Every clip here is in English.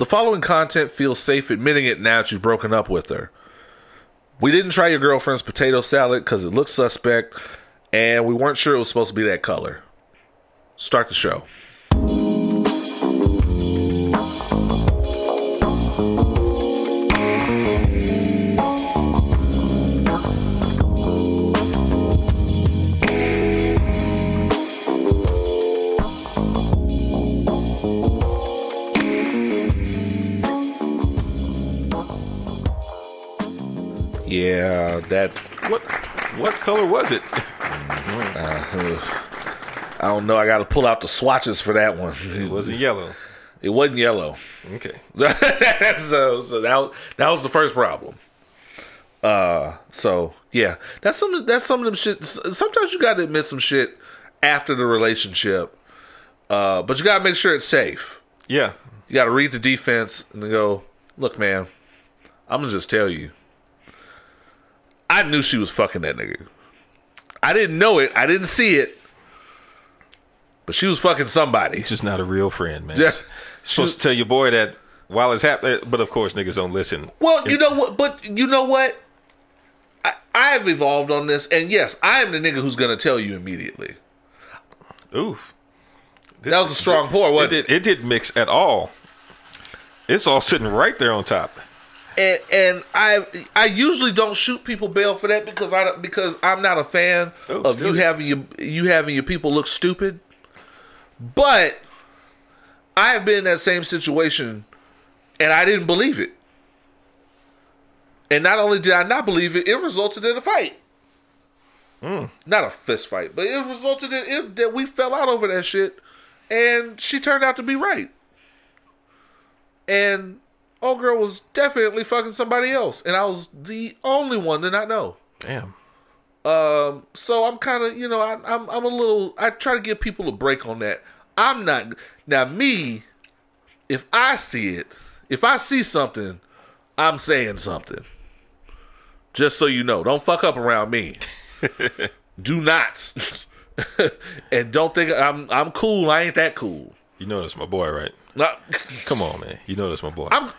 The following content feels safe admitting it now that you've broken up with her. We didn't try your girlfriend's potato salad because it looked suspect, and we weren't sure it was supposed to be that color. Start the show. Yeah, that What what color was it? I don't know. I got to pull out the swatches for that one. It wasn't yellow. It wasn't yellow. Okay. so, so that was, that was the first problem. Uh, so yeah, that's some that's some of them shit. Sometimes you got to admit some shit after the relationship, uh, but you got to make sure it's safe. Yeah. You got to read the defense and go, look, man, I'm gonna just tell you. I knew she was fucking that nigga. I didn't know it. I didn't see it. But she was fucking somebody. She's just not a real friend, man. Just- supposed to tell your boy that while it's happening, but of course niggas don't listen. Well, you know what? But you know what? I, I've evolved on this, and yes, I am the nigga who's gonna tell you immediately. Ooh. That was a strong pour, It wasn't did it? it didn't mix at all. It's all sitting right there on top. And, and I I usually don't shoot people bail for that because I because I'm not a fan Oh, of you having your you having your people look stupid. But I have been in that same situation, and I didn't believe it. And not only did I not believe it, it resulted in a fight. Hmm. Not a fist fight, but it resulted in it, that we fell out over that shit, and she turned out to be right. And old girl was definitely fucking somebody else, and I was the only one to not know. Damn. Um, so I'm kind of, you know, I, I'm I'm a little. I try to give people a break on that. I'm not now me. If I see it, if I see something, I'm saying something. Just so you know, don't fuck up around me. Do not, and don't think I'm I'm cool. I ain't that cool. You know that's my boy, right? Not- Come on, man. You know that's my boy. I'm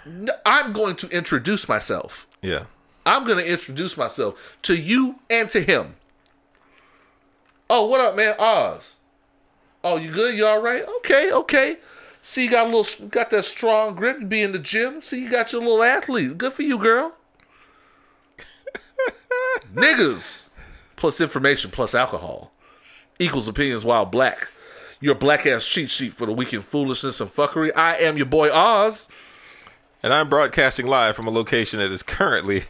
I'm going to introduce myself. yeah. I'm gonna introduce myself to you and to him. Oh, what up, man? Oz. Oh, you good? You all right? Okay, okay. See, you got a little, got that strong grip. You be in the gym. See, you got your little athlete. Good for you, girl. Niggas plus information plus alcohol equals opinions while black. Your black ass cheat sheet for the weekend foolishness and fuckery. I am your boy Oz. And I'm broadcasting live from a location that is currently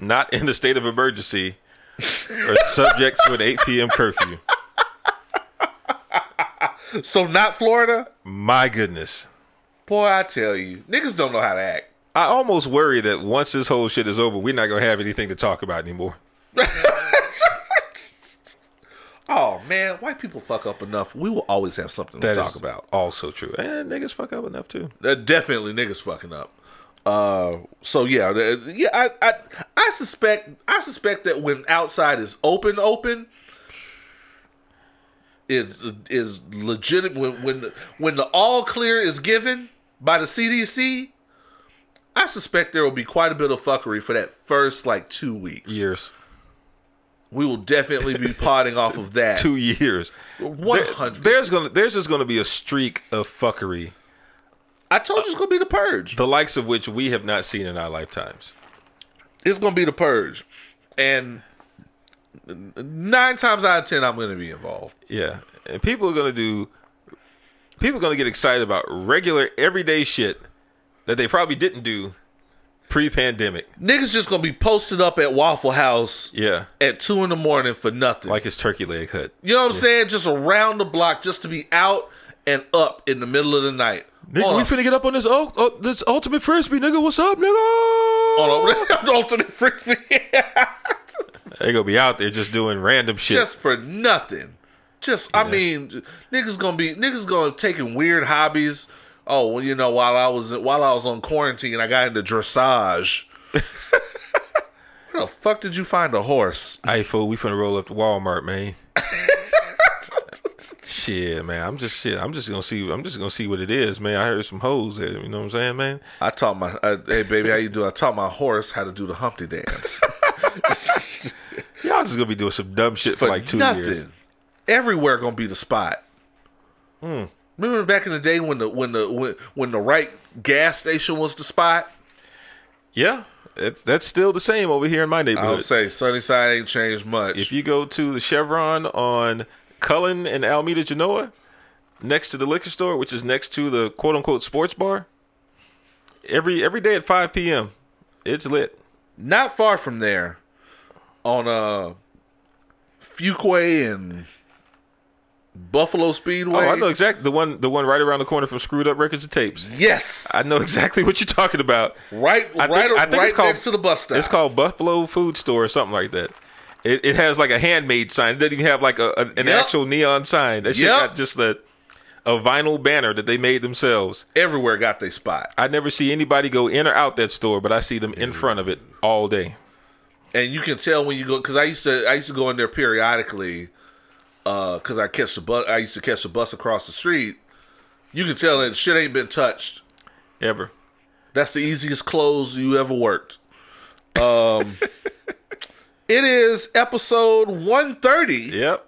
not in the state of emergency or subject to an 8 p.m. curfew. So not Florida. My goodness. Boy, I tell you, niggas don't know how to act. I almost worry that once this whole shit is over, we're not going to have anything to talk about anymore. Oh man, white people fuck up enough. We will always have something That to talk about. also true. And niggas fuck up enough too. Uh, definitely niggas fucking up. Uh, so yeah, yeah. I, I I suspect I suspect that when outside is open, open is is legitimate. When when the, when the all clear is given by the CDC, I suspect there will be quite a bit of fuckery for that first like two weeks. Years. We will definitely be potting off of that. Two years. One There- hundred. there's gonna there's just gonna be a streak of fuckery, I told you it's gonna be the purge. the likes of which we have not seen in our lifetimes. It's gonna be the purge, and nine times out of ten, I'm gonna be involved. Yeah. And people are gonna do people are gonna get excited about regular everyday shit that they probably didn't do pre pandemic. Niggas just gonna be posted up at Waffle House Yeah. at two in the morning for nothing. Like his turkey leg hut. you know what I'm saying? Just around the block, just to be out and up in the middle of the night. Nigga, on we a- finna get up on this oh, oh, this ultimate frisbee, nigga. What's up, nigga? on a ultimate frisbee, They gonna be out there just doing random shit. just for nothing. Just, I mean, niggas gonna be niggas gonna taking weird hobbies. Oh, well, you know, while I was while I was on quarantine, I got into dressage. Where the fuck did you find a horse? Hey, fool, we finna roll up to Walmart, man. Shit, man. I'm just shit. I'm just gonna see. I'm just gonna see what it is, man. I heard some hoes there. You know what I'm saying, man? I taught my uh, hey baby, how you doing? I taught my horse how to do the Humpty dance. Y'all just gonna be doing some dumb shit for, like two years. Everywhere gonna be the spot. Hmm. Remember back in the day when the when the when, when the right gas station was the spot? Yeah, it's, that's still the same over here in my neighborhood. I'll say Sunnyside ain't changed much. If you go to the Chevron on Cullen and Alameda Genoa, next to the liquor store, which is next to the quote unquote sports bar, every every day at 5 p.m., it's lit. not far from there, on uh Fuqua and Buffalo Speedway. Oh, I know exactly the one the one right around the corner from Screwed Up Records and Tapes. Yes, I know exactly what you're talking about. right, I right, think- I think right it's called- next to the bus stop. It's called Buffalo Food Store or something like that. It, it has like a handmade sign. It doesn't even have like a, a- an Yep. actual neon sign. That shit Yep. got just a, a vinyl banner that they made themselves. Everywhere got their spot, I never see anybody go in or out that store, but I see them in mm. front of it all day. and you can tell when you go because I used to I used to go in there periodically because I catch the bus. I used to catch the bus across the street. You can tell that shit ain't been touched. Ever. That's the easiest clothes you ever worked. Um, it is episode one thirty. Yep.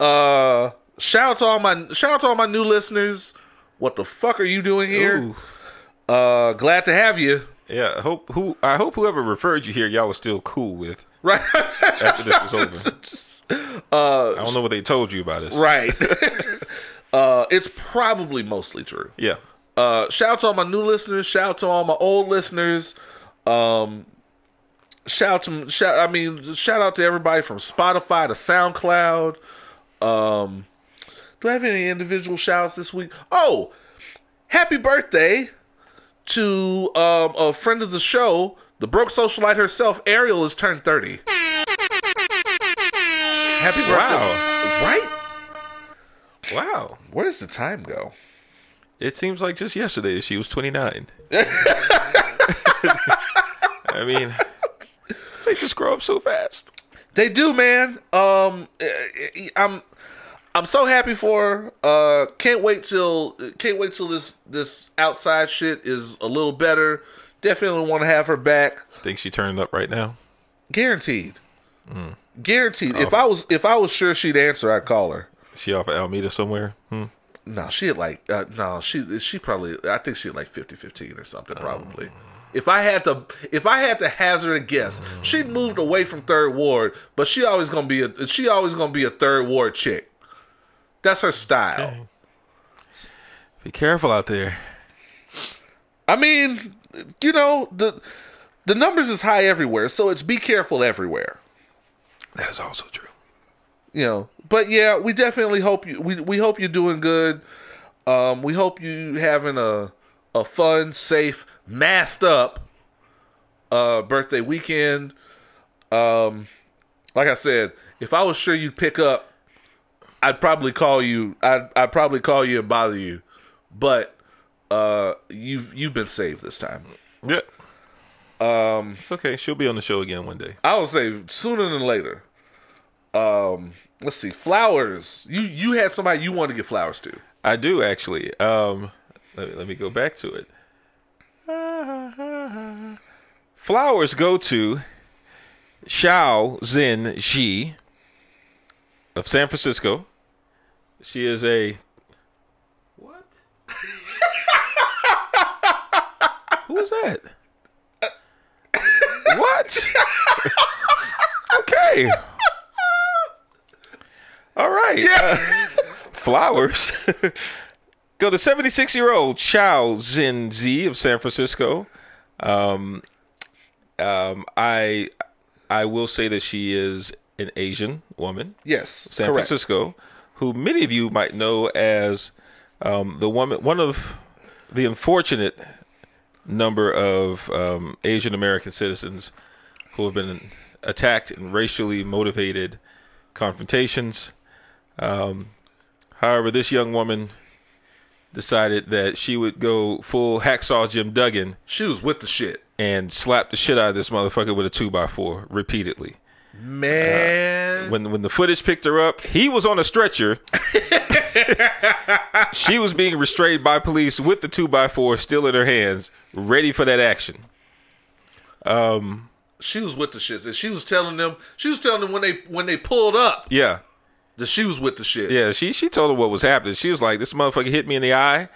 Uh, shout out to all my shout out to all my new listeners. What the fuck are you doing here? Ooh. Uh, glad to have you. Yeah. Hope who I hope whoever referred you here, y'all are still cool with Right, after this is over. uh, I don't know what they told you about this. right. uh, it's probably mostly true. Yeah. Uh, shout out to all my new listeners. Shout out to all my old listeners. Um, shout to shout. I mean, shout out to everybody from Spotify to SoundCloud. Um, do I have any individual shouts this week? Oh, happy birthday to um, a friend of the show, the broke socialite herself. Ariel is turned thirty. Happy birthday! Wow. Right? Wow. Where does the time go? It seems like just yesterday she was 29. I mean, they just grow up so fast. They do, man. Um, eh, I'm I'm so happy for her. Uh, can't wait till can't wait till this this outside shit is a little better. Definitely want to have her back. Think she turning up right now? Guaranteed. Guaranteed. If I was if I was sure she'd answer, I'd call her. She off at Alameda somewhere? Hmm. No, she had like uh, no, she she probably I think she had like 50-15 or something probably. If I had to if I had to hazard a guess, she'd moved away from third ward, but she always gonna be a she always gonna be a third ward chick. That's her style. Be careful out there. I mean, you know, the the numbers is high everywhere, so it's be careful everywhere. That is also true. you know but yeah we definitely hope you we, we hope you're doing good um we hope you having a a fun safe masked up uh birthday weekend um like i said if i was sure you'd pick up i'd probably call you i'd, I'd probably call you and bother you but uh you've you've been saved this time Yeah. Um, it's okay. She'll be on the show again one day. I would say sooner than later. Um, let's see, flowers. You you had somebody you wanted to get flowers to. I do actually. Um, let me, let me go back to it. Flowers go to Xiao Zhen Ji of San Francisco. She is a what? Who is that? what? okay. All right. Uh, flowers. Go to 76 year old Chao Zin Z of San Francisco. Um, um, I I will say that she is an Asian woman, Yes, San correct. Francisco, who many of you might know as um, the woman, one of the unfortunate number of um, Asian American citizens who have been attacked in racially motivated confrontations. Um, however, this young woman decided that she would go full hacksaw Jim Duggan She was with the shit. and slap the shit out of this motherfucker with a two by four repeatedly. Man, When when the footage picked her up, he was on a stretcher. she was being restrained by police with the two by four still in her hands, ready for that action. she was with the shits, and she was telling them. She was telling them when they when they pulled up Yeah, that she was with the shit. yeah. She she told her what was happening. She was like, "This motherfucker hit me in the eye.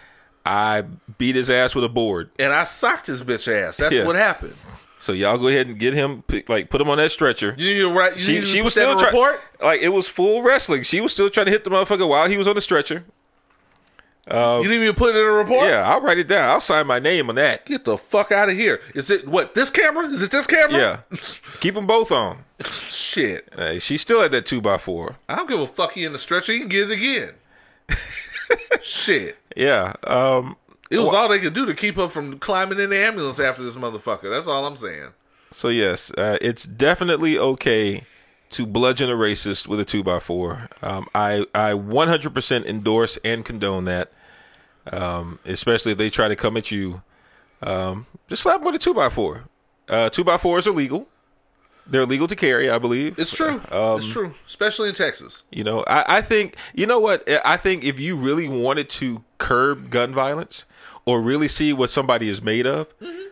I beat his ass with a board. And I socked his bitch ass. That's Yeah. what happened. So y'all go ahead and get him, like, put him on that stretcher." You need to write. You She need to she was still trying. Like it was full wrestling. She was still trying to hit the motherfucker while he was on the stretcher. You need me to put it in a report. Yeah, I'll write it down. I'll sign my name on that. Get the fuck out of here. Is it what this camera? Is it this camera? Yeah, keep them both on. Shit. Hey, she still had that two by four. I don't give a fuck. He in the stretcher. He can get it again. Shit. Yeah. Um. It was all they could do to keep her from climbing in the ambulance after this motherfucker. That's all I'm saying. So yes, uh, it's definitely okay to bludgeon a racist with a two by four. Um, I I 100% endorse and condone that. Um, especially if they try to come at you, um, just slap them with a two by four. Uh, two by fours are legal. They're legal to carry, I believe. It's true. Um, it's true, especially in Texas. You know, I, I think you know what I think if you really wanted to curb gun violence or really see what somebody is made of,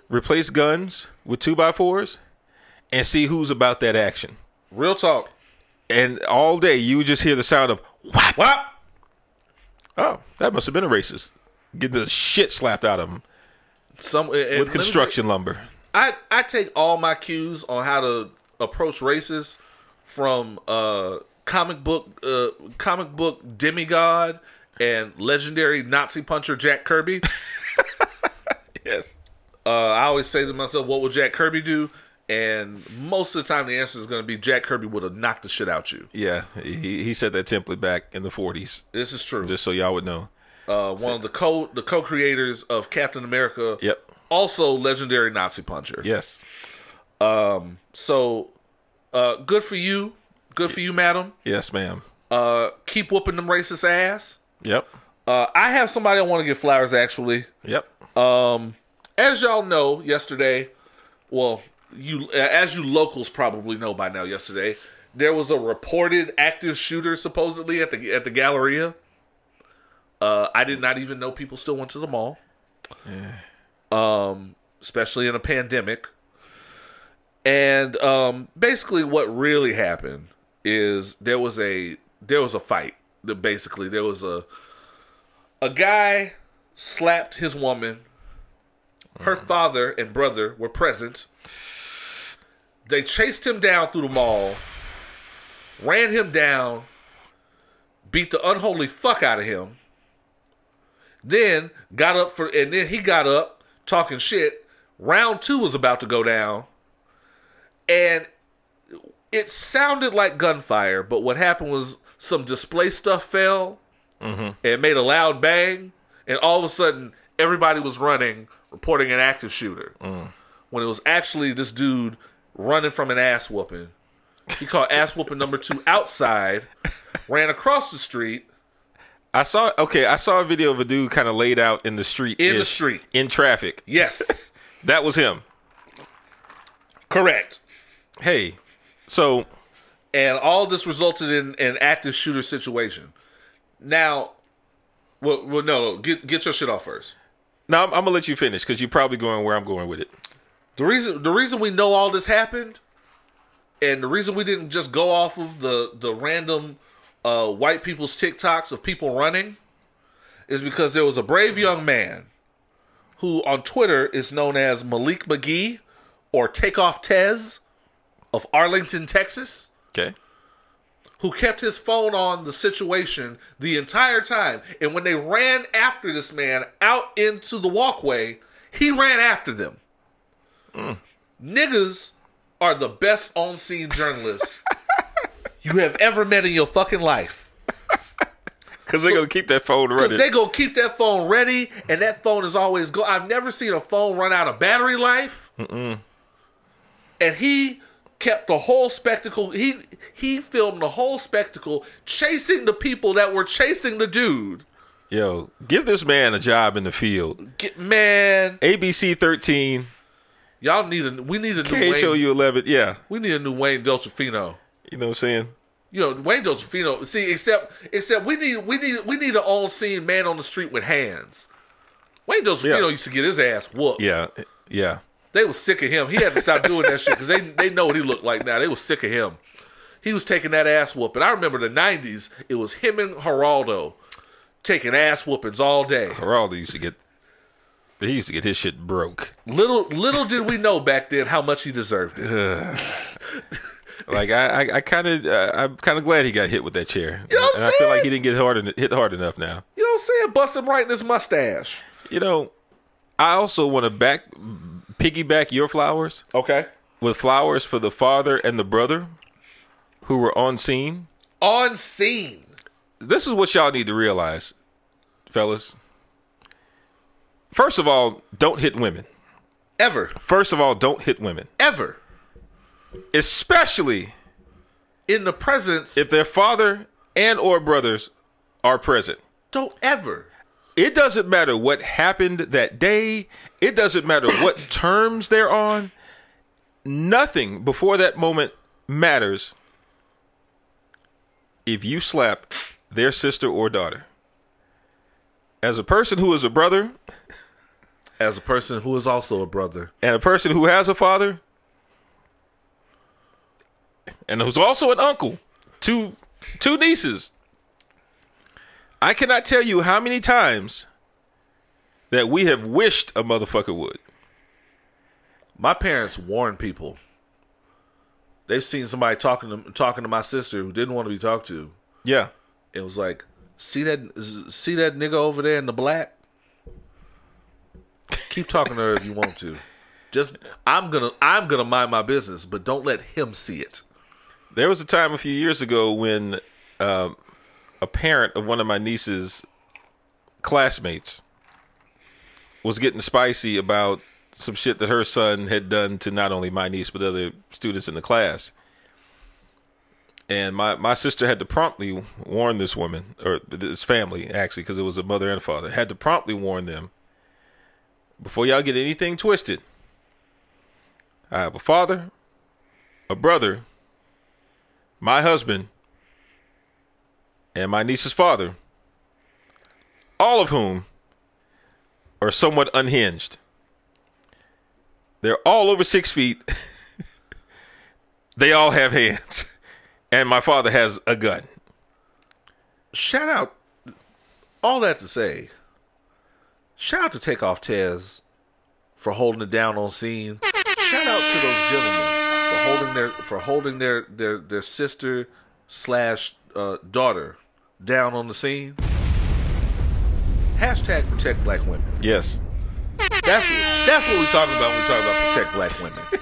replace guns with two by fours and see who's about that action. Real talk. And all day you would just hear the sound of whap. What? Oh, that must have been a racist getting the shit slapped out of him Some and let me with construction lumber. I I take all my cues on how to approach races from uh comic book uh comic book demigod and legendary Nazi puncher Jack Kirby. Yes. Uh, I always say to myself, "What would Jack Kirby do?" And most of the time, the answer is going to be Jack Kirby would have knocked the shit out you. Yeah, he he said that template back in the 40s, This is true. just so y'all would know. Uh, one of the co the co creators of Captain America. Yep. Also, legendary Nazi puncher. Yes. Um. So, uh, good for you. Good for you, madam. Yes, ma'am. Uh, keep whooping them racist ass. Yep. Uh, I have somebody I want to give flowers. Actually, Yep. um, as y'all know, yesterday, well, you as you locals probably know by now. Yesterday, there was a reported active shooter supposedly at the at the Galleria. Uh, I did not even know people still went to the mall. Um, especially in a pandemic. And um, basically, what really happened is there was a there was a fight. Basically there was a a guy slapped his woman. Her father and brother were present. They chased him down through the mall, ran him down, beat the unholy fuck out of him. Then got up for, and then he got up talking shit. Round two was about to go down, and it sounded like gunfire. But what happened was some display stuff fell, mm-hmm. and made a loud bang, and all of a sudden everybody was running, reporting an active shooter. Mm. When it was actually this dude running from an ass whooping. He called ass whooping number two outside, ran across the street, I saw okay, I saw a video of a dude kind of laid out in the street In the street. in traffic. Yes, That was him. correct. Hey, so And all this resulted in an active shooter situation. Now, well, well no, get get your shit off first. now I'm, I'm gonna let you finish because you're probably going where I'm going with it. The reason the reason we know all this happened, and the reason we didn't just go off of the the random uh, white people's TikToks of people running, is because there was a brave young man who on Twitter is known as Malik McGee or Takeoff Tez of Arlington, Texas, Okay. who kept his phone on the situation the entire time. And when they ran after this man out into the walkway, he ran after them. Niggas are the best on scene journalists you have ever met in your fucking life. Because they're gonna keep that phone ready. Because running. they go keep that phone ready, and that phone is always go. I've never seen a phone run out of battery life. And he kept the whole spectacle. He he filmed the whole spectacle, chasing the people that were chasing the dude. Yo, give this man a job in the field. Get, man, ABC 13 Y'all need a we need a new Wayne. KHOU 11. Yeah. We need a new Wayne Dolcefino. You know what I'm saying? You know, Wayne Dolcefino. See, except except we need we need we need an on scene man on the street with hands. Wayne Dolcefino Yeah. used to get his ass whooped. Yeah. Yeah. They was sick of him. He had to stop doing that shit because they they know what he looked like now. They was sick of him. He was taking that ass whooping. I remember the '90s. It was him and Geraldo taking ass whoopings all day. Geraldo used to get he used to get his shit broke. Little little did we know back then how much he deserved it. Like I, I, I kind of, uh, I'm kind of glad he got hit with that chair. You know what I'm and I feel like he didn't get hard, en- hit hard enough now. You know what I'm saying? Bust him right in his mustache. You know, I also want to back piggyback your flowers Okay. with flowers for the father and the brother who were on scene. On scene. This is what y'all need to realize, fellas. First of all, don't hit women. Ever. First of all, don't hit women, Ever. especially In the presence. if their father and or brothers are present. don't ever. It doesn't matter what happened that day. It doesn't matter what terms they're on. Nothing before that moment matters if you slap their sister or daughter. As a person who is a brother As a person who is also a brother. and a person who has a father and who's also an uncle to two nieces, I cannot tell you how many times that we have wished a motherfucker would. My parents warn people. They've seen somebody talking to talking to my sister who didn't want to be talked to. Yeah. It was like, see that see that nigga over there in the black. Keep talking to her if you want to. Just I'm gonna I'm gonna mind my business, but don't let him see it. There was a time a few years ago when um, a parent of one of my niece's classmates was getting spicy about some shit that her son had done to not only my niece but other students in the class. And my, my sister had to promptly warn this woman, or this family, actually, because it was a mother and father, had to promptly warn them before y'all get anything twisted. I have a father, a brother, my husband, and my niece's father, all of whom are somewhat unhinged. They're all over six feet. they all have hands. And my father has a gun. Shout out all that to say. Shout out to Takeoff Tez for holding it down on scene. Shout out to those gentlemen for holding their for holding their their their sister slash uh, daughter down on the scene. Hashtag protect black women. Yes. That's what, that's what we talking about when we talk about protect black women.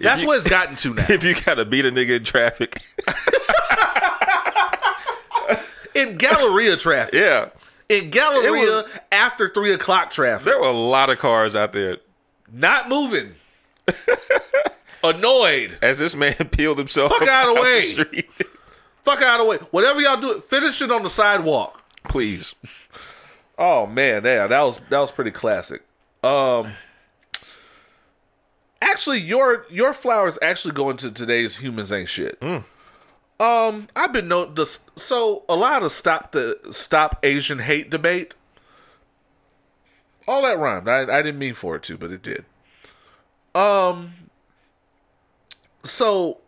That's you- what it's gotten to now. If you gotta beat a nigga in traffic. In Galleria traffic. yeah. In Galleria was- after three o'clock traffic. There were a lot of cars out there. Not moving. Annoyed. As this man peeled himself Fuck out way. the street. Fuck out of the way. Whatever y'all do, finish it on the sidewalk. Please. Oh man, yeah, that was that was pretty classic. Um Actually, your your flowers actually go into today's humans ain't shit. Um, I've been no the so a lot of stop the stop Asian hate debate. All that rhymed. I I didn't mean for it to, but it did. Um. So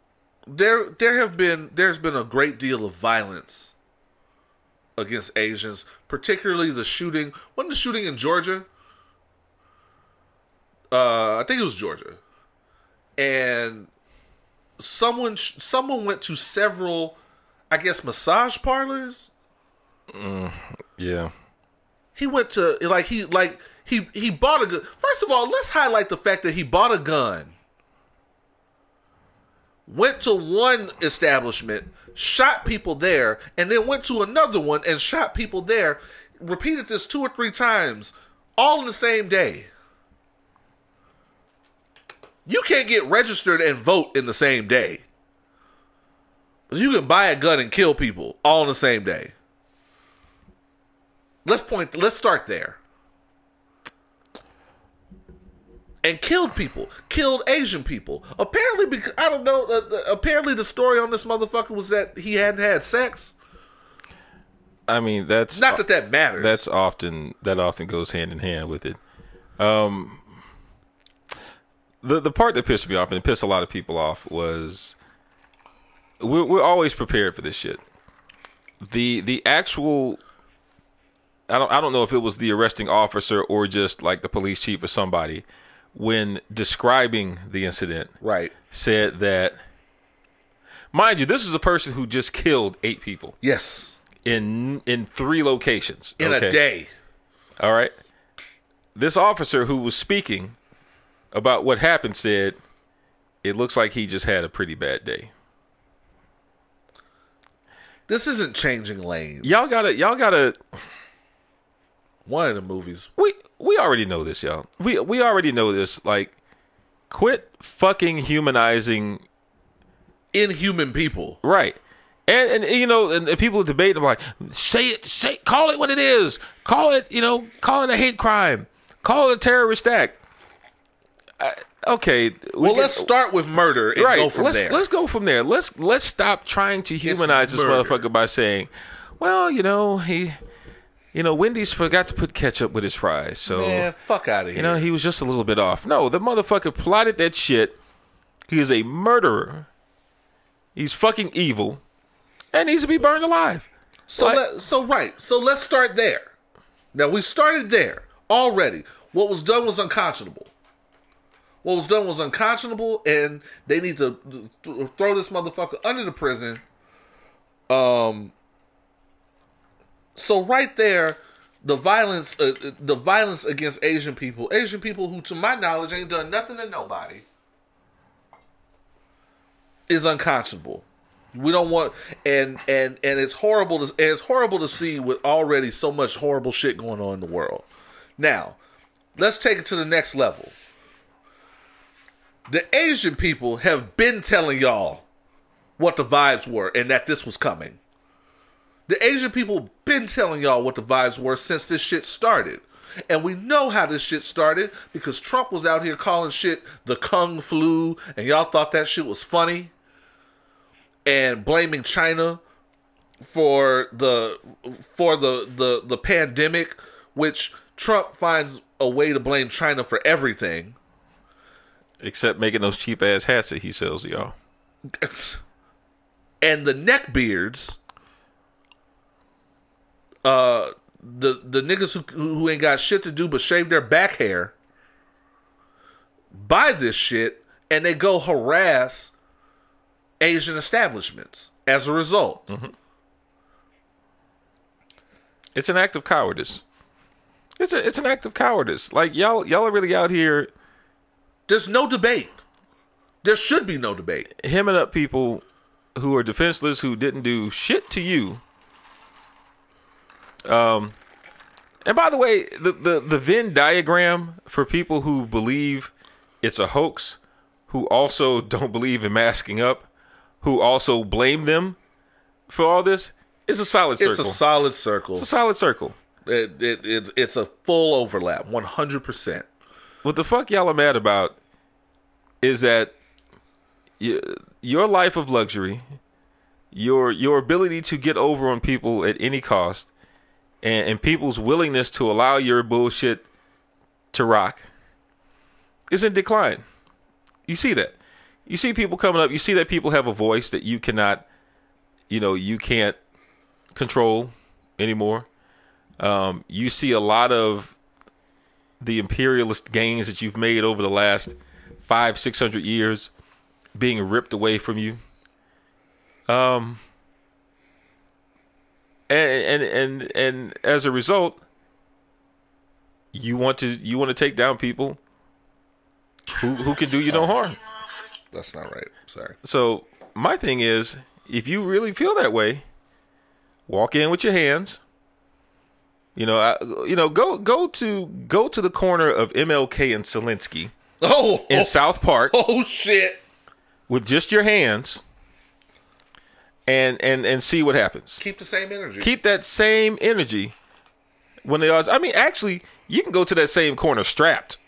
there there have been there's been a great deal of violence against Asians, particularly the shooting. Wasn't the shooting in Georgia? Uh, I think it was Georgia, and someone someone went to several, I guess, massage parlors. Mm, yeah. He went to like he like he he bought a gun. First of all, let's highlight the fact that he bought a gun. Went to one establishment, shot people there, and then went to another one and shot people there. Repeated this two or three times, all in the same day. You can't get registered and vote in the same day. You can buy a gun and kill people all in the same day. Let's point. Let's start there. and killed people, killed Asian people. Apparently, because I don't know. Uh, apparently, the story on this motherfucker was that he hadn't had sex. I mean, that's Not that that matters. that's often that often goes hand in hand with it. Um, the the part that pissed me off and pissed a lot of people off was we're, we're always prepared for this shit. The the actual I don't I don't know if it was the arresting officer or just like the police chief or somebody when describing the incident right. said that mind you this is a person who just killed eight people Yes. in in three locations In okay? a day. All right. This officer who was speaking about what happened said, "It looks like he just had a pretty bad day." This isn't changing lanes. Y'all gotta, y'all gotta. One of the movies. We we already know this, y'all. We we already know this. Like, quit fucking humanizing. Inhuman people. Right. And, and you know, and, and people debate them like, say it, say, call it what it is, call it, you know, call it a hate crime, call it a terrorist act. Uh, okay, we Well, can- let's start with murder and right. go from let's there. let's go from there. Let's let's stop trying to humanize this motherfucker by saying, well, you know, he, you know, Wendy's forgot to put ketchup with his fries, so Man, fuck out of here. you know he was just a little bit off. No, the motherfucker plotted that shit. He is a murderer. He's fucking evil, and needs to be burned alive. So Like- let, so right. So let's start there. Now we started there already. What was done was unconscionable. What was done was unconscionable, and they need to th- throw this motherfucker under the prison. Um. So right there, the violence, uh, the violence against Asian people, Asian people who, to my knowledge, ain't done nothing to nobody, is unconscionable. We don't want and and and it's horrible to and it's horrible to see with already so much horrible shit going on in the world. Now, let's take it to the next level. The Asian people have been telling y'all what the vibes were and that this was coming. The Asian people been telling y'all what the vibes were since this shit started. And we know how this shit started because Trump was out here calling shit the Kung flu and y'all thought that shit was funny and blaming China for the for the the the pandemic, which Trump finds a way to blame China for everything. Except making those cheap ass hats that he sells, y'all. And the neckbeards, uh, the the niggas who who ain't got shit to do but shave their back hair, buy this shit and they go harass Asian establishments as a result. It's an act of cowardice. It's a it's an act of cowardice. Like y'all y'all are really out here There's no debate. There should be no debate. hemming up people who are defenseless who didn't do shit to you. Um and by the way, the, the, the Venn diagram for people who believe it's a hoax, who also don't believe in masking up, who also blame them for all this, is a solid circle. It's a solid circle. It's a solid circle. It, it, it, it's a full overlap, 100%. What the fuck y'all are mad about is that your life of luxury, your your ability to get over on people at any cost, and, and people's willingness to allow your bullshit to rock is in decline. You see that. You see people coming up. You see that people have a voice that you cannot, you know, you can't control anymore. Um, you see a lot of the imperialist gains that you've made over the last five, six hundred years being ripped away from you. Um, and and and and as a result, you want to you want to take down people who who can do you no harm. That's not right. Sorry. So my thing is, if you really feel that way, walk in with your hands. You know, I, you know, go go to go to the corner of MLK and Selinsky Oh, in oh, South Park oh shit. with just your hands, and and and see what happens. Keep the same energy. Keep that same energy when they are. I mean, actually, you can go to that same corner strapped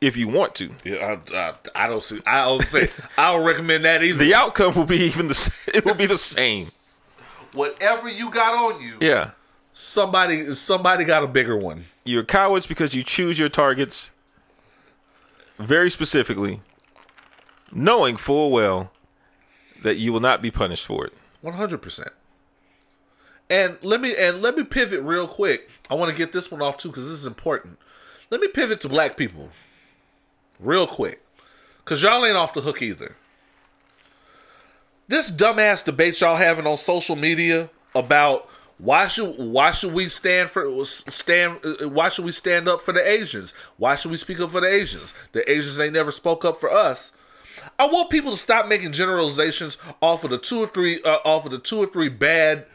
if you want to. Yeah, I, I, I don't see. I don't say. I don't recommend that either. The outcome will be even the it will be the same. Whatever you got on you, Yeah. Somebody somebody got a bigger one. You're cowards because you choose your targets very specifically, knowing full well that you will not be punished for it. One hundred percent. And let me and let me pivot real quick. I want to get this one off too because this is important. Let me pivot to black people, real quick, because y'all ain't off the hook either. This dumbass debate y'all having on social media about why should why should we stand for stand why should we stand up for the Asians? Why should we speak up for the Asians? The Asians ain't never spoke up for us. I want people to stop making generalizations off of the two or three uh, off of the two or three bad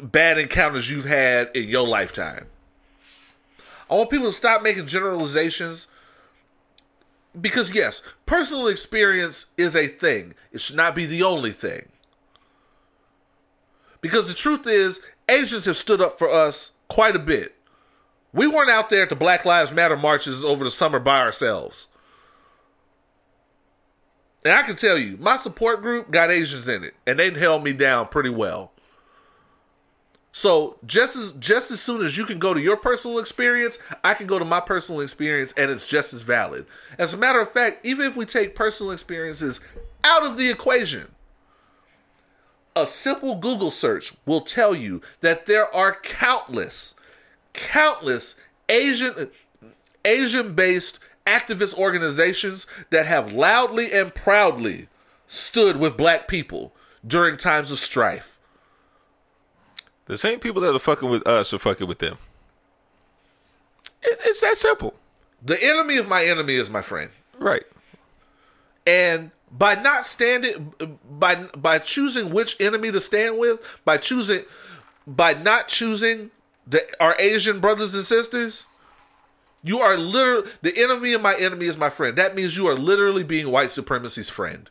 bad encounters you've had in your lifetime. I want people to stop making generalizations because yes, personal experience is a thing. It should not be the only thing. Because the truth is, Asians have stood up for us quite a bit. We weren't out there at the Black Lives Matter marches over the summer by ourselves. And I can tell you, my support group got Asians in it, and they held me down pretty well. So just as just as soon as you can go to your personal experience, I can go to my personal experience, and it's just as valid. As a matter of fact, even if we take personal experiences out of the equation, a simple Google search will tell you that there are countless, countless Asian Asian based activist organizations that have loudly and proudly stood with black people during times of strife. The same people that are fucking with us are fucking with them. It, it's that simple. The enemy of my enemy is my friend. Right. And by not standing by by choosing which enemy to stand with, by choosing by not choosing the our Asian brothers and sisters, you are literally the enemy of my enemy is my friend. That means you are literally being white supremacy's friend.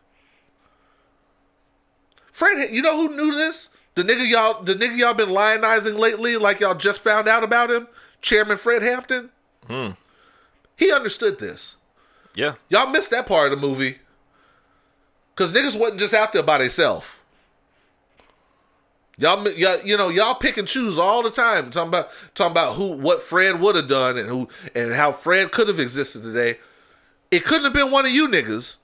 Fred, you know who knew this? The nigga y'all, the nigga y'all been lionizing lately, like y'all just found out about him, Chairman Fred Hampton. Hmm. He understood this. Yeah. Y'all missed that part of the movie. Cause niggas wasn't just out there by themselves. Y'all, y'all, you know, y'all pick and choose all the time, talking about talking about who, what Fred would have done, and who, and how Fred could have existed today. It couldn't have been one of you niggas,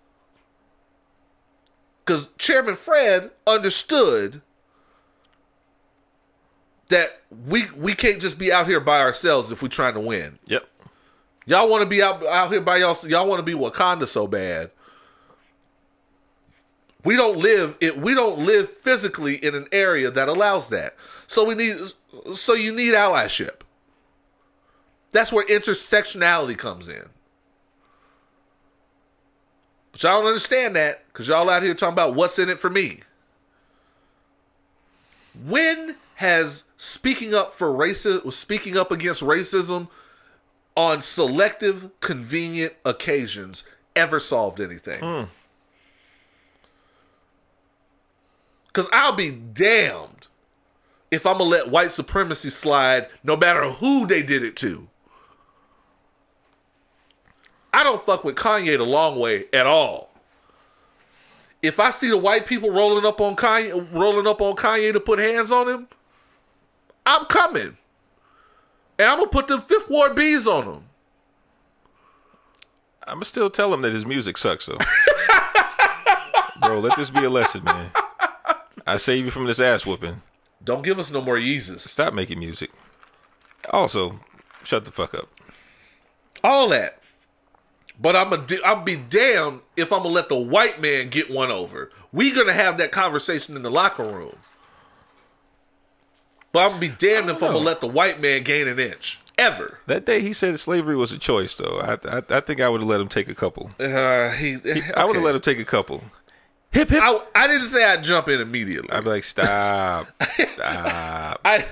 because Chairman Fred understood that we we can't just be out here by ourselves if we're trying to win. Yep. Y'all want to be out out here by y'all. Y'all want to be Wakanda so bad. We don't live it. We don't live physically in an area that allows that. So we need. So you need allyship. That's where intersectionality comes in. But y'all don't understand that because y'all out here talking about what's in it for me. When has speaking up for racism, speaking up against racism on selective, convenient occasions ever solved anything? Hmm. Because I'll be damned if I'm gonna let white supremacy slide, no matter who they did it to. I don't fuck with Kanye the long way at all. If I see the white people rolling up on Kanye, rolling up on Kanye to put hands on him, I'm coming, and I'm gonna put the Fifth Ward bees on him. I'ma still tell him that his music sucks though. Bro, let this be a lesson, man. I save you from this ass whooping. Don't give us no more Yeezus. Stop making music. Also, shut the fuck up. All that. But I'm a, I'll be damned if I'm gonna let the white man get one over. We gonna have that conversation in the locker room. But I'm gonna be damned if I'm gonna let the white man gain an inch ever. That day he said slavery was a choice, though. I I, I think I would have let him take a couple. Uh, he, I would have let him take a couple. Hip hip. I, I didn't say I'd jump in immediately. I'd be like, stop, stop, I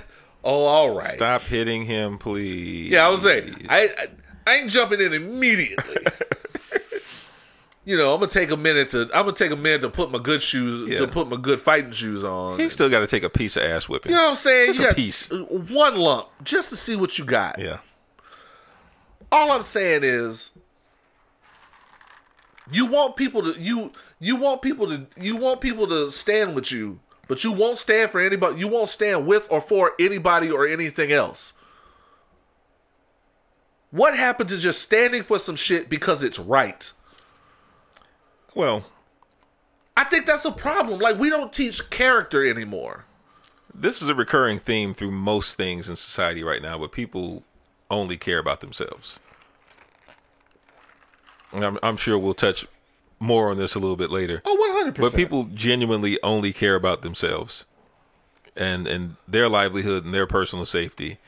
oh, all right. stop hitting him, please. Yeah, I was saying I, I I ain't jumping in immediately. you know, I'm gonna take a minute to I'm gonna take a minute to put my good shoes Yeah. to put my good fighting shoes on. He still got to take a piece of ass whipping. You know what I'm saying? Just you a piece. one lump just to see what you got. Yeah. All I'm saying is You want people to you you want people to you want people to stand with you, but you won't stand for anybody. You won't stand with or for anybody or anything else. What happened to just standing for some shit because it's right? Well, I think that's a problem. Like we don't teach character anymore. this is a recurring theme through most things in society right now, but people only care about themselves. And I'm, I'm sure we'll touch more on this a little bit later. Oh, one hundred But percent. But people genuinely only care about themselves and and their livelihood and their personal safety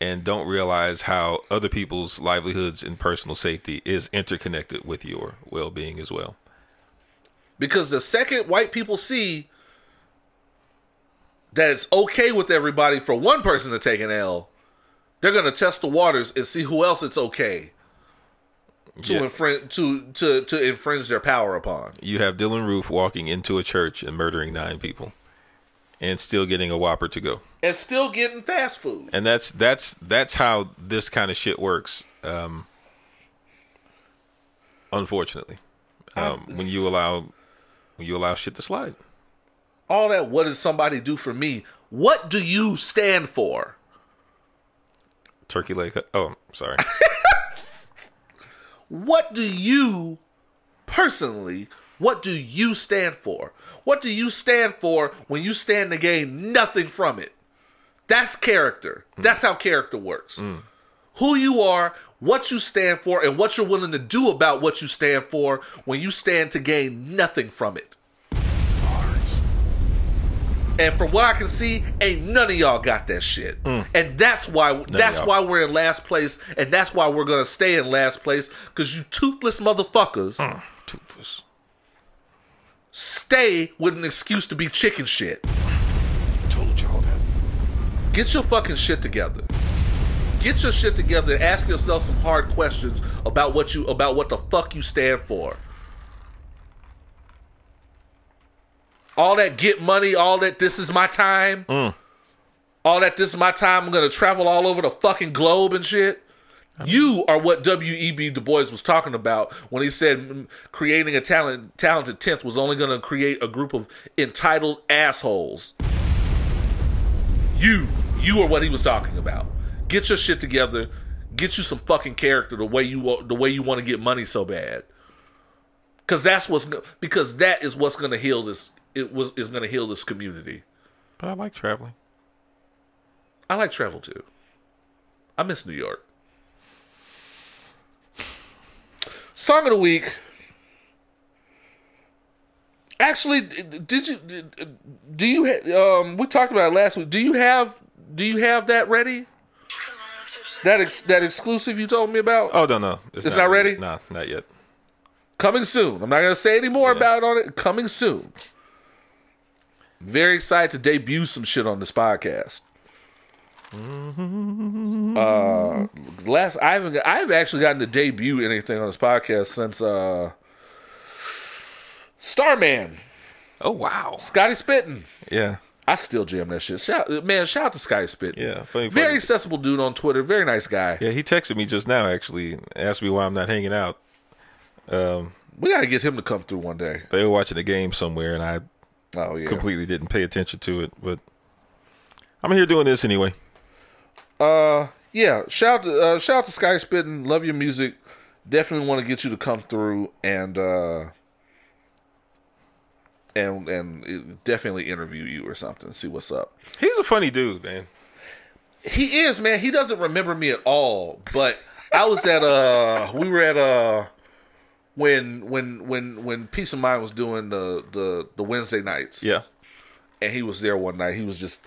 and don't realize how other people's livelihoods and personal safety is interconnected with your well-being as well. Because the second white people see that it's okay with everybody for one person to take an L, they're gonna test the waters and see who else it's okay to Yeah. infringe to, to to infringe their power upon. You have Dylann Roof walking into a church and murdering 9 people and still getting a whopper to go. And still getting fast food. And that's that's that's how this kind of shit works. Um unfortunately. Um, when you allow when you allow shit to slide. All that what did somebody do for me? What do you stand for? Turkey leg. Oh, sorry. What do you personally, what do you stand for? What do you stand for when you stand to gain nothing from it? That's character. Hmm. That's how character works. Hmm. Who you are, what you stand for, and what you're willing to do about what you stand for when you stand to gain nothing from it. And from what I can see, ain't none of y'all got that shit. Mm. And that's why that's why we're in last place, and that's why we're gonna stay in last place, because you toothless motherfuckers mm. Toothless. stay with an excuse to be chicken shit. Told y'all that. Get your fucking shit together. Get your shit together and ask yourself some hard questions about what you about what the fuck you stand for. All that get money, all that this is my time. All that this is my time, I'm gonna travel all over the fucking globe and shit. You are what W.E.B. Du Bois was talking about when he said mm, creating a talent, talented tenth was only going to create a group of entitled assholes. You, you are what he was talking about. Get your shit together. Get you some fucking character the way you the way you want to get money so bad. Because that's what's because that is what's going to heal this. It was is going to heal this community. But I like traveling. I like travel too. I miss New York. Song of the week. Actually, did you do you um we talked about it last week. Do you have do you have that ready? That ex- that exclusive you told me about Oh no no, It's not ready? Nah, not yet. coming soon. I'm not going to say any more Yeah. about it on it. Coming soon. Very excited to debut some shit on this podcast. Uh, last I haven't I haven't actually gotten to debut anything on this podcast since uh Starman, Oh wow. Scotty Spittin. Yeah. I still jam that shit. Shout, man, shout out to Scotty Spittin. Yeah. Funny, Very funny. accessible dude on Twitter. Very nice guy. Yeah, he texted me just now. Actually, asked me why I'm not hanging out. Um, We gotta get him to come through one day. they were watching a game somewhere, and I Oh yeah. completely didn't pay attention to it. But I'm here doing this anyway. Uh, yeah. Shout to uh, shout out to Sky Spitting. Love your music. Definitely want to get you to come through and uh and and definitely interview you or something. See what's up. He's a funny dude, man. He is man. He doesn't remember me at all. But I was at uh we were at uh when when when when Peace of Mind was doing the the the Wednesday nights. Yeah. and he was there one night. He was just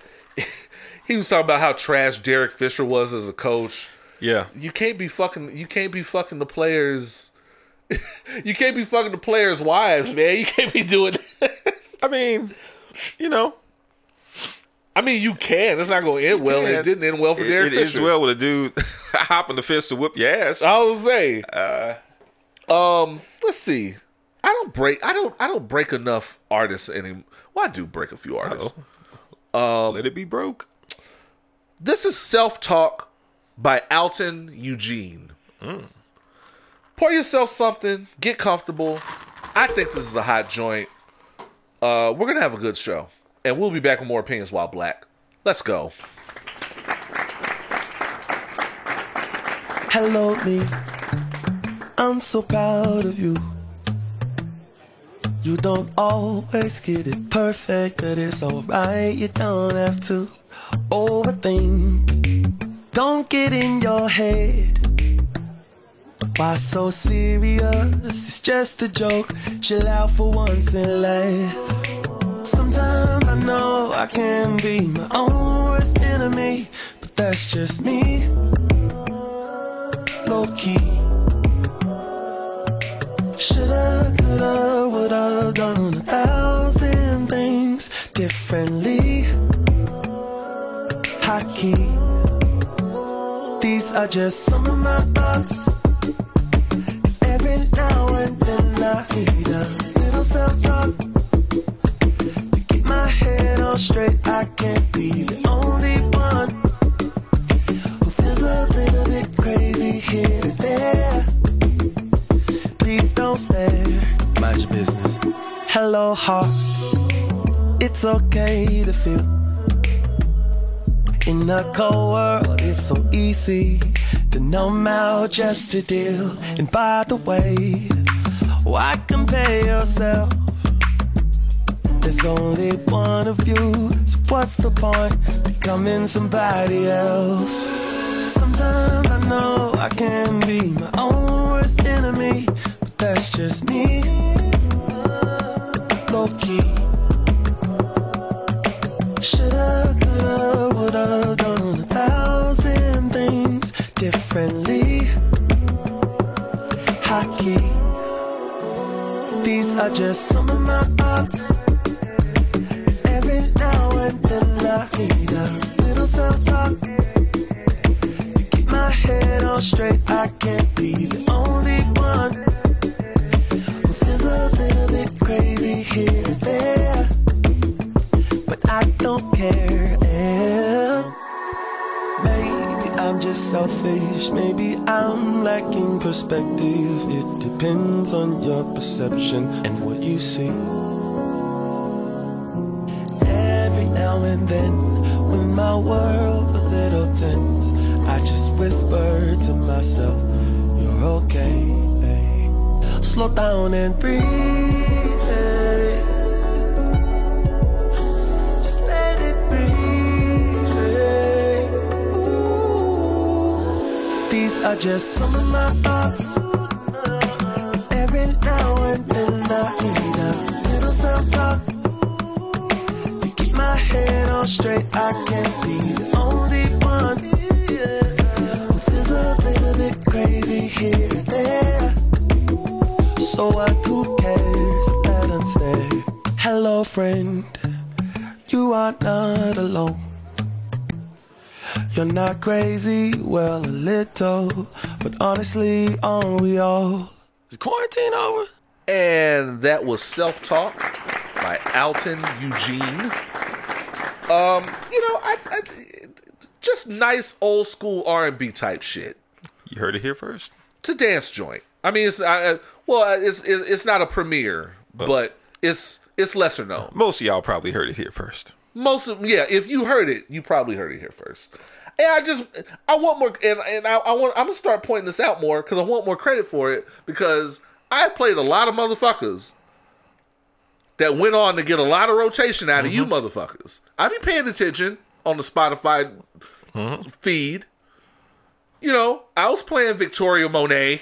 he was talking about how trash Derek Fisher was as a coach. Yeah. You can't be fucking you can't be fucking the players you can't be fucking the players' wives, man. You can't be doing I mean, you know, I mean you can. It's not gonna end well. and It didn't end well for it, Derek it ends well with a dude hopping the fence to whoop your ass. I would say. Uh, Um, let's see. I don't break I don't I don't break enough artists any well, I do break a few artists. uh, let it be broke. This is Self Talk by Alton Eugene. Mm. Pour yourself something, get comfortable, I think this is a hot joint. Uh, we're gonna have a good show, and we'll be back with more opinions while black. Let's go. Hello, me. I'm so proud of you. You don't always get it perfect, but it's alright. You don't have to overthink. Don't get in your head. Why so serious? It's just a joke. Chill out for once in life. Sometimes I know I can be my own worst enemy, but that's just me. Low key. Shoulda, coulda, woulda done a thousand things differently. High key. These are just some of my thoughts. 'Cause every now and then I need a little self-talk to keep my head on straight. I can't be the only one who feels a little bit crazy here and there. Please don't stare. Your business. Hello, heart. It's okay to feel. In a cold world, it's so easy to numb out just to deal. And by the way, why compare yourself? There's only one of you, so what's the point becoming somebody else? Sometimes I know I can be my own worst enemy, but that's just me. Low key. Shoulda, coulda, woulda done a thousand things differently. Hockey. These are just some of my thoughts. 'Cause every now and then I need a little self-talk to keep my head on straight. I can't be the only one selfish. Maybe I'm lacking perspective. It depends on your perception and what you see. Every now and then, when my world's a little tense, I just whisper to myself, You're okay. Slow down and breathe. Are just some of my thoughts. 'Cause every now and then I need a little self-talk to keep my head on straight. I can't be the only one who feels a little bit crazy here and there. So what? Who cares? Let 'em stare. Hello, friend. You are not alone. You're not crazy, well, a little. But honestly, aren't we all? Is quarantine over? And that was Self Talk by Alton Eugene. Um, you know, I, I just nice old school R and B type shit. You heard it here first. It's a dance joint. I mean, it's I, I- well, it's it's it's not a premiere, but it's it's lesser known. Most of y'all probably heard it here first. Most of yeah, if you heard it, you probably heard it here first. And I just I want more, and and I, I want I'm gonna start pointing this out more because I want more credit for it because I played a lot of motherfuckers that went on to get a lot of rotation out of you mm-hmm. motherfuckers. I be paying attention on the Spotify mm-hmm. feed. You know, I was playing Victoria Monet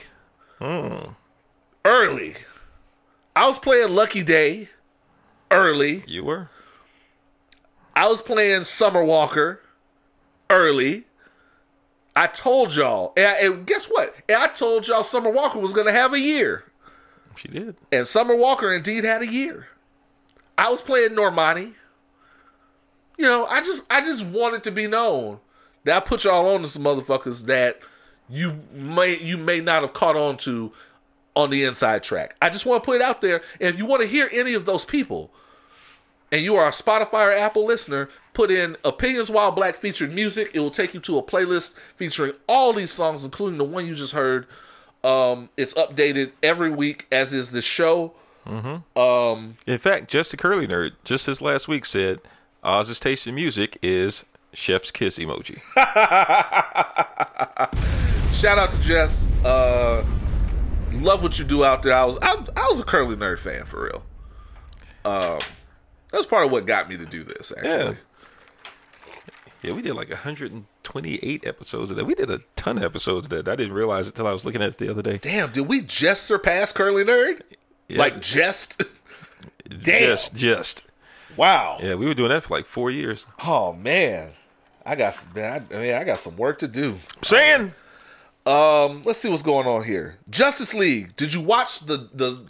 mm. early. I was playing Lucky Daye early. You were. I was playing Summer Walker early. I told y'all, and, and guess what? And I told y'all Summer Walker was going to have a year, She did. and Summer Walker indeed had a year. I was playing Normani. You know, I just, I just wanted to be known that I put y'all on to some motherfuckers that you may, you may not have caught on to on the inside track. I just want to put it out there. And if you want to hear any of those people, and you are a Spotify or Apple listener, put in Opinions While Black featured music. It will take you to a playlist featuring all these songs, including the one you just heard. Um, it's updated every week, as is this show. Um, In fact, just a curly nerd, just this last week said Oz's taste in music is chef's kiss emoji. shout out to Jess. Uh, love what you do out there. I was I, I was a curly nerd fan for real. Um, that's part of what got me to do this. Actually, Yeah. Yeah, we did like 128 episodes of that. We did a ton of episodes of that. I didn't realize it till I was looking at it the other day. damn, did we just surpass curly nerd? Like just? Damn. Just, just. Wow. Yeah, we were doing that for like four years. Oh man, I got some. Man, I, I mean, I got some work to do. Saying, Um, let's see what's going on here. Justice League. Did you watch the the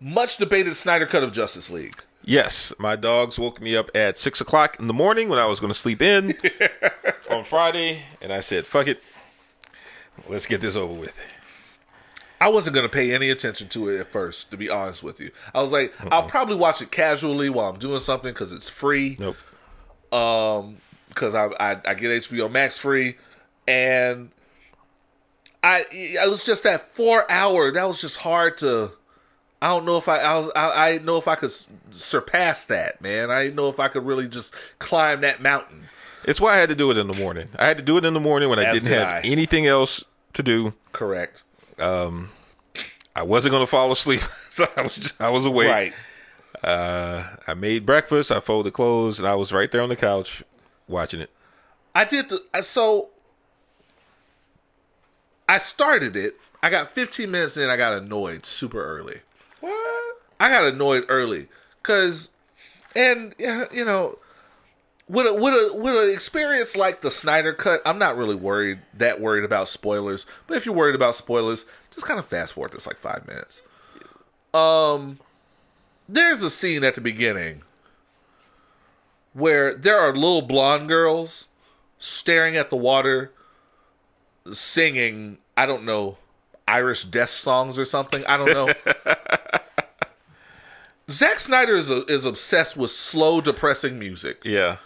much debated Snyder cut of Justice League? Yes, my dogs woke me up at six o'clock in the morning when I was going to sleep in on Friday, and I said, "Fuck it, let's get this over with." I wasn't gonna pay any attention to it at first, to be honest with you. I was like, I'll probably watch it casually while I'm doing something because it's free. Nope. Um, because I, I I get HBO Max free, and I it was just that four hour. That was just hard to. I don't know if I I was I, I know if I could surpass that man. I know if I could really just climb that mountain. It's why I had to do it in the morning. I had to do it in the morning when I didn't did have I. anything else to do. Correct. Um, I wasn't going to fall asleep, so I was just, I was awake. Right. Uh, I made breakfast. I folded clothes, and I was right there on the couch watching it. I did the so. I started it. I got 15 minutes in. I got annoyed super early. I got annoyed early because, and you know, with a with a with an experience like the Snyder cut, I'm not really worried that worried about spoilers. But if you're worried about spoilers, just kind of fast forward this like five minutes. Um, there's a scene at the beginning where there are little blonde girls staring at the water, singing. I don't know. Irish death songs or something. I don't know. Zack Snyder is a, is obsessed with slow, depressing music. Yeah.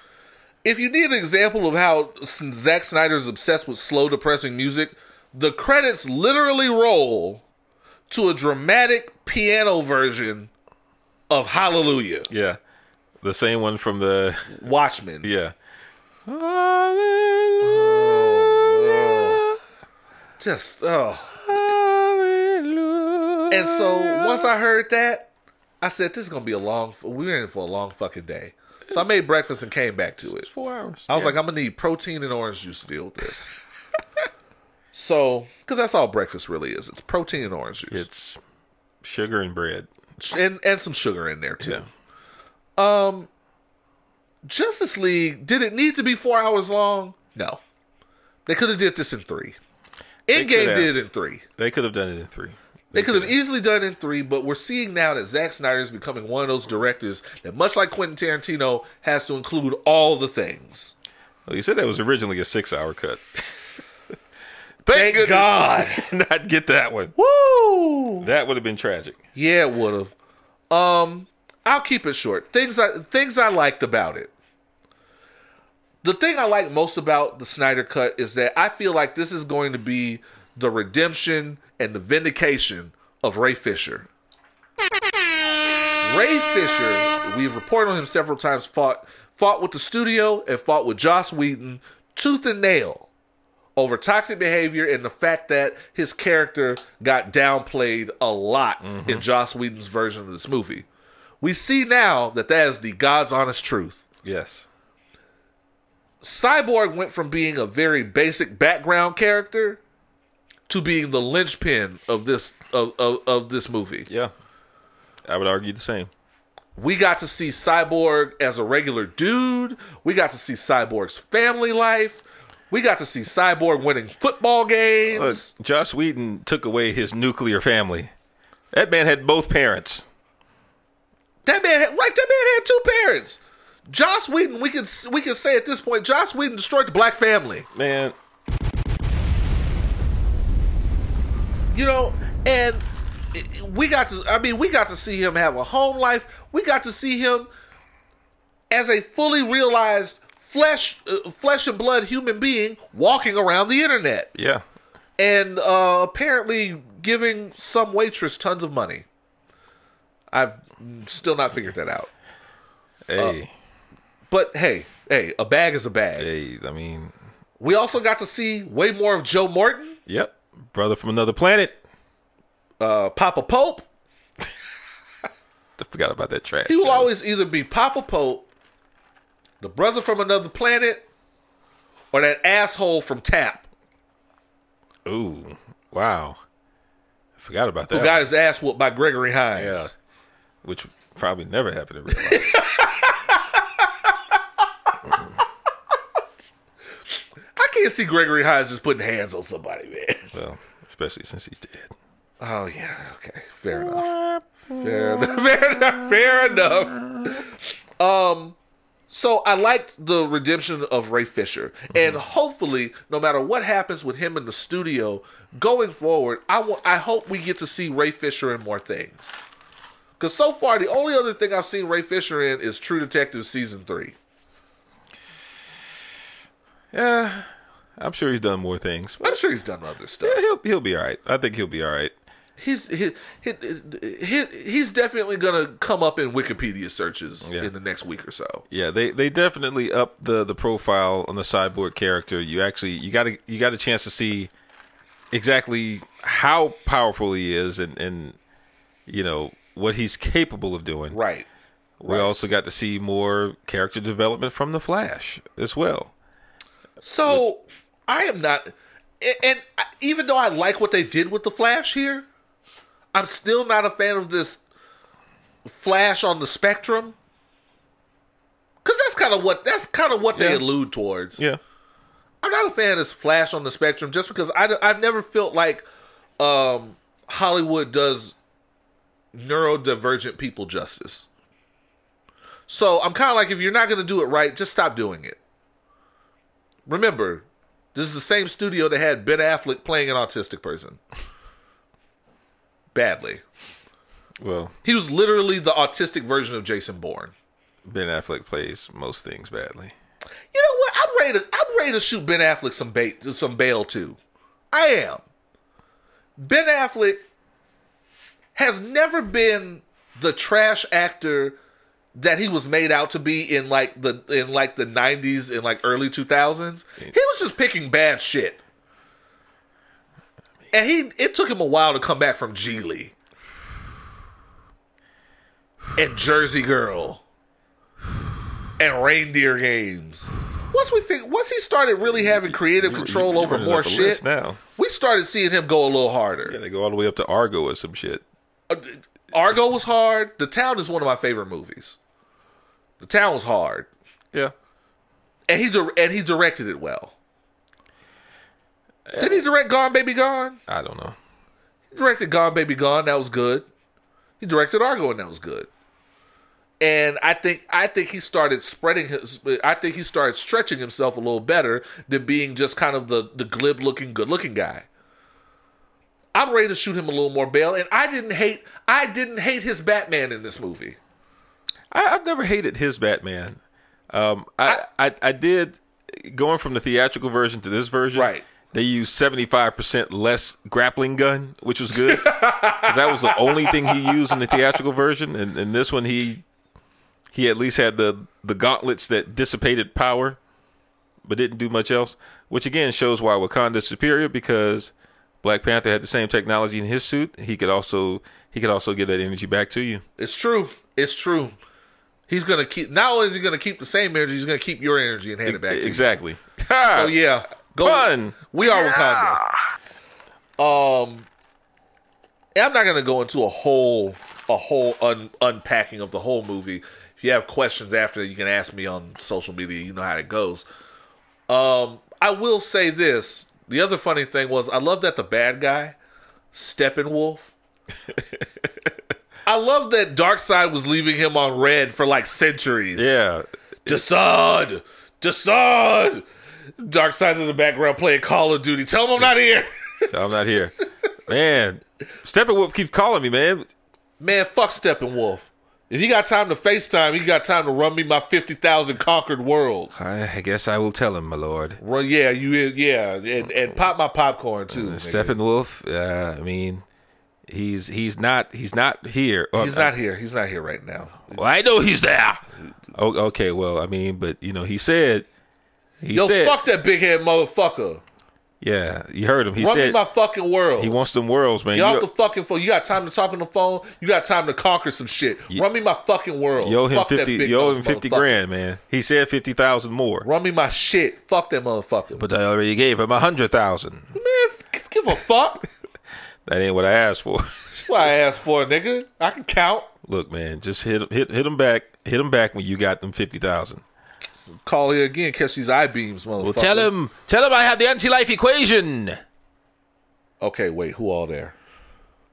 If you need an example of how Zack Snyder is obsessed with slow, depressing music, the credits literally roll to a dramatic piano version of Hallelujah, Yeah. The same one from the Watchmen. yeah. Oh, Just oh. Hallelujah. And so once I heard that, I said, "This is gonna be a long. We're in for a long fucking day." So I made breakfast and came back to it. four hours. I was like, I'm gonna need protein and orange juice to deal with this. so, because that's all breakfast really is. It's protein and orange juice, it's sugar and bread. and and some sugar in there too. Yeah. Um, Justice League did it need to be four hours long? No, they could have did this in three. Endgame did it in three. They could have done it in three. They could have easily done in three, but we're seeing now that Zack Snyder is becoming one of those directors that, much like Quentin Tarantino, has to include all the things. Well, you said that was originally a six-hour cut. Thank goodness God. Not get that one. Woo! That would have been tragic. Yeah, it would have. Um, I'll keep it short. Things I things I liked about it. The thing I like most about the Snyder Cut is that I feel like this is going to be the redemption and the vindication of Ray Fisher. Ray Fisher, we've reported on him several times, fought fought with the studio and fought with Joss Whedon tooth and nail over toxic behavior and the fact that his character got downplayed a lot mm-hmm. in Joss Whedon's version of this movie. We see now that that is the God's honest truth. Yes. Cyborg went from being a very basic background character to being the linchpin of this of, of, of this movie. Yeah. I would argue the same. We got to see Cyborg as a regular dude. We got to see Cyborg's family life. We got to see Cyborg winning football games. Look, Joss Whedon took away his nuclear family. That man had both parents. That man, had, right? That man had two parents. Joss Whedon, we can we can say at this point, Joss Whedon destroyed the black family. Man, You know, and we got to. I mean, we got to see him have a home life. We got to see him as a fully realized flesh, uh, flesh and blood human being walking around the internet, yeah. and uh, apparently giving some waitress tons of money. I've still not figured that out. Hey, But hey, hey, a bag is a bag. hey, I mean, We also got to see way more of Joe Morton, yep, brother from another planet. uh, Papa Pope. I forgot about that trash. He will always either be Papa Pope, the brother from another planet, or that asshole from Tap Ooh, wow. I forgot about that. who got his ass whooped by Gregory Hines. Yeah. which probably never happened in real life. I can't see Gregory Hines just putting hands on somebody, man. Well, especially since he's dead. Oh yeah, okay, fair enough. Fair enough. Fair enough. Fair enough. Um, so I liked the redemption of Ray Fisher, and hopefully, no matter what happens with him in the studio going forward, I want. I hope we get to see Ray Fisher in more things. Because so far, the only other thing I've seen Ray Fisher in is True Detective season three. Yeah, I'm sure he's done more things. I'm sure he's done other stuff. Yeah, he'll he'll be all right. I think he'll be all right. He's he, he, he, he's definitely gonna come up in Wikipedia searches Yeah. in the next week or so. Yeah, they they definitely up the the profile on the cyborg character. You actually you got a you got a chance to see exactly how powerful he is and and you know what he's capable of doing. Right. We also got to see more character development from the Flash as well. So I am not, and- even though I like what they did with the Flash here, I'm still not a fan of this Flash on the spectrum. Cause that's kind of what that's kind of what they allude towards. Yeah. I'm not a fan of this Flash on the spectrum just because I, have never felt like um, Hollywood does neurodivergent people justice. So I'm kind of like, if you're not going to do it right, just stop doing it. Remember, this is the same studio that had Ben Affleck playing an autistic person. Badly. Well, He was literally the autistic version of Jason Bourne. Ben Affleck plays most things badly. You know what? I'd ready to I'm ready to shoot Ben Affleck some bait some bail too. I am. Ben Affleck has never been the trash actor that he was made out to be in like the in like the 90s and like early 2000s. He was just picking bad shit. And he it took him a while to come back from Gigli. And Jersey Girl and reindeer games. Once we fig- once he started really having creative control You- you over more shit, now. we started seeing him go a little harder. Yeah, they go all the way up to Argo or some shit. Uh, Argo was hard. The Town is one of my favorite movies. The Town was hard, Yeah. and he dir- and he directed it well. Did he direct Gone Baby Gone? I don't know. He directed Gone Baby Gone. That was good. He directed Argo, and that was good. And I think I think he started spreading his. I think he started stretching himself a little better than being just kind of the the glib looking, good looking guy. I'm ready to shoot him a little more bail, and I didn't hate. I didn't hate his Batman in this movie. I, I've never hated his Batman. Um, I, I I did going from the theatrical version to this version. Right. They used seventy five percent less grappling gun, which was good. that was the only thing he used in the theatrical version, and in this one he he at least had the the gauntlets that dissipated power, but didn't do much else. Which again shows why Wakanda's superior because Black Panther had the same technology in his suit. He could also he could also give that energy back to you. It's true. It's true. He's gonna keep. Not only is he gonna keep the same energy, he's gonna keep your energy and hand it back to you. exactly. So yeah, go. Fun. We are Wakanda. Um, and I'm not gonna go into a whole a whole un, unpacking of the whole movie. If you have questions after, you can ask me on social media. You know how it goes. Um, I will say this. The other funny thing was I love that the bad guy, Steppenwolf. I love that Darkseid was leaving him on red for like centuries. Yeah. Desaad! Desaad! Darkseid's in the background playing Call of Duty. Tell him I'm not here. So I'm not here. Man, Steppenwolf keeps calling me, man. Man, fuck Steppenwolf. If he got time to FaceTime, he got time to run me my 50,000 conquered worlds. I guess I will tell him, my lord. Run, yeah, you, yeah, and, and pop my popcorn too. nigga. Steppenwolf, uh, I mean, He's he's not he's not here. Or- He's not here. He's not here right now. Well, I know he's there. Oh, okay, well, I mean, but you know, he said he Yo, said fuck that big head motherfucker. Yeah, you heard him. He Run me my fucking world. he wants them worlds, man. Get off the fucking phone. You got time to talk on the phone. You got time to conquer some shit. Run me my fucking world. Yo, him Fuck that fifty. Yo, owe him fifty grand, man. He said fifty thousand more, Run me my shit. Fuck that motherfucker. but I already gave him a hundred thousand. man, give a fuck. That ain't what I asked for. What I asked for, nigga. I can count. Look, man, just hit him, hit hit him back, hit him back when you got them fifty thousand. Call here again. Catch these eye beams, motherfucker. Well, tell him, tell him I have the anti-life equation. Okay, wait. Who all there?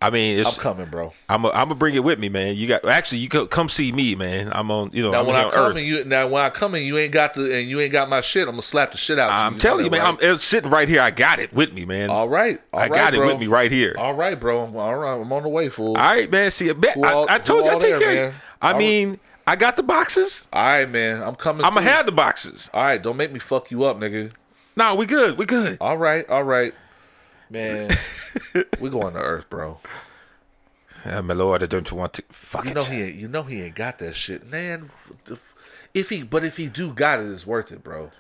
I mean, I'm coming, bro. I'm, I'm gonna bring it with me, man. You got actually, you co- come see me, man. I'm on, you know, Now I'm when I come Earth. and you now when I come and you ain't got the and you ain't got my shit, I'm gonna slap the shit out. of you. I'm you. telling you, man. that, I'm it's sitting right here. I got it with me, man. all right. all I right, got it bro. with me right here. All right, bro. I'm, all right. I'm on the way, fool. All right, man. See, bet, all- I, I told you I take there, care. man? I All- mean, I got the boxes. all right, man. I'm coming. I'm gonna have the boxes. All right, don't make me fuck you up, nigga. No, we good. We good. All right, all right, man. we going to Earth, bro. Ah, my lord, I don't want to. Fuck You it. know he ain't. You know he ain't got that shit, man. f- the f- If he, but if he do got it, it's worth it, bro.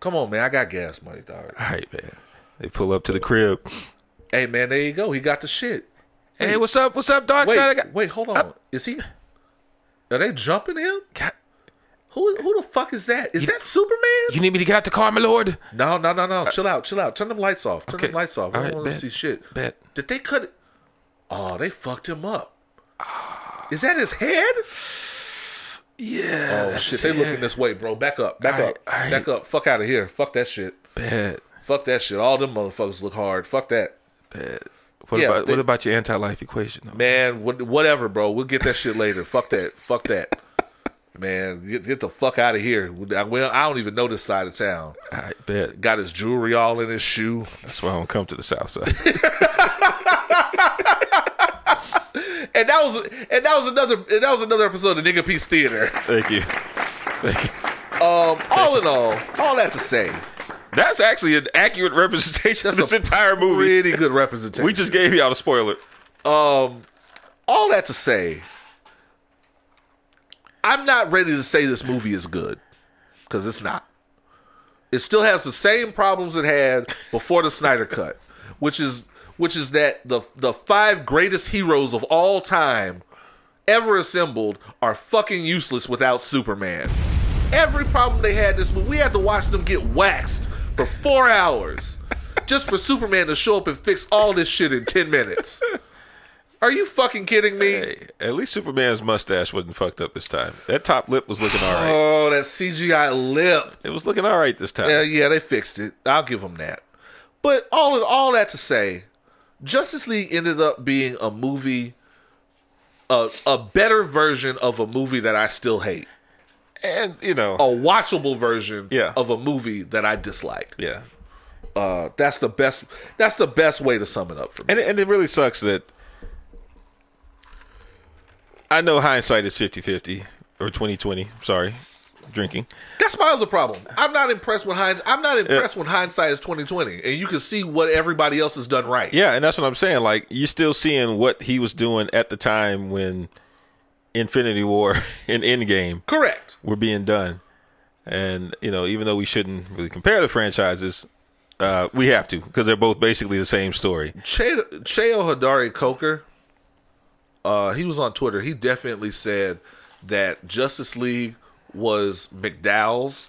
Come on, man. I got gas money, dog. All right, man. They pull up to the crib. Hey, man. There you go. He got the shit. Hey, what's up? What's up, Dark Wait, Side? Got, wait. Hold on. Is he? Are they jumping him? God, Who? Who the fuck is that? Is that Superman? you need me to get out the car, my lord? No, no, no, no. Chill out, chill out. Turn them lights off. Turn Okay. them lights off. I don't right, want to see shit. Bet. Did they cut it? Oh, they fucked him up. Is that his head? Yeah. Oh shit, they looking this way, bro. Back up, back All up, right, all right. back up. Fuck out of here. Fuck that shit. Bad. Fuck that shit. All them motherfuckers look hard. Fuck that. Bad. What Yeah, about they- what about your anti-life equation? though? Man, what, whatever, bro. We'll get that shit later. Fuck that. Fuck that. Man, get, get the fuck out of here. I, well, I don't even know this side of town. I bet. Got his jewelry all in his shoe. That's why I don't come to the south side. And that was and that was another and that was another episode of Nigga Peace Theater. Thank you. Thank you. Um, all in all, all that to say, That's actually an accurate representation of this entire movie. pretty good representation. We just gave y'all a spoiler. um, all that to say, I'm not ready to say this movie is good because it's not. It still has the same problems it had before the Snyder Cut, which is which is that the the five greatest heroes of all time ever assembled are fucking useless without Superman. Every problem they had this movie, we had to watch them get waxed for four hours just for Superman to show up and fix all this shit in ten minutes. Are you fucking kidding me? Hey, at least Superman's mustache wasn't fucked up this time. That top lip was looking all right. Oh, that CGI lip. It was looking all right this time. Yeah, yeah, they fixed it. I'll give them that. But all in all that to say, Justice League ended up being a movie, a a better version of a movie that I still hate, And you know, a watchable version Yeah. of a movie that I dislike. yeah. Uh, that's the best. That's the best way to sum it up for me. And and it really sucks that I know hindsight is 50-50 or 20-20, sorry. Drinking. That's my other problem. I'm not impressed with hind. I'm not impressed when hindsight is 2020, and you can see what everybody else has done right. Yeah, and that's what I'm saying. Like you're still seeing what he was doing at the time when Infinity War and Endgame Correct. were being done. And you know, even though we shouldn't really compare the franchises, uh, we have to because they're both basically the same story. Che- Cheo Hodari Coker, uh, he was on Twitter. He definitely said that Justice League was McDowell's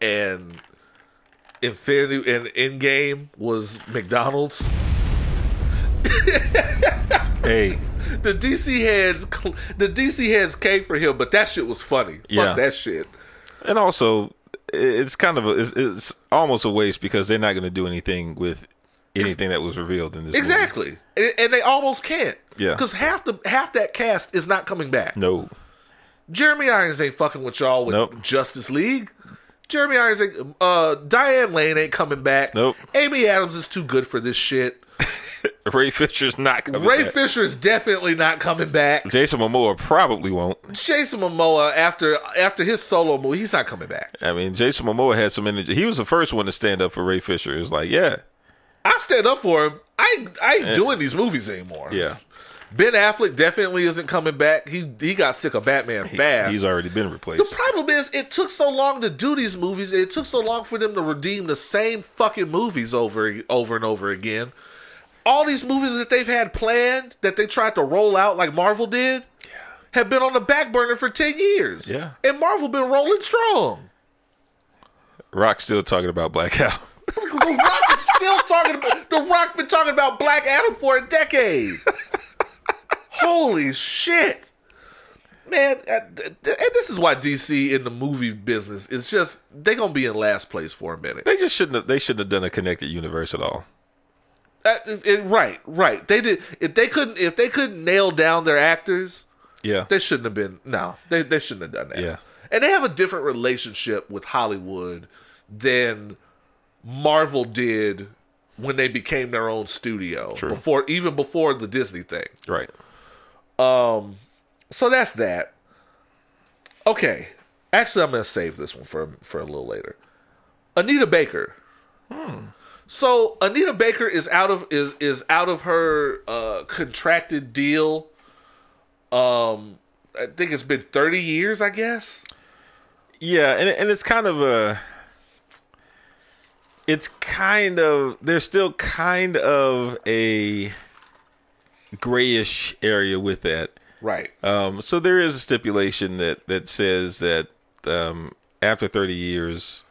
and Infinity and Endgame was McDonald's. Hey, The DC heads, the DC heads came for him, but that shit was funny. Yeah. Fuck that shit. and also it's kind of a, it's, it's almost a waste because they're not going to do anything with anything that was revealed in this. movie. And, and they almost can't. Yeah. because half the half that cast is not coming back. No. Jeremy Irons ain't fucking with y'all with Nope. Justice League. Jeremy Irons, ain't, uh, Diane Lane ain't coming back. Nope. Amy Adams is too good for this shit. Ray Fisher's not coming. Ray back. Fisher is definitely not coming back. Jason Momoa probably won't. Jason Momoa after after his solo movie, he's not coming back. I mean, Jason Momoa had some energy. He was the first one to stand up for Ray Fisher. It was like, yeah, I stand up for him. I I ain't eh. doing these movies anymore. Yeah, Ben Affleck definitely isn't coming back. He he got sick of Batman fast. he's already been replaced. the problem is, it took so long to do these movies. It took so long for them to redeem the same fucking movies over over and over again. All these movies that they've had planned that they tried to roll out like Marvel did, have been on the back burner for ten years. Yeah. and Marvel been rolling strong. Rock's still talking about Black Adam. Rock still talking about The Rock been talking about Black Adam for a decade. Holy shit. Man, uh, and this is why DC in the movie business is just they gonna be in last place for a minute. They just shouldn't. Have, they shouldn't have done a connected universe at all. Uh, it- it- right, right. They did if they couldn't if they couldn't nail down their actors, Yeah, they shouldn't have been. No, they they shouldn't have done that. Yeah. and they have a different relationship with Hollywood than Marvel did when they became their own studio True. before even before the Disney thing. right. Um So that's that. Okay, actually, I'm gonna save this one for for a little later. Anita Baker. Hmm. So Anita Baker is out of is is out of her uh, contracted deal. Um, I think it's been 30 years. I guess. Yeah, and and it's kind of a. It's kind of there's still kind of a grayish area with that. Right. Um, so there is a stipulation that that says that um, after 30 years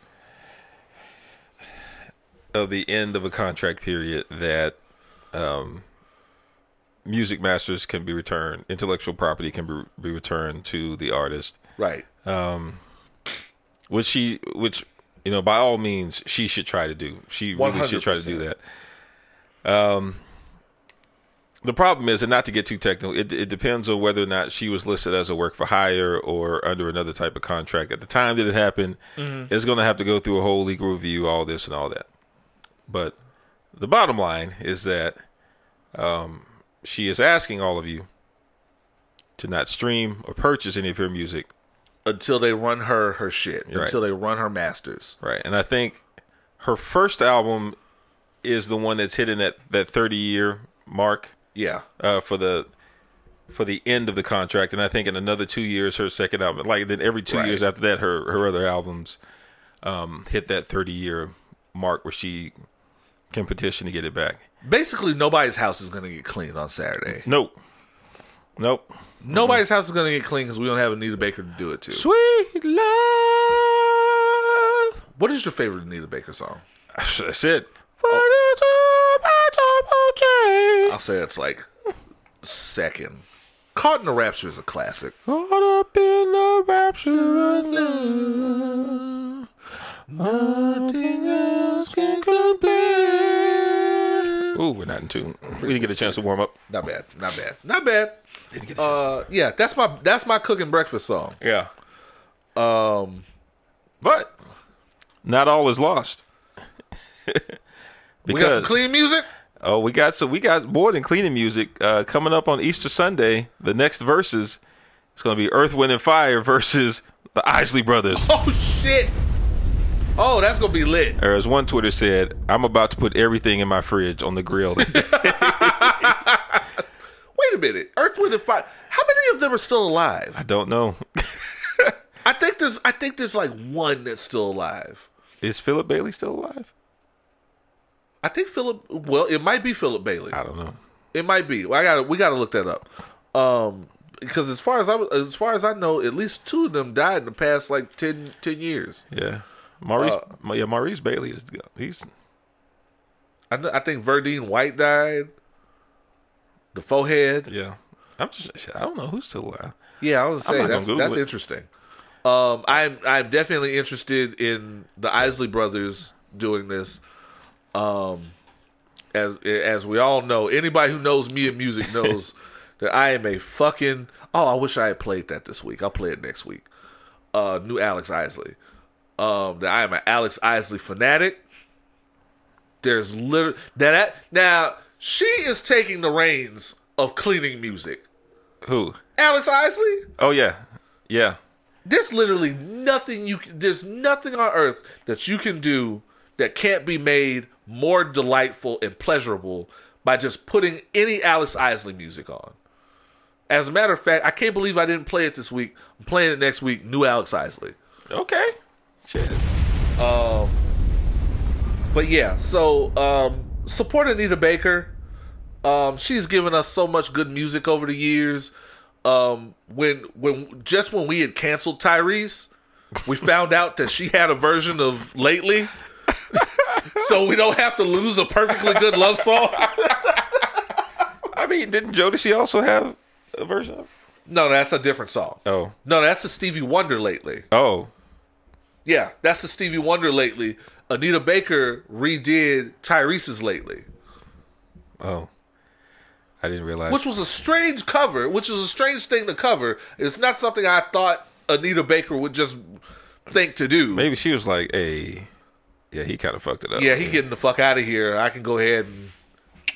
of the end of a contract period, that um, music masters can be returned, intellectual property can be, be returned to the artist, Right. which she, which you know, by all means, she should try to do. She really should try to do that. Um, the problem is, and not to get too technical, it, it depends on whether or not she was listed as a work for hire or under another type of contract. At the time that it happened, it's going to have to go through a whole legal review, all this and all that. But the bottom line is that um, she is asking all of you to not stream or purchase any of her music Until they run her her shit. Right. Until they run her masters. Right. And I think her first album is the one that's hitting that, that 30 year mark Yeah. uh, for the for the end of the contract. And I think in another two years, her second album, like then every two Right. years after that, her, her other albums um, hit that 30 year mark where she can petition to get it back. Basically, nobody's house is gonna get cleaned on Saturday. Nope. Nope. Nobody's house is gonna get clean because we don't have Anita Baker to do it to. Sweet love. What is your favorite Anita Baker song? That's it. Oh. I'll say it's like second. Caught in the Rapture is a classic. Caught up in the rapture of love. Nothing else can compare. Ooh, we're not in tune. We didn't get a chance to warm up. Not bad. Not bad. Not bad. Uh, yeah, that's my that's my cooking breakfast song. Yeah. Um, but not all is lost. We got some clean music. Oh, we got so we got more than cleaning music uh, coming up on Easter Sunday. The next verses it's going to be Earth, Wind, and Fire versus the Isley Brothers. Oh shit. Oh, that's gonna be lit. or as one Twitter said, "I'm about to put everything in my fridge on the grill." Wait a minute. Earth, Wind, and Fire. How many of them are still alive? I don't know. I think there's I think there's like one that's still alive. Is Philip Bailey still alive? I think Philip. Well, it might be Philip Bailey. I don't know. It might be. I got. We got to look that up. Um, because as far as I as far as I know, at least two of them died in the past like 10, 10 years. Yeah, Maurice. Uh, yeah, Maurice Bailey is. He's I know, I think Verdine White died. The forehead. yeah. I'm just. I don't know who's still alive. Yeah, I was saying that's that's it. interesting. Um, I'm I'm definitely interested in the Isley brothers doing this. Um, as as we all know, anybody who knows me and music knows that I am a fucking. Oh, I wish I had played that this week. I'll play it next week. Uh, new Alex Isley. Um, that I am an Alex Isley fanatic. There's literally now that now she is taking the reins of cleaning music. Who? Alex Isley. Oh yeah, yeah. There's literally nothing you can, there's nothing on earth that you can do that can't be made more delightful and pleasurable by just putting any Alex Isley music on. As a matter of fact, I can't believe I didn't play it this week. I'm playing it next week. New Alex Isley. Okay. Shit. But yeah, so um, support Anita Baker. Um, she's given us so much good music over the years. Um, when when just when we had canceled Tyrese, we found out that she had a version of Lately. so we don't have to lose a perfectly good love song. I mean, didn't Jodeci also have a version of? No, that's a different song. Oh. No, that's the Stevie Wonder lately. Oh. Yeah, that's the Stevie Wonder lately. Anita Baker redid Tyrese's lately. Oh. I didn't realize. which was a strange cover, which is a strange thing to cover. It's not something I thought Anita Baker would just think to do. Maybe she was like, "Hey, yeah, he kind of fucked it up." Yeah, he getting the fuck out of here. I can go ahead and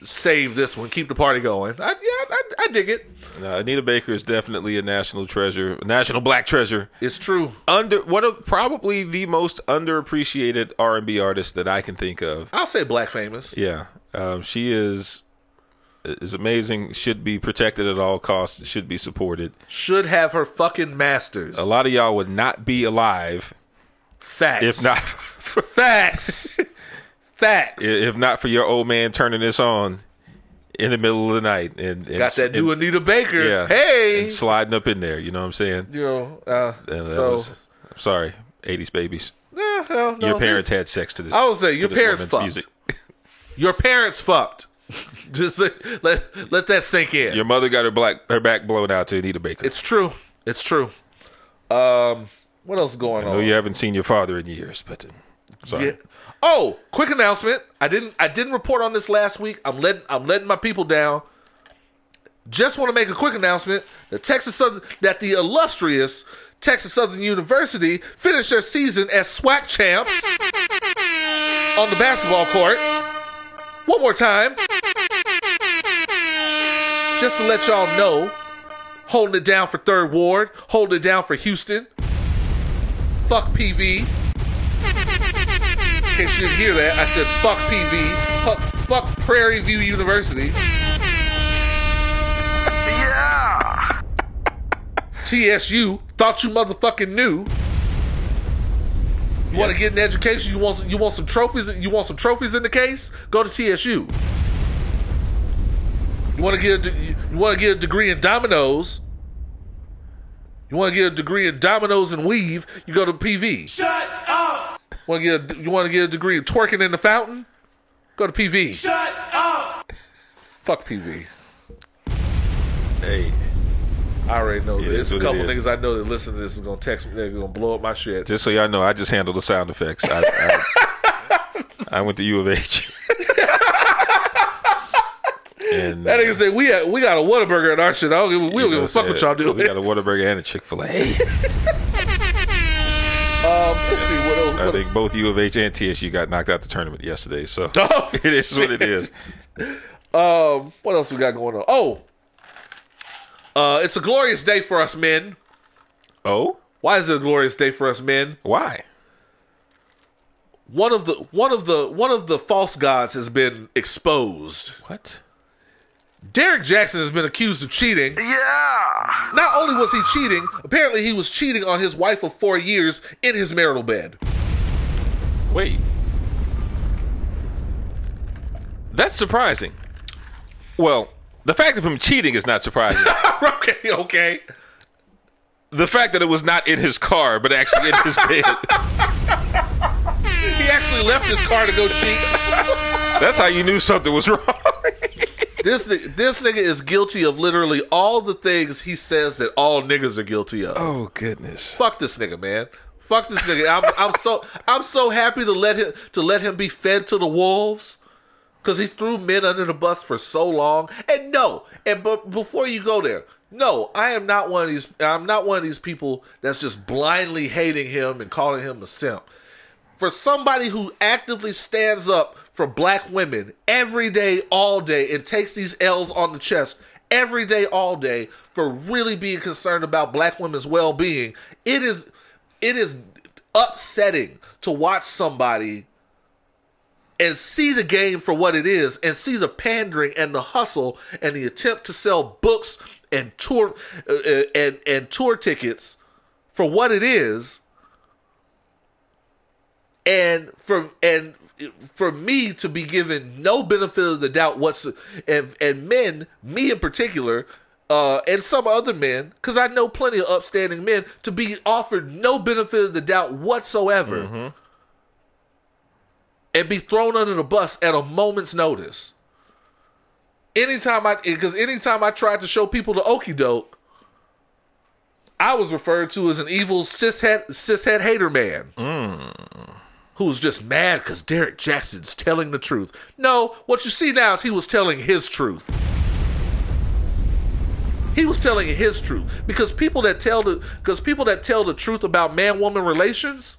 save this one, keep the party going. I, yeah, I, I dig it. No, Anita Baker is definitely a national treasure, a national black treasure. It's true. Under one of probably the most underappreciated R and B artist that I can think of. I'll say black famous. Yeah, um, she is is amazing. Should be protected at all costs. Should be supported. Should have her fucking masters. A lot of y'all would not be alive Facts. if not facts. facts. if not for your old man turning this on in the middle of the night and, and Got that new and, Anita Baker. yeah, Hey. and sliding up in there. You know what I'm saying? you know, uh, so was- I'm sorry, 80s babies. hell, no, Your parents had sex to this. I would say your parents fucked. Your parents fucked. Just let, let let that sink in. Your mother got her black her back blown out to Anita Baker. It's true. It's true. Um, what else is going I know on? you haven't seen your father in years, but uh, sorry. Yeah. Oh, quick announcement. I didn't I didn't report on this last week. I'm letting I'm letting my people down. Just want to make a quick announcement that Texas Southern that the illustrious Texas Southern University finished their season as SWAC champs on the basketball court. One more time. Just to let y'all know, holding it down for Third Ward, holding it down for Houston. Fuck PV. In case you didn't hear that, I said fuck PV. Fuck, fuck Prairie View University. Yeah. TSU. Thought you motherfucking knew. You want to get an education? You want some, you want some trophies? You want some trophies in the case? Go to TSU. You want to get a, de- you want to get a degree in dominoes? You want to get a degree in dominoes and weave? You go to PV. Shut up. Want to get a, you want to get a degree in twerking in the fountain? Go to PV. Shut up. Fuck PV. Hey, I already know It this. A couple niggas I know that listen to this is gonna text me. They're gonna blow up my shit. just so y'all know, I just handle the sound effects. I, I, I went to U of H. and That nigga said we got, we got a Whataburger in our shit. I don't give, a- we don't give know a fuck what what y'all I'm saying? doing. We got a Whataburger and a Chick Fil A. um, let's see what else. I think both U of H and TSU got knocked out the tournament yesterday, so Oh, it is what it is. um, what else we got going on? Oh, uh, it's a glorious day for us men. Oh, Why is it a glorious day for us men? why? One of the one of the one of the false gods has been exposed. What? Derrick Jaxn has been accused of cheating. Yeah. Not only was he cheating, apparently he was cheating on his wife of four years in his marital bed. Wait. That's surprising. Well, the fact of him cheating is not surprising. okay, okay. the fact that it was not in his car, but actually in his bed. He actually left his car to go cheat. That's how you knew something was wrong. This this nigga is guilty of literally all the things he says that all niggas are guilty of. oh goodness. Fuck this nigga, man. Fuck this nigga. I'm, I'm so I'm so happy to let him to let him be fed to the wolves because he threw men under the bus for so long. And no, and but before you go there, no, I am not one of these. I'm not one of these people that's just blindly hating him and calling him a simp. For somebody who actively stands up for black women every day, all day, and takes these L's on the chest every day, all day, for really being concerned about black women's well being, it is it is upsetting to watch somebody and see the game for what it is and see the pandering and the hustle and the attempt to sell books and tour uh, and and tour tickets for what it is. And for and for me to be given no benefit of the doubt what's and and men me in particular uh, and some other men, because I know plenty of upstanding men, to be offered no benefit of the doubt whatsoever, and be thrown under the bus at a moment's notice. Anytime I, because anytime I tried to show people the okey doke, I was referred to as an evil cishet cishet hater man who was just mad because Derrick Jaxn's telling the truth. No, what you see now is he was telling his truth. He was telling his truth because people that tell the because people that tell the truth about man woman relations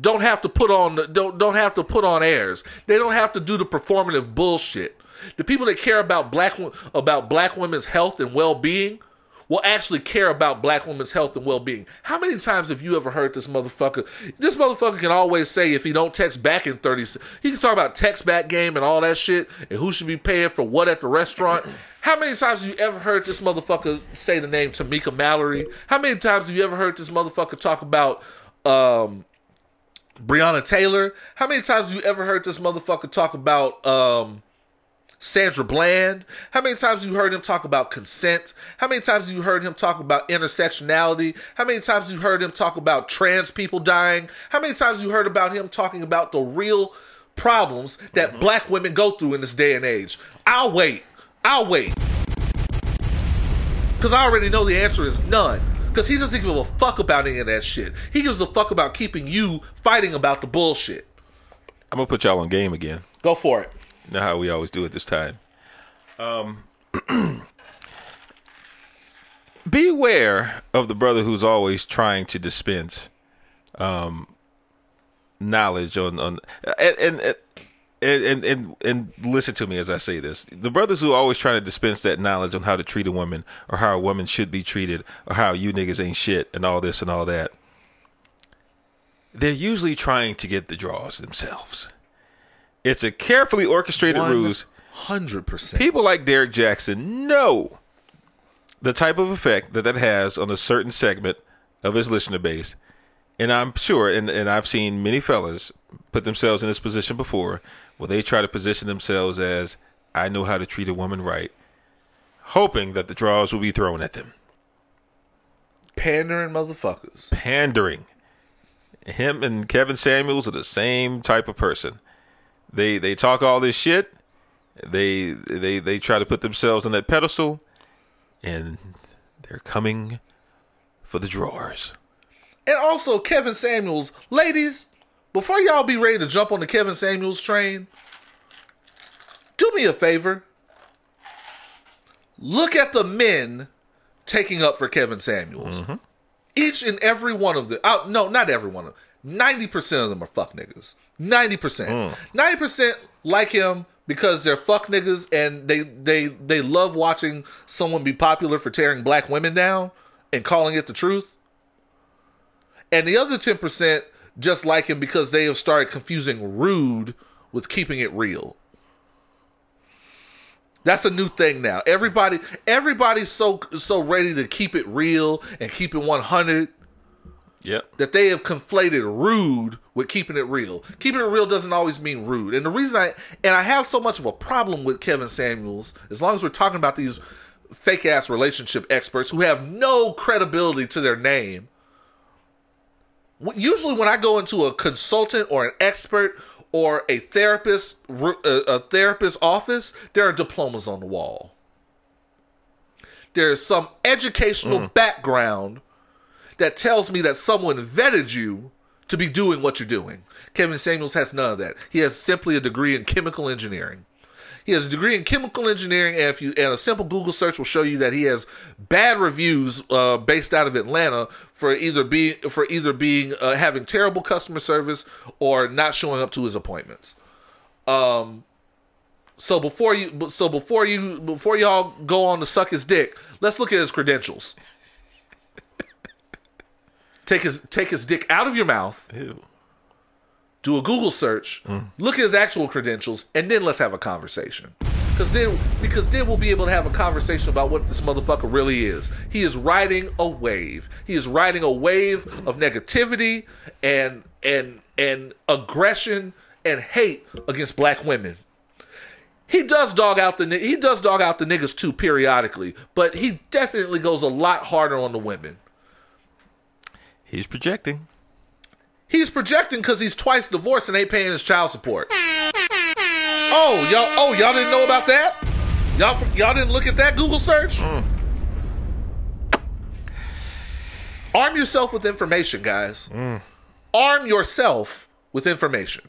don't have to put on don't don't have to put on airs. They don't have to do the performative bullshit. The people that care about black about black women's health and well being will actually care about black women's health and well being. How many times have you ever heard this motherfucker? This motherfucker can always say if he don't text back in thirty, he can talk about text back game and all that shit and who should be paying for what at the restaurant. How many times have you ever heard this motherfucker say the name Tamika Mallory? How many times have you ever heard this motherfucker talk about um, Breonna Taylor? How many times have you ever heard this motherfucker talk about um, Sandra Bland? How many times have you heard him talk about consent? How many times have you heard him talk about intersectionality? How many times have you heard him talk about trans people dying? How many times have you heard about him talking about the real problems that black women go through in this day and age? I'll wait. I'll wait. Because I already know the answer is none. Because he doesn't give a fuck about any of that shit. He gives a fuck about keeping you fighting about the bullshit. I'm gonna put y'all on game again. Go for it. You know how we always do it this time. Um, beware of the brother who's always trying to dispense um, knowledge on on and and. and and, and and listen to me as I say this. The brothers who are always trying to dispense that knowledge on how to treat a woman or how a woman should be treated or how you niggas ain't shit and all this and all that. They're usually trying to get the draws themselves. It's a carefully orchestrated ruse. Hundred percent. People like Derrick Jaxn know the type of effect that that has on a certain segment of his listener base. And I'm sure, and, and I've seen many fellas put themselves in this position before where they try to position themselves as, I know how to treat a woman right, hoping that the draws will be thrown at them. Pandering motherfuckers. Pandering. Him and Kevin Samuels are the same type of person. They they talk all this shit. They they they try to put themselves on that pedestal, and they're coming for the drawers. And also Kevin Samuels, ladies, before y'all be ready to jump on the Kevin Samuels train, do me a favor. Look at the men taking up for Kevin Samuels. Mm-hmm. Each and every one of them. Oh, uh, no, not every one of them. Ninety percent of them are fuck niggas. Ninety percent. Mm. Ninety percent like him because they're fuck niggas and they they they love watching someone be popular for tearing black women down and calling it the truth. And the other ten percent just like him because they have started confusing rude with keeping it real. That's a new thing now. Everybody, everybody's so so ready to keep it real and keep it one hundred Yep. that they have conflated rude with keeping it real. Keeping it real doesn't always mean rude. And the reason I and I have so much of a problem with Kevin Samuels, as long as we're talking about these fake ass relationship experts who have no credibility to their name. Usually, when I go into a consultant or an expert or a therapist a a therapist office, there are diplomas on the wall. There is some educational mm. background that tells me that someone vetted you to be doing what you're doing. Kevin Samuels has none of that. He has simply a degree in chemical engineering. He has a degree in chemical engineering, and if you and a simple Google search will show you that he has bad reviews uh, based out of Atlanta for either being for either being uh, having terrible customer service or not showing up to his appointments. Um, so before you so before you before y'all go on to suck his dick, let's look at his credentials. take his take his dick out of your mouth. Ew. Do a Google search, look at his actual credentials, and then let's have a conversation. Because then, because then we'll be able to have a conversation about what this motherfucker really is. He is riding a wave. He is riding a wave of negativity and and and aggression and hate against black women. He does dog out the he does dog out the niggas too periodically, but he definitely goes a lot harder on the women. He's projecting. He's projecting because he's twice divorced and ain't paying his child support. Oh, y'all! Oh, y'all didn't know about that? Y'all, y'all didn't look at that Google search? Mm. Arm yourself with information, guys. Mm. Arm yourself with information.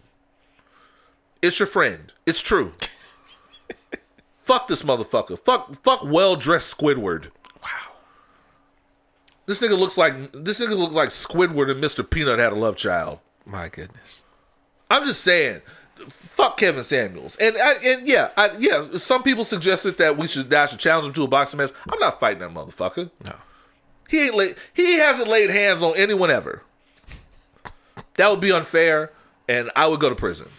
It's your friend. It's true. fuck this motherfucker. Fuck, fuck well dressed Squidward. This nigga looks like this nigga looks like Squidward and Mr. Peanut had a love child. My goodness. I'm just saying, fuck Kevin Samuels. And I, and yeah, I, yeah. Some people suggested that we should that I should challenge him to a boxing match. I'm not fighting that motherfucker. No. He ain't laid, he hasn't laid hands on anyone ever. That would be unfair, and I would go to prison.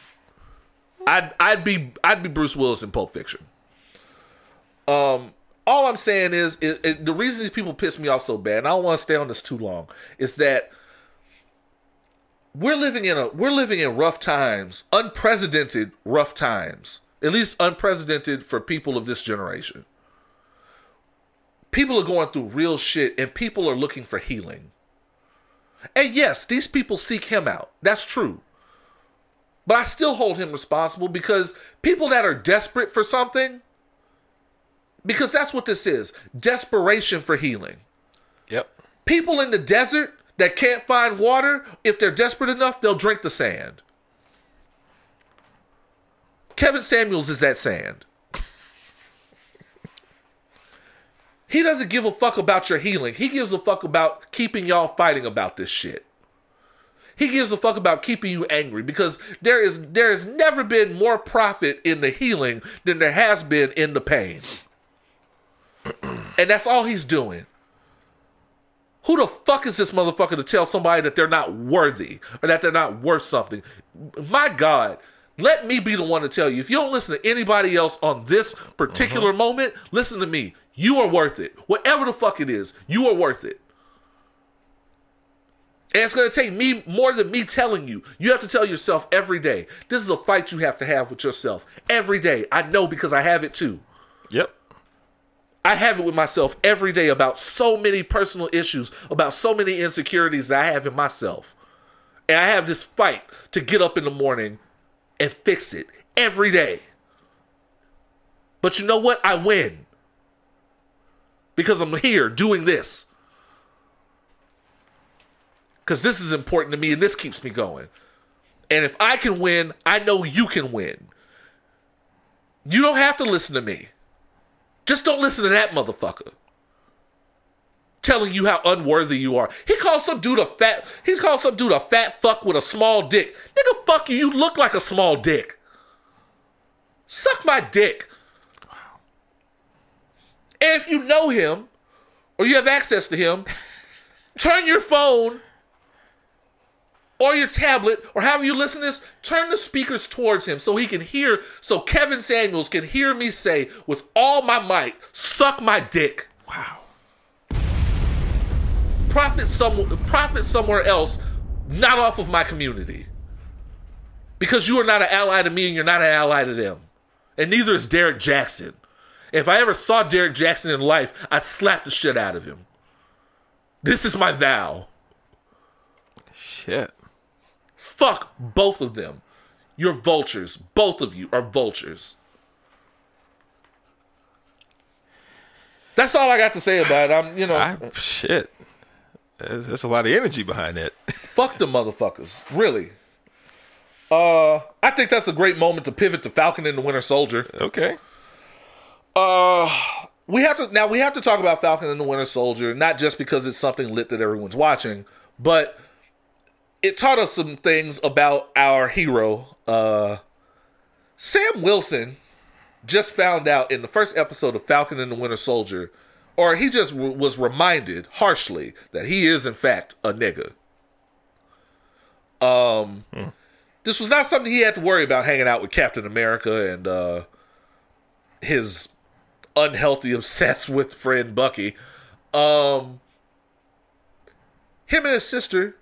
I'd I'd be I'd be Bruce Willis in Pulp Fiction. Um, all I'm saying is, it, it, the reason these people piss me off so bad, and I don't want to stay on this too long, is that we're living in a we're living in rough times, unprecedented rough times. At least unprecedented for people of this generation. People are going through real shit and people are looking for healing. And yes, these people seek him out. That's true. But I still hold him responsible because people that are desperate for something because that's what this is, desperation for healing Yep. people in the desert that can't find water, if they're desperate enough, they'll drink the sand. Kevin Samuels is that sand. He doesn't give a fuck about your healing. He gives a fuck about keeping y'all fighting about this shit. He gives a fuck about keeping you angry because there is there has never been more profit in the healing than there has been in the pain. And that's all he's doing. Who the fuck is this motherfucker to tell somebody that they're not worthy or that they're not worth something? My God, let me be the one to tell you. If you don't listen to anybody else on this particular mm-hmm. moment, listen to me. You are worth it. Whatever the fuck it is, you are worth it. And it's going to take me more than me telling you. You have to tell yourself every day. This is a fight you have to have with yourself every day. I know because I have it too. Yep. I have it with myself every day about so many personal issues, about so many insecurities that I have in myself. And I have this fight to get up in the morning and fix it every day. But you know what? I win. Because I'm here doing this. Because this is important to me and this keeps me going. And if I can win, I know you can win. You don't have to listen to me. Just don't listen to that motherfucker. Telling you how unworthy you are. He calls some dude a fat. He calls some dude a fat fuck with a small dick. Nigga, fuck you. You look like a small dick. Suck my dick. And if you know him, or you have access to him, turn your phone or your tablet, or however you listen to this, turn the speakers towards him so he can hear, so Kevin Samuels can hear me say with all my might, suck my dick. Wow. Profit some profit somewhere else, not off of my community. Because you are not an ally to me and you're not an ally to them. And neither is Derrick Jaxn. If I ever saw Derrick Jaxn in life, I'd slap the shit out of him. This is my vow. Shit. Fuck both of them. You're vultures. Both of you are vultures. That's all I got to say about it. I'm, you know, I shit. There's, there's a lot of energy behind that. fuck the motherfuckers. Really. Uh, I think that's a great moment to pivot to Falcon and the Winter Soldier. okay. Uh, we have to now. We have to talk about Falcon and the Winter Soldier, not just because it's something lit that everyone's watching, but it taught us some things about our hero. Uh, Sam Wilson just found out in the first episode of Falcon and the Winter Soldier, or he just w- was reminded harshly that he is in fact a nigga. Um, this was not something he had to worry about hanging out with Captain America and uh, his unhealthy, obsessed with friend Bucky. Um, him and his sister,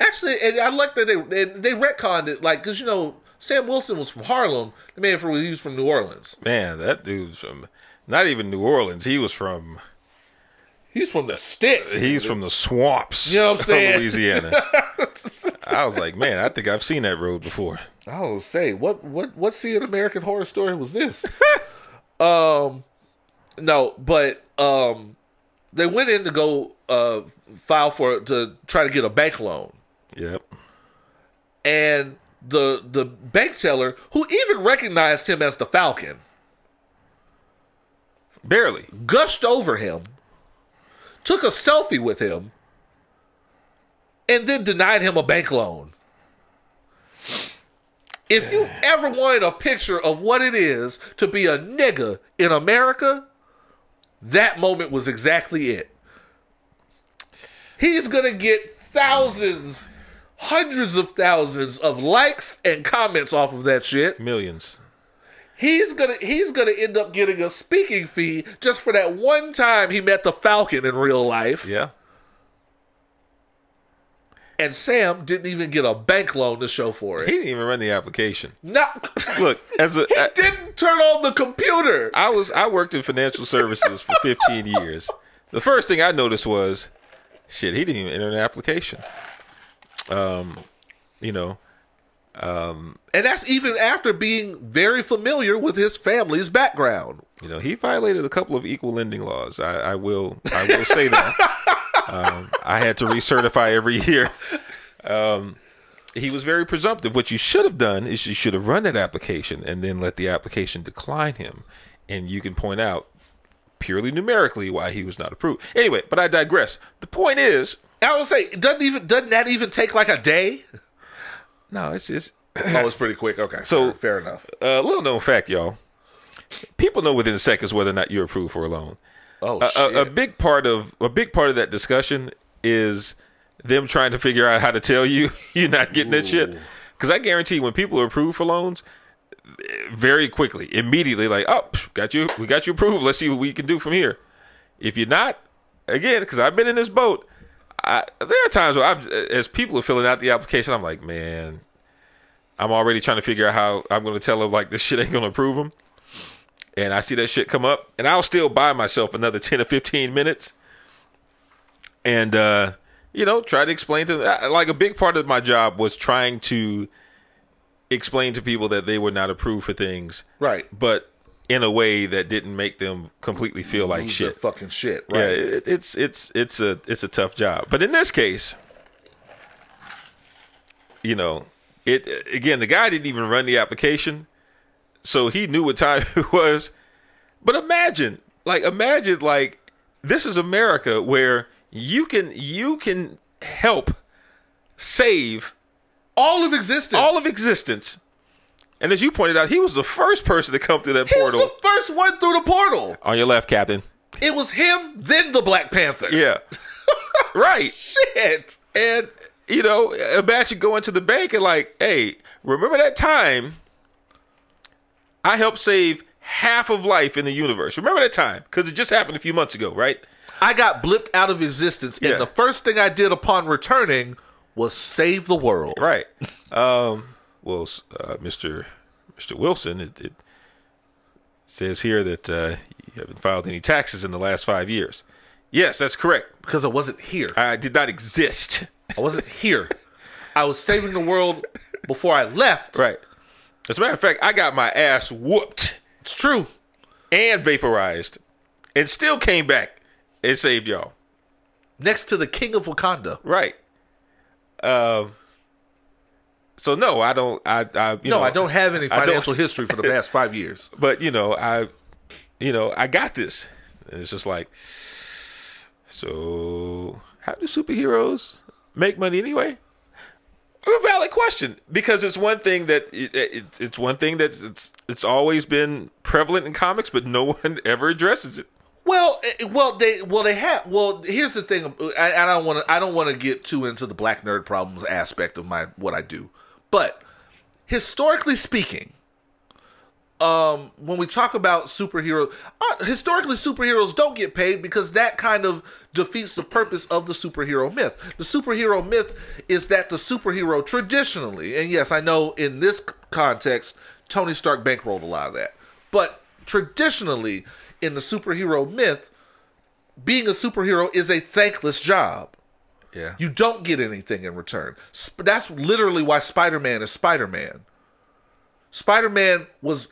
actually, and I like that they they, they retconned it, like because you know Sam Wilson was from Harlem, the man for he was from New Orleans. Man, that dude's from not even New Orleans. He was from He's from the sticks. he's from the swamps. You know what I'm saying? Louisiana. I was like, man, I think I've seen that road before. I was say what what what an American Horror Story was this? um, no, but um, they went in to go uh file for to try to get a bank loan, Yep. and the the bank teller who even recognized him as the Falcon Barely. gushed over him, took a selfie with him, and then denied him a bank loan. If you've ever wanted a picture of what it is to be a nigga in America, that moment was exactly it. He's gonna get thousands, hundreds of thousands of likes and comments off of that shit Millions. he's gonna he's gonna end up getting a speaking fee just for that one time he met the Falcon in real life. Yeah. And Sam didn't even get a bank loan to show for it. He didn't even run the application. No, Look, as a he I, didn't turn on the computer. I was I worked in financial services for 15 years. The first thing I noticed was, shit, he didn't even enter an application. Um, you know, um, And that's even after being very familiar with his family's background. you know, he violated a couple of equal lending laws. I, I will I will say that. um, I had to recertify every year. Um, he was very presumptive. What you should have done is you should have run that application and then let the application decline him, and you can point out purely numerically why he was not approved. Anyway, but I digress. The point is, I would say, it doesn't even doesn't that even take like a day? no, it's just oh, it's pretty quick. Okay, So- fair, fair enough. a little known fact, y'all. People know within seconds whether or not you're approved for a loan. Oh a, shit! a, a big part of a big part of that discussion is them trying to figure out how to tell you you're not getting that shit. Because I guarantee when people are approved for loans, very quickly, immediately, like, oh, got you, we got you approved. Let's see what we can do from here. If you're not, again, because I've been in this boat, I, there are times where I'm, as people are filling out the application, I'm like, man, I'm already trying to figure out how I'm going to tell them like this shit ain't going to approve them and I see that shit come up, and I'll still buy myself another ten or fifteen minutes, and uh, you know, try to explain to them. Like a big part of my job was trying to explain to people that they were not approved for things, right, but in a way that didn't make them completely feel like Lose shit. fucking shit. Yeah, it, it's it's it's a it's a tough job, but in this case, you know, it again. The guy didn't even run the application, so he knew what time it was. But imagine, like, imagine, like, this is America where you can you can help save all of existence. all of existence. And as you pointed out, he was the first person to come through that portal. He was the first one through the portal. On your left, Captain. It was him, then the Black Panther. Yeah. right. Shit. And you know, imagine going to the bank and like, hey, remember that time I helped save half of life in the universe? Remember that time? Because it just happened a few months ago, right? I got blipped out of existence, Yeah. and the first thing I did upon returning was save the world. Right. Um, well, uh, Mr. Mr. Wilson, it, it says here that uh, you haven't filed any taxes in the last five years. Yes, that's correct. Because I wasn't here. I did not exist. I wasn't here. I was saving the world before I left. Right. As a matter of fact, I got my ass whooped It's true. and vaporized, and still came back and saved y'all. Next to the king of Wakanda. Right. Um. So no, I don't. I. I you no, know, I don't have any financial history for the past five years. But you know, I. You know, I got this. And it's just like. So how do superheroes make money anyway? A valid question because it's one thing that it, it, it's one thing that's it's it's always been prevalent in comics, but no one ever addresses it. Well, eh, well, they, well, they have. Well, here's the thing. I, I don't want to. I don't want to get too into the black nerd problems aspect of my what I do, but historically speaking, um, when we talk about superheroes, uh, historically superheroes don't get paid because that kind of defeats the purpose of the superhero myth. The superhero myth is that the superhero traditionally, and yes, I know in this context, Tony Stark bankrolled a lot of that, but traditionally in the superhero myth, being a superhero is a thankless job. Yeah. You don't get anything in return. Sp- that's literally why Spider Man is Spider Man. Spider Man was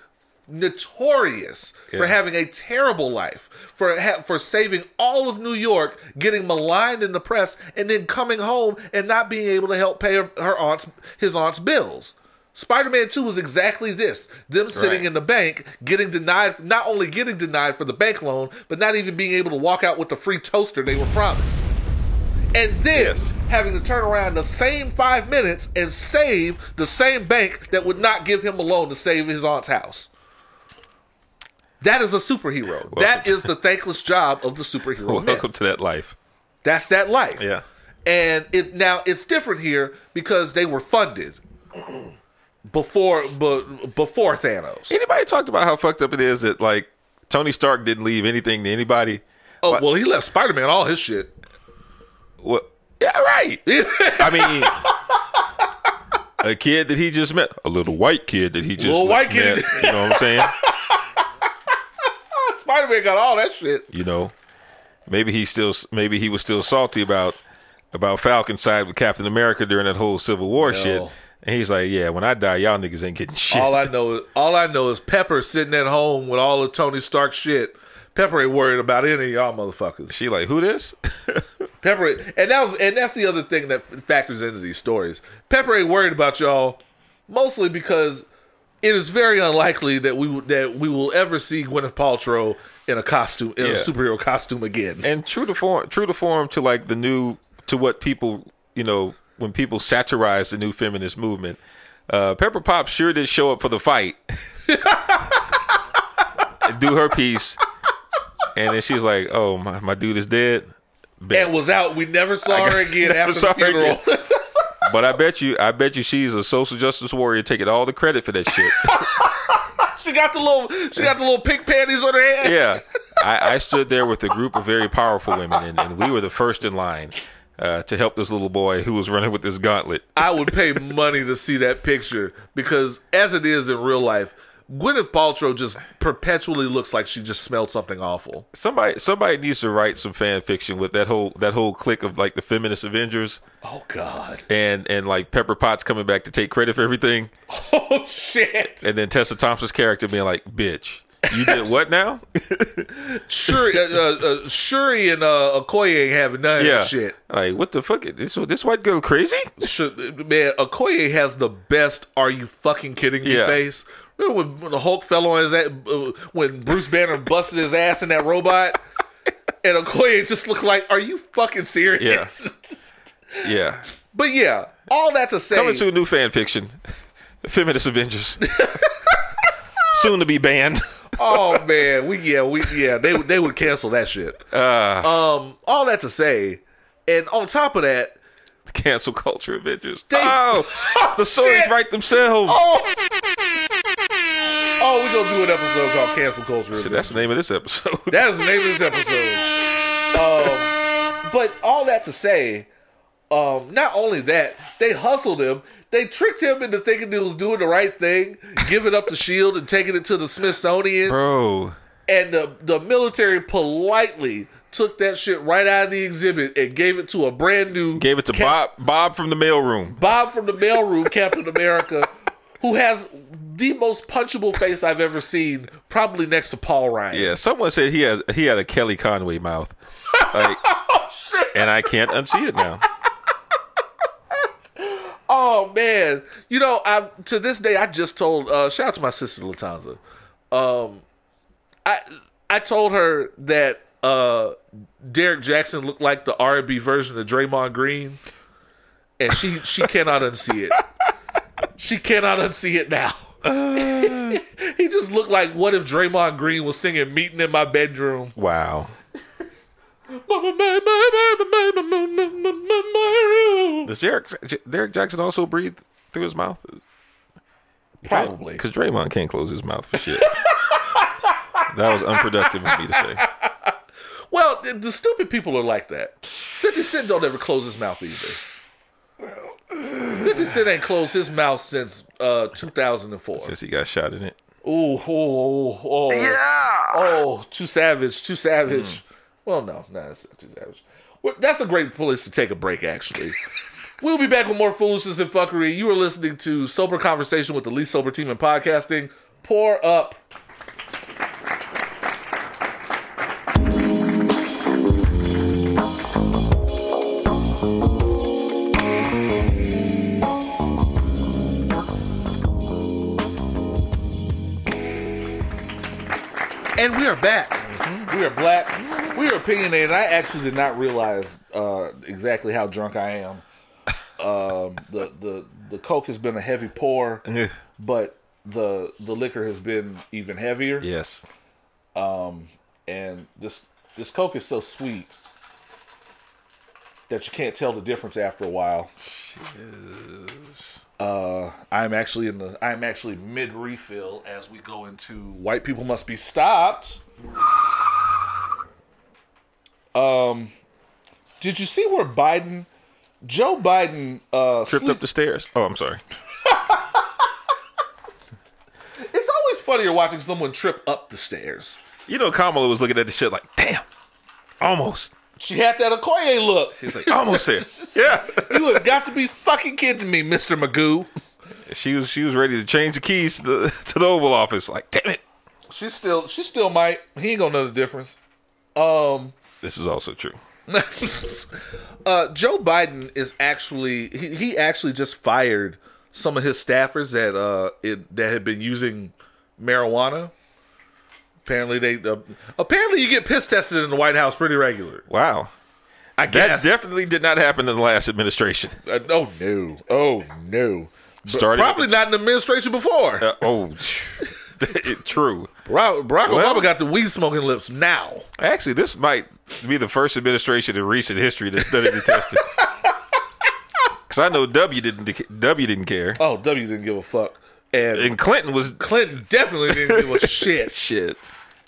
notorious for having a terrible life, for ha- for saving all of New York, getting maligned in the press, and then coming home and not being able to help pay her, her aunt's his aunt's bills. Spider Man 2 was exactly this. Them sitting Right. in the bank, getting denied, not only getting denied for the bank loan, but not even being able to walk out with the free toaster they were promised and this having to turn around the same five minutes and save the same bank that would not give him a loan to save his aunt's house. That is a superhero. that to- is the thankless job of the superhero. Welcome myth. to that life. That's that life. Yeah. And it now it's different here because they were funded before but before Thanos. Anybody talked about how fucked up it is that like Tony Stark didn't leave anything to anybody? Oh well, he left Spider Man all his shit. What? Yeah, right. I mean, a kid that he just met, a little white kid that he just Little white kid. met. You know what I'm saying? Spider Man got all that shit. You know, maybe he still, maybe he was still salty about about Falcon side with Captain America during that whole Civil War shit. And he's like, "Yeah, when I die, y'all niggas ain't getting shit." All I know is all I know is Pepper sitting at home with all of Tony Stark shit. Pepper ain't worried about any of y'all motherfuckers. she like, "Who this?" Pepper, and that was, and that's the other thing that f- factors into these stories. Pepper ain't worried about y'all, mostly because it is very unlikely that we that we will ever see Gwyneth Paltrow in a costume in a superhero costume again. and true to form, true to form to like the new to what people you know when people satirize the new feminist movement. Uh, Pepper Potts sure did show up for the fight, and do her piece, and then she's like, "Oh, my, my dude is dead." Bet. and was out. We never saw her again after the funeral. But I bet you, I bet you, she's a social justice warrior taking all the credit for that shit. she got the little, she got the little pink panties on her head. yeah, I, I stood there with a group of very powerful women, and, and we were the first in line uh, to help this little boy who was running with this gauntlet. I would pay money to see that picture because, as it is in real life, Gwyneth Paltrow just perpetually looks like she just smelled something awful. Somebody, somebody needs to write some fan fiction with that whole that whole clique of like the feminist Avengers Oh God! and and like Pepper Potts coming back to take credit for everything, Oh shit! and then Tessa Thompson's character being like, "Bitch, you did what now?" Shuri, uh, uh, uh, Shuri and uh, Okoye ain't having none of yeah, that shit. like what the fuck? This this white girl crazy? Man, Okoye has the best. Are you fucking kidding me? Yeah. Face. When, when the Hulk fell on his ass, uh, when Bruce Banner busted his ass in that robot, and Okoye just looked like, "Are you fucking serious?" Yeah. but yeah, all that to say, Coming to a new fan fiction, Feminist Avengers, soon to be banned. oh man, we yeah we yeah they would they would cancel that shit. Uh, Um, all that to say, and on top of that, cancel culture Avengers. They- oh, the stories shit. write themselves. oh, oh, we're gonna do an episode called cancel culture. Shit, that's the name of this episode. That is the name of this episode. Um, but all that to say, um, not only that, they hustled him. They tricked him into thinking he was doing the right thing, giving up the shield and taking it to the Smithsonian. Bro, And the the military politely took that shit right out of the exhibit and gave it to a brand new gave it to Cap- Bob Bob from the mailroom. Bob from the mailroom, Captain America, who has the most punchable face I've ever seen, probably next to Paul Ryan. Yeah, someone said he has he had a Kelly Conway mouth. Like, and I can't unsee it now. Oh man, you know, I to this day I just told. Uh, shout out to my sister Latanza. Um, I I told her that uh, Derrick Jaxn looked like the R and B version of Draymond Green, and she she cannot unsee it. She cannot unsee it now. he just looked like what if Draymond Green was singing "Meeting in My Bedroom." Wow. Does Derrick Derrick Jaxn also breathe through his mouth? Probably. Because Draymond can't close his mouth for shit. that was unproductive of me to say. Well, the, the stupid people are like that. 50 Cent don't ever close his mouth either. 50 Cent ain't closed his mouth since uh, 2004. Since he got shot in it. Ooh, oh, oh, oh. Yeah. Oh, too savage, too savage. Mm. Well, no, no, that's not too savage. Well, that's a great place to take a break, actually. we'll be back with more foolishness and fuckery. You are listening to Sober Conversation with the least sober team in podcasting. Pour up. And we are back. We are black. We are opinionated. I actually did not realize uh, exactly how drunk I am. Um, the the the coke has been a heavy pour, but the the liquor has been even heavier. yes. Um, And this this coke is so sweet that you can't tell the difference after a while. Uh, I'm actually in the I'm actually mid refill as we go into white people must be stopped. Um, did you see where Biden, Joe Biden, uh, Tripped sleep- up the stairs. Oh, I'm sorry. It's always funnier watching someone trip up the stairs. You know, Kamala was looking at the shit like, damn, almost. She had that Okoye look. She's like, almost there. Yeah. you have got to be fucking kidding me, Mister Magoo. She was she was ready to change the keys to the, to the Oval Office. Like, damn it. She still, she still might. He ain't gonna know the difference. Um, This is also true. uh, Joe Biden is actually he, he actually just fired some of his staffers that uh it, that had been using marijuana. Apparently they uh, apparently you get piss tested in the White House pretty regular. Wow. I guess. That definitely did not happen in the last administration. Uh, oh no! Oh no! Started Probably not in the administration before. Uh, oh, true. Barack, Barack Well- Obama got the weed smoking lips now. Actually, this might be the first administration in recent history that's done any testing. Because I know W didn't W didn't care, Oh, W didn't give a fuck, and, and Clinton was Clinton definitely didn't give a shit. shit.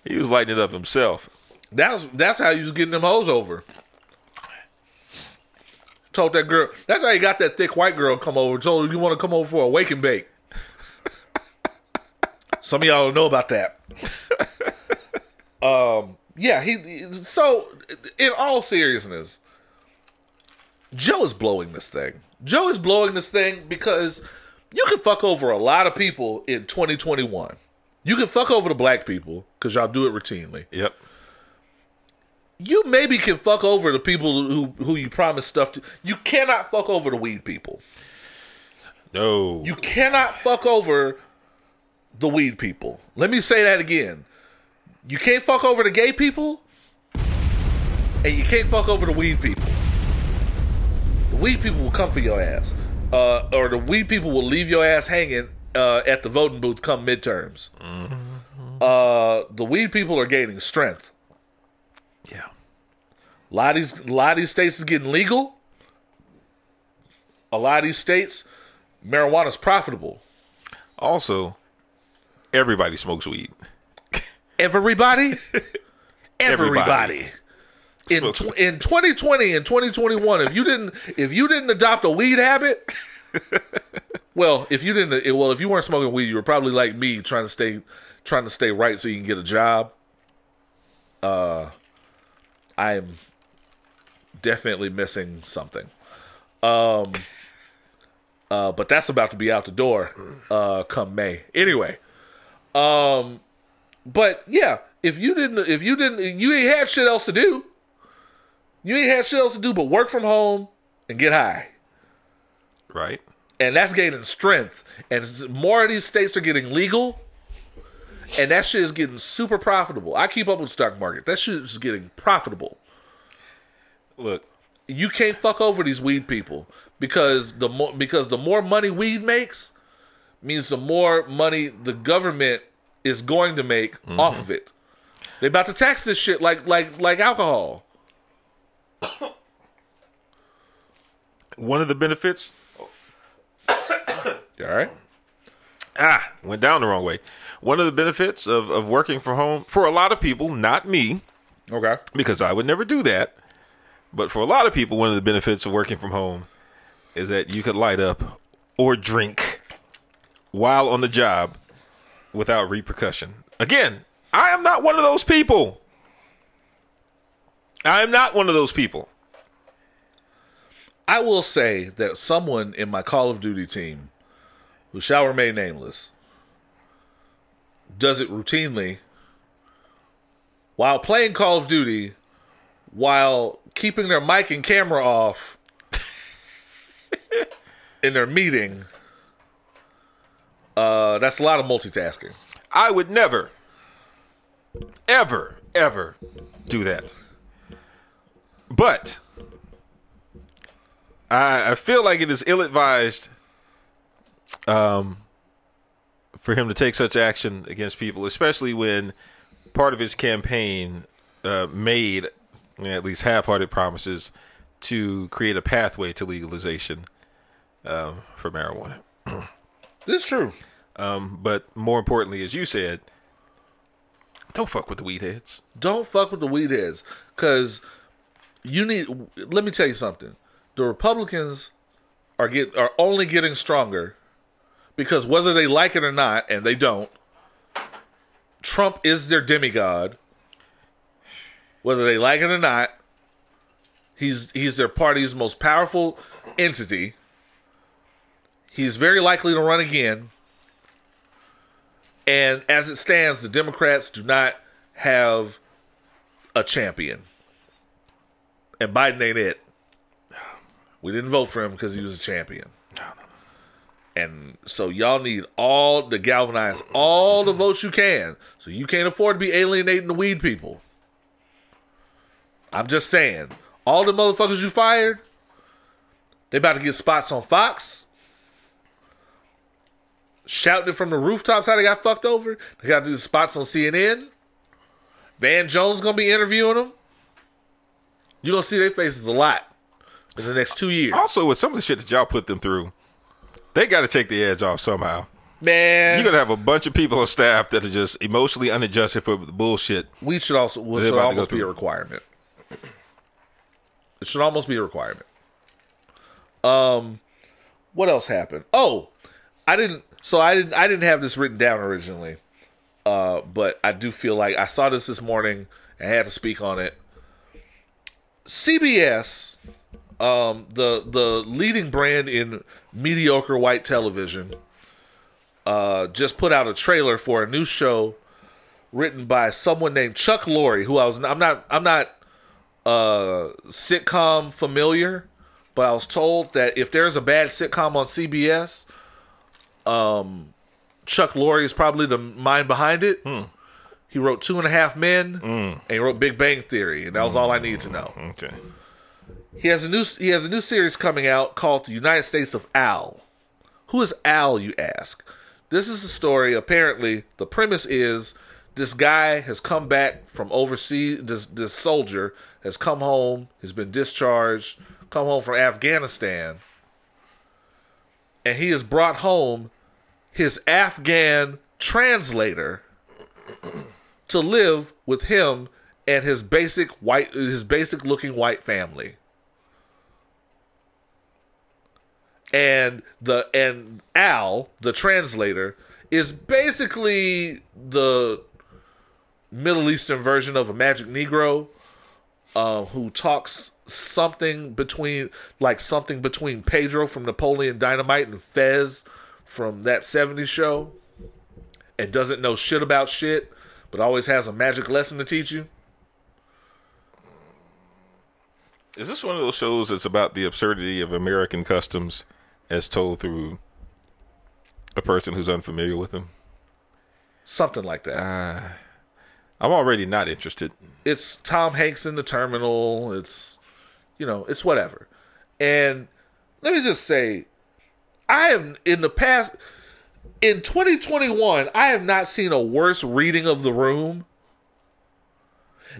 He was lighting it up himself. That's that's how he was getting them hoes over. Told that girl. That's how he got that thick white girl come over. Told her you want to come over for a wake and bake. Some of y'all don't know about that. um. Yeah. He. So, in all seriousness, Joe is blowing this thing. Joe is blowing this thing because you can fuck over a lot of people in 2021. You can fuck over the black people because y'all do it routinely Yep. you maybe can fuck over the people who who you promise stuff to. You cannot fuck over the weed people. No. You cannot fuck over the weed people. Let me say that again. You can't fuck over the gay people, and you can't fuck over the weed people. The weed people will come for your ass, uh, or the weed people will leave your ass hanging uh, at the voting booth come midterms. Uh, the weed people are gaining strength. yeah. A lot of these, a lot of these states is getting legal. A lot of these states, marijuana's profitable. Also, everybody smokes weed. Everybody, everybody. Everybody. In tw- in 2020 and 2021, if you didn't if you didn't adopt a weed habit, well, if you didn't, well, if you weren't smoking weed, you were probably like me, trying to stay trying to stay right so you can get a job. Uh, I am definitely missing something. Um, uh, but that's about to be out the door uh, come May. Anyway, um, but yeah, if you didn't, if you didn't, you ain't had shit else to do. You ain't had shit else to do but work from home and get high, Right. And that's gaining strength. And more of these states are getting legal, and that shit is getting super profitable. I keep up with stock market. That shit is getting profitable. Look, you can't fuck over these weed people because the more because the more money weed makes means the more money the government is going to make mm-hmm. off of it. They about to tax this shit like like like alcohol. one of the benefits all right? ah, went down the wrong way. One of the benefits of, of working from home for a lot of people, not me, Okay. because I would never do that. But for a lot of people, one of the benefits of working from home is that you could light up or drink while on the job without repercussion. Again, I am not one of those people. I am not one of those people. I will say that someone in my Call of Duty team, who shall remain nameless, does it routinely while playing Call of Duty, while keeping their mic and camera off in their meeting. Uh, that's a lot of multitasking. I would never, ever, ever do that. But I, I feel like it is ill advised um, for him to take such action against people, especially when part of his campaign uh, made at least half hearted promises to create a pathway to legalization um, for marijuana. This is true. Um, but more importantly, as you said, don't fuck with the weed heads. Don't fuck with the weed heads, because you need. Let me tell you something. The Republicans are get are only getting stronger because whether they like it or not, and they don't, Trump is their demigod. Whether they like it or not, he's he's their party's most powerful entity. He's very likely to run again. And as it stands, the Democrats do not have a champion. And Biden ain't it. We didn't vote for him because he was a champion. And so y'all need all to galvanize all the votes you can. So you can't afford to be alienating the weed people. I'm just saying. All the motherfuckers you fired, they about to get spots on Fox. Shouting from the rooftops how they got fucked over. They got to do spots on CNN. Van Jones gonna be interviewing them. You're gonna see their faces a lot in the next two years. Also, with some of the shit that y'all put them through, they got to take the edge off somehow. Man, You're gonna have a bunch of people on staff that are just emotionally unadjusted for the bullshit. we should also well, should almost be a requirement. It should almost be a requirement. Um, what else happened? Oh, I didn't. So I didn't. I didn't have this written down originally. Uh, but I do feel like I saw this this morning and had to speak on it. CBS, um, the the leading brand in mediocre white television, uh, just put out a trailer for a new show written by someone named Chuck Lorre, who I was I'm not I'm not uh sitcom familiar, but I was told that if there's a bad sitcom on CBS, um Chuck Lorre is probably the mind behind it. He wrote Two and a Half Men, and he wrote Big Bang Theory, and that was all I needed to know. Okay. He has a new he has a new series coming out called The United States of Al. Who is Al, you ask? This is a story. Apparently, the premise is this guy has come back from overseas. This this soldier has come home. Has been discharged. Come home from Afghanistan, and he has brought home his Afghan translator to live with him and his basic white his basic looking white family. And the and Al, the translator, is basically the Middle Eastern version of a magic Negro, uh, who talks something between like something between Pedro from Napoleon Dynamite and Fez from that 70s show and doesn't know shit about shit, but always has a magic lesson to teach you. Is this one of those shows that's about the absurdity of American customs as told through a person who's unfamiliar with them? Something like that. Ah, I'm already not interested. it's Tom Hanks in the terminal. It's you know, it's whatever. And let me just say, I have in the past in 2021, I have not seen a worse reading of the room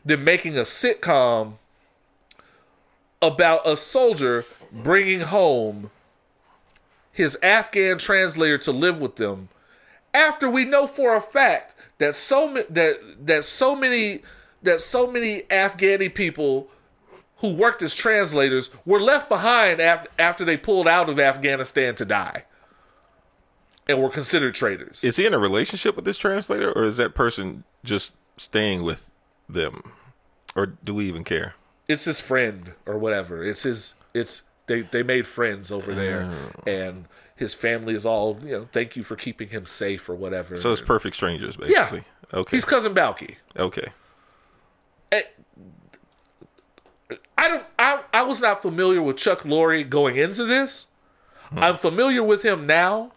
than making a sitcom about a soldier bringing home his Afghan translator to live with them after we know for a fact that so that that so many that so many Afghani people who worked as translators were left behind after after they pulled out of Afghanistan to die and were considered traitors. Is he in a relationship with this translator, or is that person just staying with them, or do we even care? It's his friend or whatever. It's his. It's they they made friends over there, Oh. and his family is all you know. Thank you for keeping him safe or whatever. So it's perfect strangers, basically. yeah. Okay. He's cousin Balki. okay. Eh, I don't. I I was not familiar with Chuck Lorre going into this. I'm familiar with him now.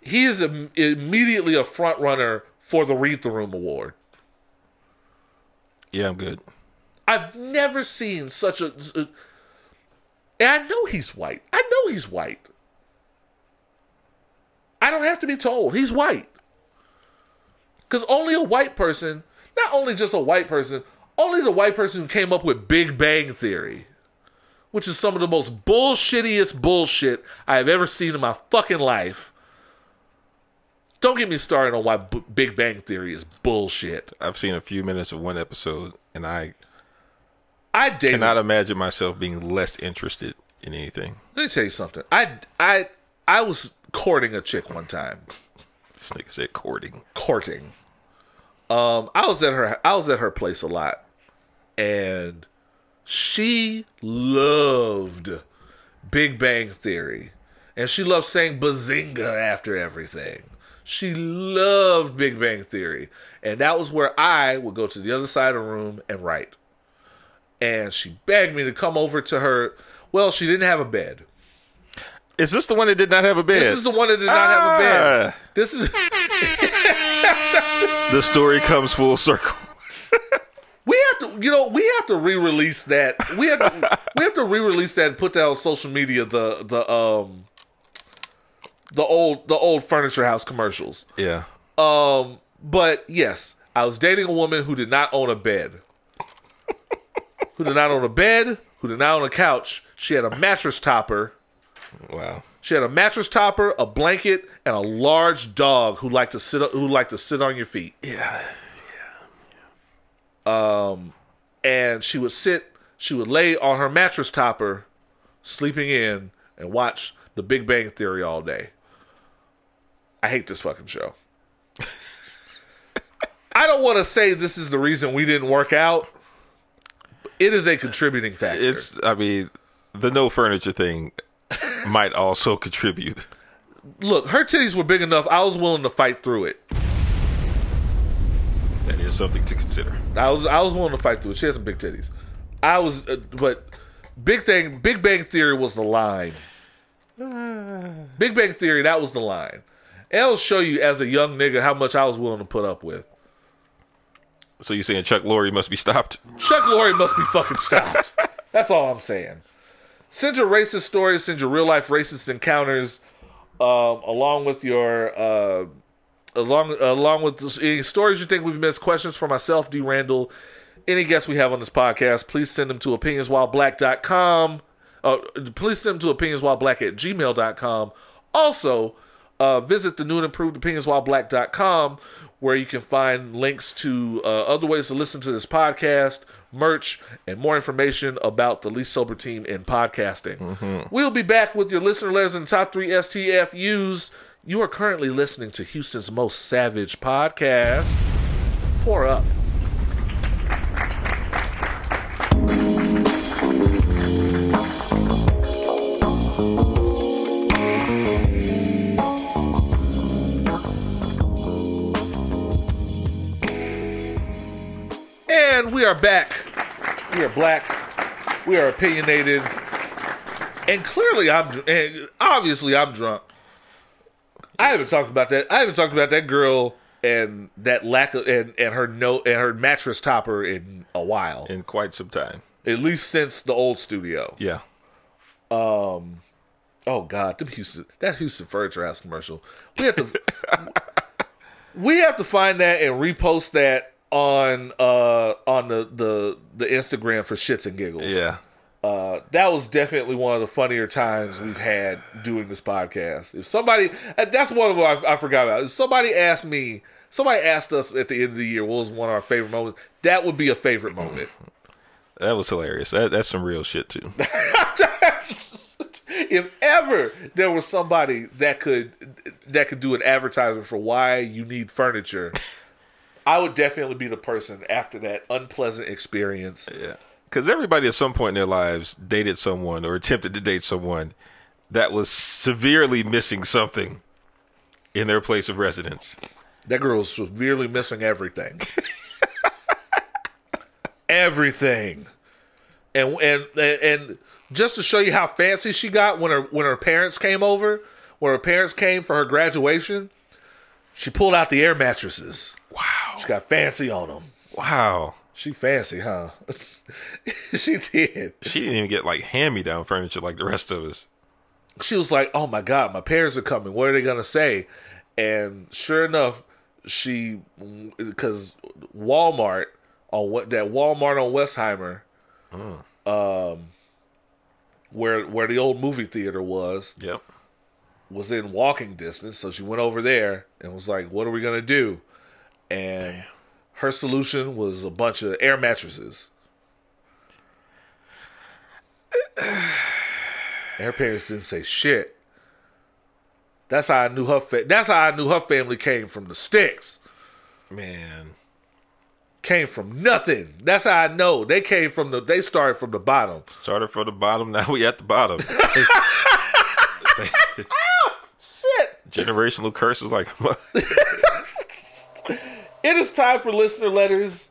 He is im- immediately a front runner for the Read the Room Award. Yeah, I'm good. I've never seen such a. and I know he's white. I know he's white. I don't have to be told. He's white. Because only a white person, not only just a white person, only the white person who came up with Big Bang Theory, which is some of the most bullshittiest bullshit I have ever seen in my fucking life. Don't get me started on why B- Big Bang Theory is bullshit. I've seen a few minutes of one episode, and I I dated cannot imagine myself being less interested in anything. Let me tell you something. I I I was courting a chick one time. This nigga said courting. Courting. Um, I was at her. I was at her place a lot, and she loved Big Bang Theory, and she loved saying "bazinga" after everything. She loved Big Bang Theory, and that was where I would go to the other side of the room and write. And she begged me to come over to her. Well, she didn't have a bed. Is this the one that did not have a bed? This is the one that did not have a bed. Ah. This is The story comes full circle. we have to you know we have to re-release that. We have to, we have to re-release that and put that on social media. The the um the old the old furniture house commercials. Yeah. Um, but yes, I was dating a woman who did not own a bed. Who did not own a bed. Who did not own a couch. She had a mattress topper. Wow. She had a mattress topper, a blanket, and a large dog who liked to sit who liked to sit on your feet. Yeah. Yeah. Um and she would sit, she would lay on her mattress topper, sleeping in, and watch The Big Bang Theory all day. I hate this fucking show. I don't want to say this is the reason we didn't work out. It is a contributing factor. It's. I mean, the no furniture thing might also contribute. Look, her titties were big enough. I was willing to fight through it. That is something to consider. I was I was willing to fight through it. She had some big titties. I was, uh, but big thing, Big Bang Theory was the line. Big Bang Theory, that was the line. It'll show you as a young nigga how much I was willing to put up with. So you're saying Chuck Lorre must be stopped? Chuck Lorre must be fucking stopped. That's all I'm saying. Send your racist stories, send your real life racist encounters, um, along with your uh, along along with this- any stories you think we've missed, questions for myself, D. Randle, any guests we have on this podcast, please send them to opinionswhileblack.com. Uh, please send them to opinionswhileblack at gmail.com. Also, uh, visit the new and improved opinionswhileblack.com where you can find links to uh, other ways to listen to this podcast, merch, and more information about the least sober team in podcasting. We'll be back with your listener letters and top three STFUs. You are currently listening to Houston's most savage podcast. Pour up. And we are back. We are black. We are opinionated. And clearly, I'm and obviously I'm drunk. I haven't talked about that. I haven't talked about that girl and that lack of and, and her note and her mattress topper in a while. In quite some time. At least since the old studio. Yeah. Um oh God, them Houston that Houston Furniture House commercial. We have to we have to find that and repost that on uh on the the the Instagram for shits and giggles. Yeah. uh, that was definitely one of the funnier times we've had doing this podcast. If somebody, uh, that's one of them I, I forgot about. If somebody asked me, somebody asked us at the end of the year what was one of our favorite moments, that would be a favorite moment. That was hilarious. That, that's some real shit too. if ever there was somebody that could that could do an advertisement for why you need furniture, I would definitely be the person after that unpleasant experience. Yeah. Because everybody at some point in their lives dated someone or attempted to date someone that was severely missing something in their place of residence. That girl was severely missing everything. everything. And, and and and just to show you how fancy she got when her when her parents came over, when her parents came for her graduation, she pulled out the air mattresses. Wow. She got fancy on them. Wow. She fancy, huh? she did. She didn't even get like hand me down furniture like the rest of us. She was like, "Oh my god, my parents are coming. What are they gonna say?" And sure enough, she because Walmart on what that Walmart on Westheimer, um, where where the old movie theater was, Yep. Was in walking distance. So she went over there and was like, "What are we gonna do?" And her solution was a bunch of air mattresses. And her parents didn't say shit. That's how I knew her. Fa- that's how I knew her family came from the sticks. Man. Came from nothing. That's how I know they came from the. They started from the bottom. Started from the bottom, now we at the bottom. Generational curses like It is time for listener letters.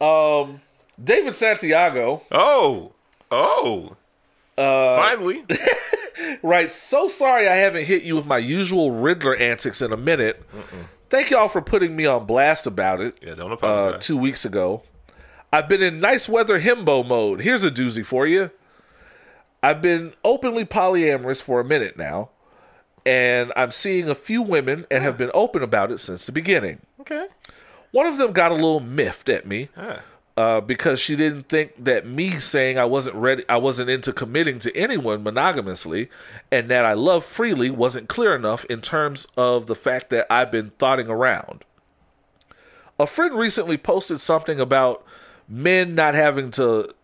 Um, David Santiago Oh. Oh. Uh, Finally. right. "So sorry I haven't hit you with my usual Riddler antics in a minute. Thank y'all for putting me on blast about it. Yeah, don't uh, apologize. two weeks ago. I've been in nice weather himbo mode. Here's a doozy for you. I've been openly polyamorous for a minute now, and I'm seeing a few women and have been open about it since the beginning. okay. One of them got a little miffed at me Ah. uh, because she didn't think that me saying I wasn't ready, I wasn't into committing to anyone monogamously, and that I love freely wasn't clear enough in terms of the fact that I've been thoughting around. A friend recently posted something about men not having to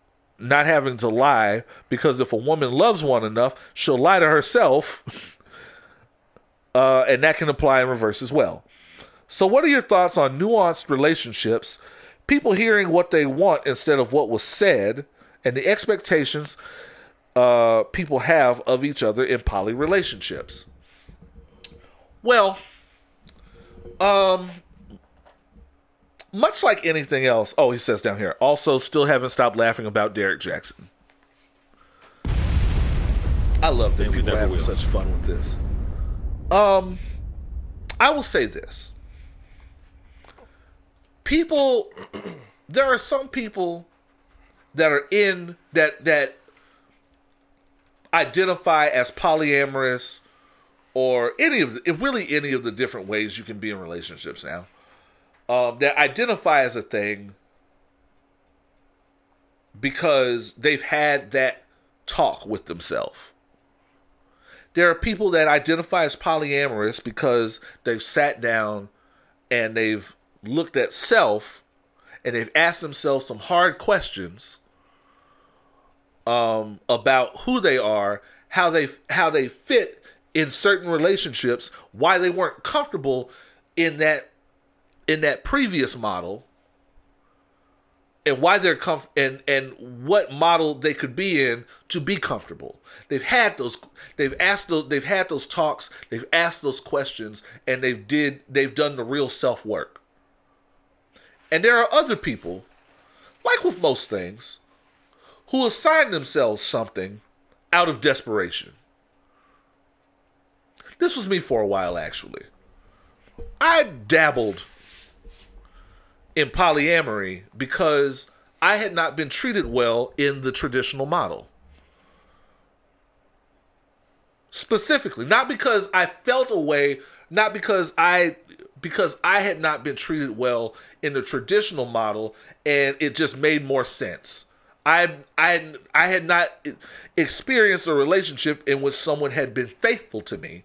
not having to lie because if a woman loves one enough, she'll lie to herself, uh, and that can apply in reverse as well. So, what are your thoughts on nuanced relationships, people hearing what they want instead of what was said, and the expectations uh, people have of each other in poly relationships? Well, um, much like anything else. Oh, he says down here. Also, still haven't stopped laughing about Derrick Jaxn. I love that we people having such fun with this. Um, I will say this. People there are some people that are in that that identify as polyamorous or any of the, really any of the different ways you can be in relationships now um, that identify as a thing because they've had that talk with themselves there are people that identify as polyamorous because they've sat down and they've looked at self and they've asked themselves some hard questions um, about who they are, how they how they fit in certain relationships, why they weren't comfortable in that in that previous model, and why they're comf- and and what model they could be in to be comfortable. They've had those they've asked those they've had those talks, they've asked those questions and they've did they've done the real self-work. And there are other people like with most things who assign themselves something out of desperation. This was me for a while actually. I dabbled in polyamory because I had not been treated well in the traditional model. Specifically, not because I felt a way, not because I because I had not been treated well in the traditional model and it just made more sense. I I I had not experienced a relationship in which someone had been faithful to me.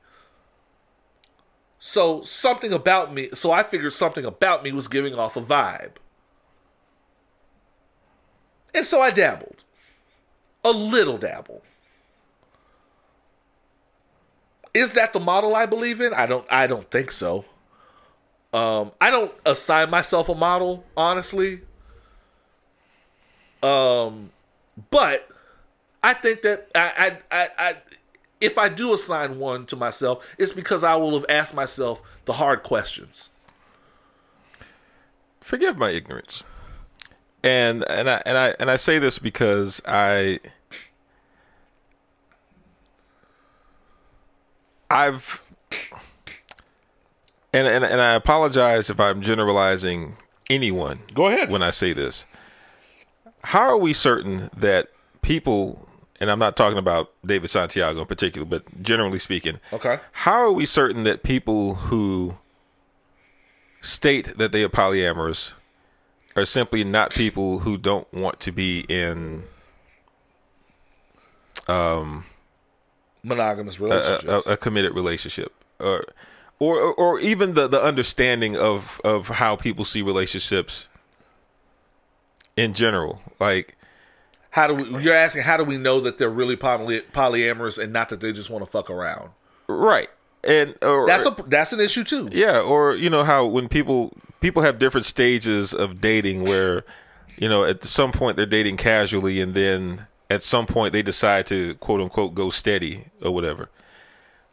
So something about me, so I figured something about me was giving off a vibe. And so I dabbled. A little dabble. Is that the model I believe in? I don't I don't think so. Um I don't assign myself a model, honestly. Um but I think that I I I, I if I do assign one to myself, it's because I will have asked myself the hard questions. forgive my ignorance. And and I and I and I say this because I I've and and and I apologize if I'm generalizing anyone. Go ahead. When I say this. How are we certain that people and I'm not talking about David Santiago in particular, but generally speaking, Okay. how are we certain that people who state that they are polyamorous are simply not people who don't want to be in um Monogamous a, a, a committed relationship, or, or or even the the understanding of of how people see relationships in general, like. How do we, you're asking how do we know that they're really poly, polyamorous and not that they just want to fuck around? Right. And or, That's a that's an issue too. Yeah, or you know how when people people have different stages of dating where you know at some point they're dating casually and then at some point they decide to quote unquote go steady or whatever.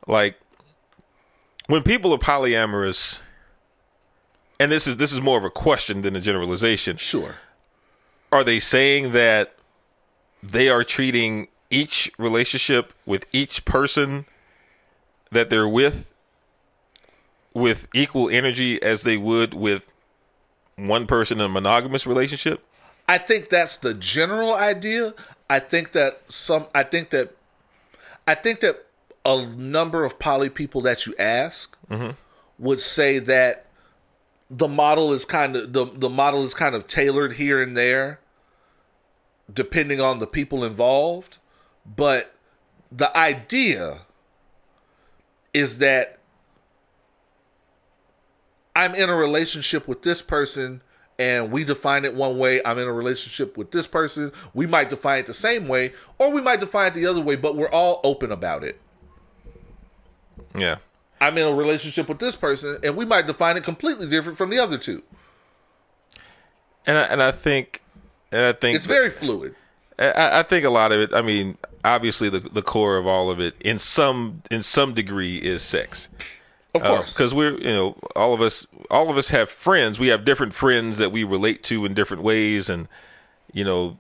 Like when people are polyamorous and this is this is more of a question than a generalization. Sure. Are they saying that they are treating each relationship with each person that they're with with equal energy as they would with one person in a monogamous relationship? I think that's the general idea. I think that some I think that I think that a number of poly people that you ask mm-hmm. would say that the model is kind of the the model is kind of tailored here and there depending on the people involved, but the idea is that I'm in a relationship with this person and we define it one way. I'm in a relationship with this person. We might define it the same way or we might define it the other way, but we're all open about it. Yeah. I'm in a relationship with this person and we might define it completely different from the other two. And I, and I think and I think It's very fluid. I, I think a lot of it. I mean, obviously the the core of all of it, in some in some degree, is sex. Of uh, course. because we're you know all of us all of us have friends. We have different friends that we relate to in different ways, and you know,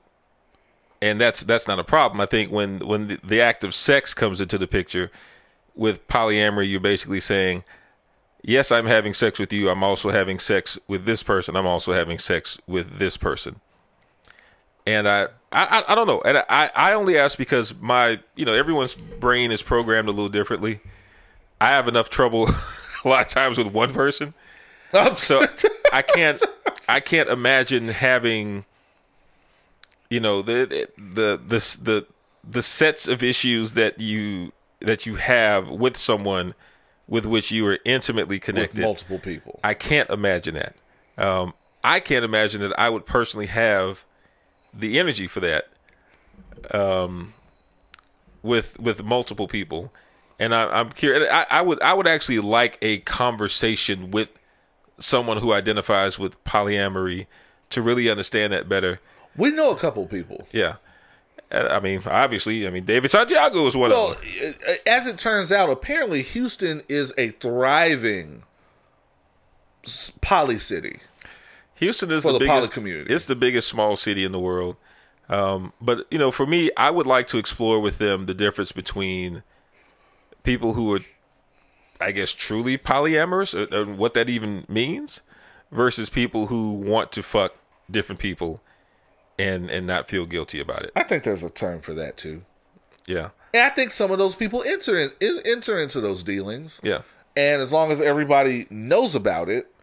and that's that's not a problem. I think when when the, the act of sex comes into the picture with polyamory, you're basically saying. Yes, I'm having sex with you. I'm also having sex with this person. I'm also having sex with this person and I, I, I don't know, and I, I only ask because my, you know, everyone's brain is programmed a little differently. I have enough trouble a lot of times with one person, so I can't, I can't imagine having, you know, the the the the the sets of issues that you that you have with someone with which you are intimately with connected. multiple people. I can't imagine that. Um, I can't imagine that I would personally have the energy for that um, with with multiple people. And I, I'm curious. I, I would I would actually like a conversation with someone who identifies with polyamory to really understand that better. We know a couple people. Yeah. I mean, obviously, I mean, David Santiago is one Well, of them. uh, as it turns out, apparently Houston is a thriving poly city. Houston is the, the biggest community. It's the biggest small city in the world. Um, but you know, for me, I would like to explore with them the difference between people who are, I guess, truly polyamorous, or, or what that even means, versus people who want to fuck different people and and not feel guilty about it. I think there's a term for that too. Yeah, And I think some of those people enter in, enter into those dealings. yeah, And as long as everybody knows about it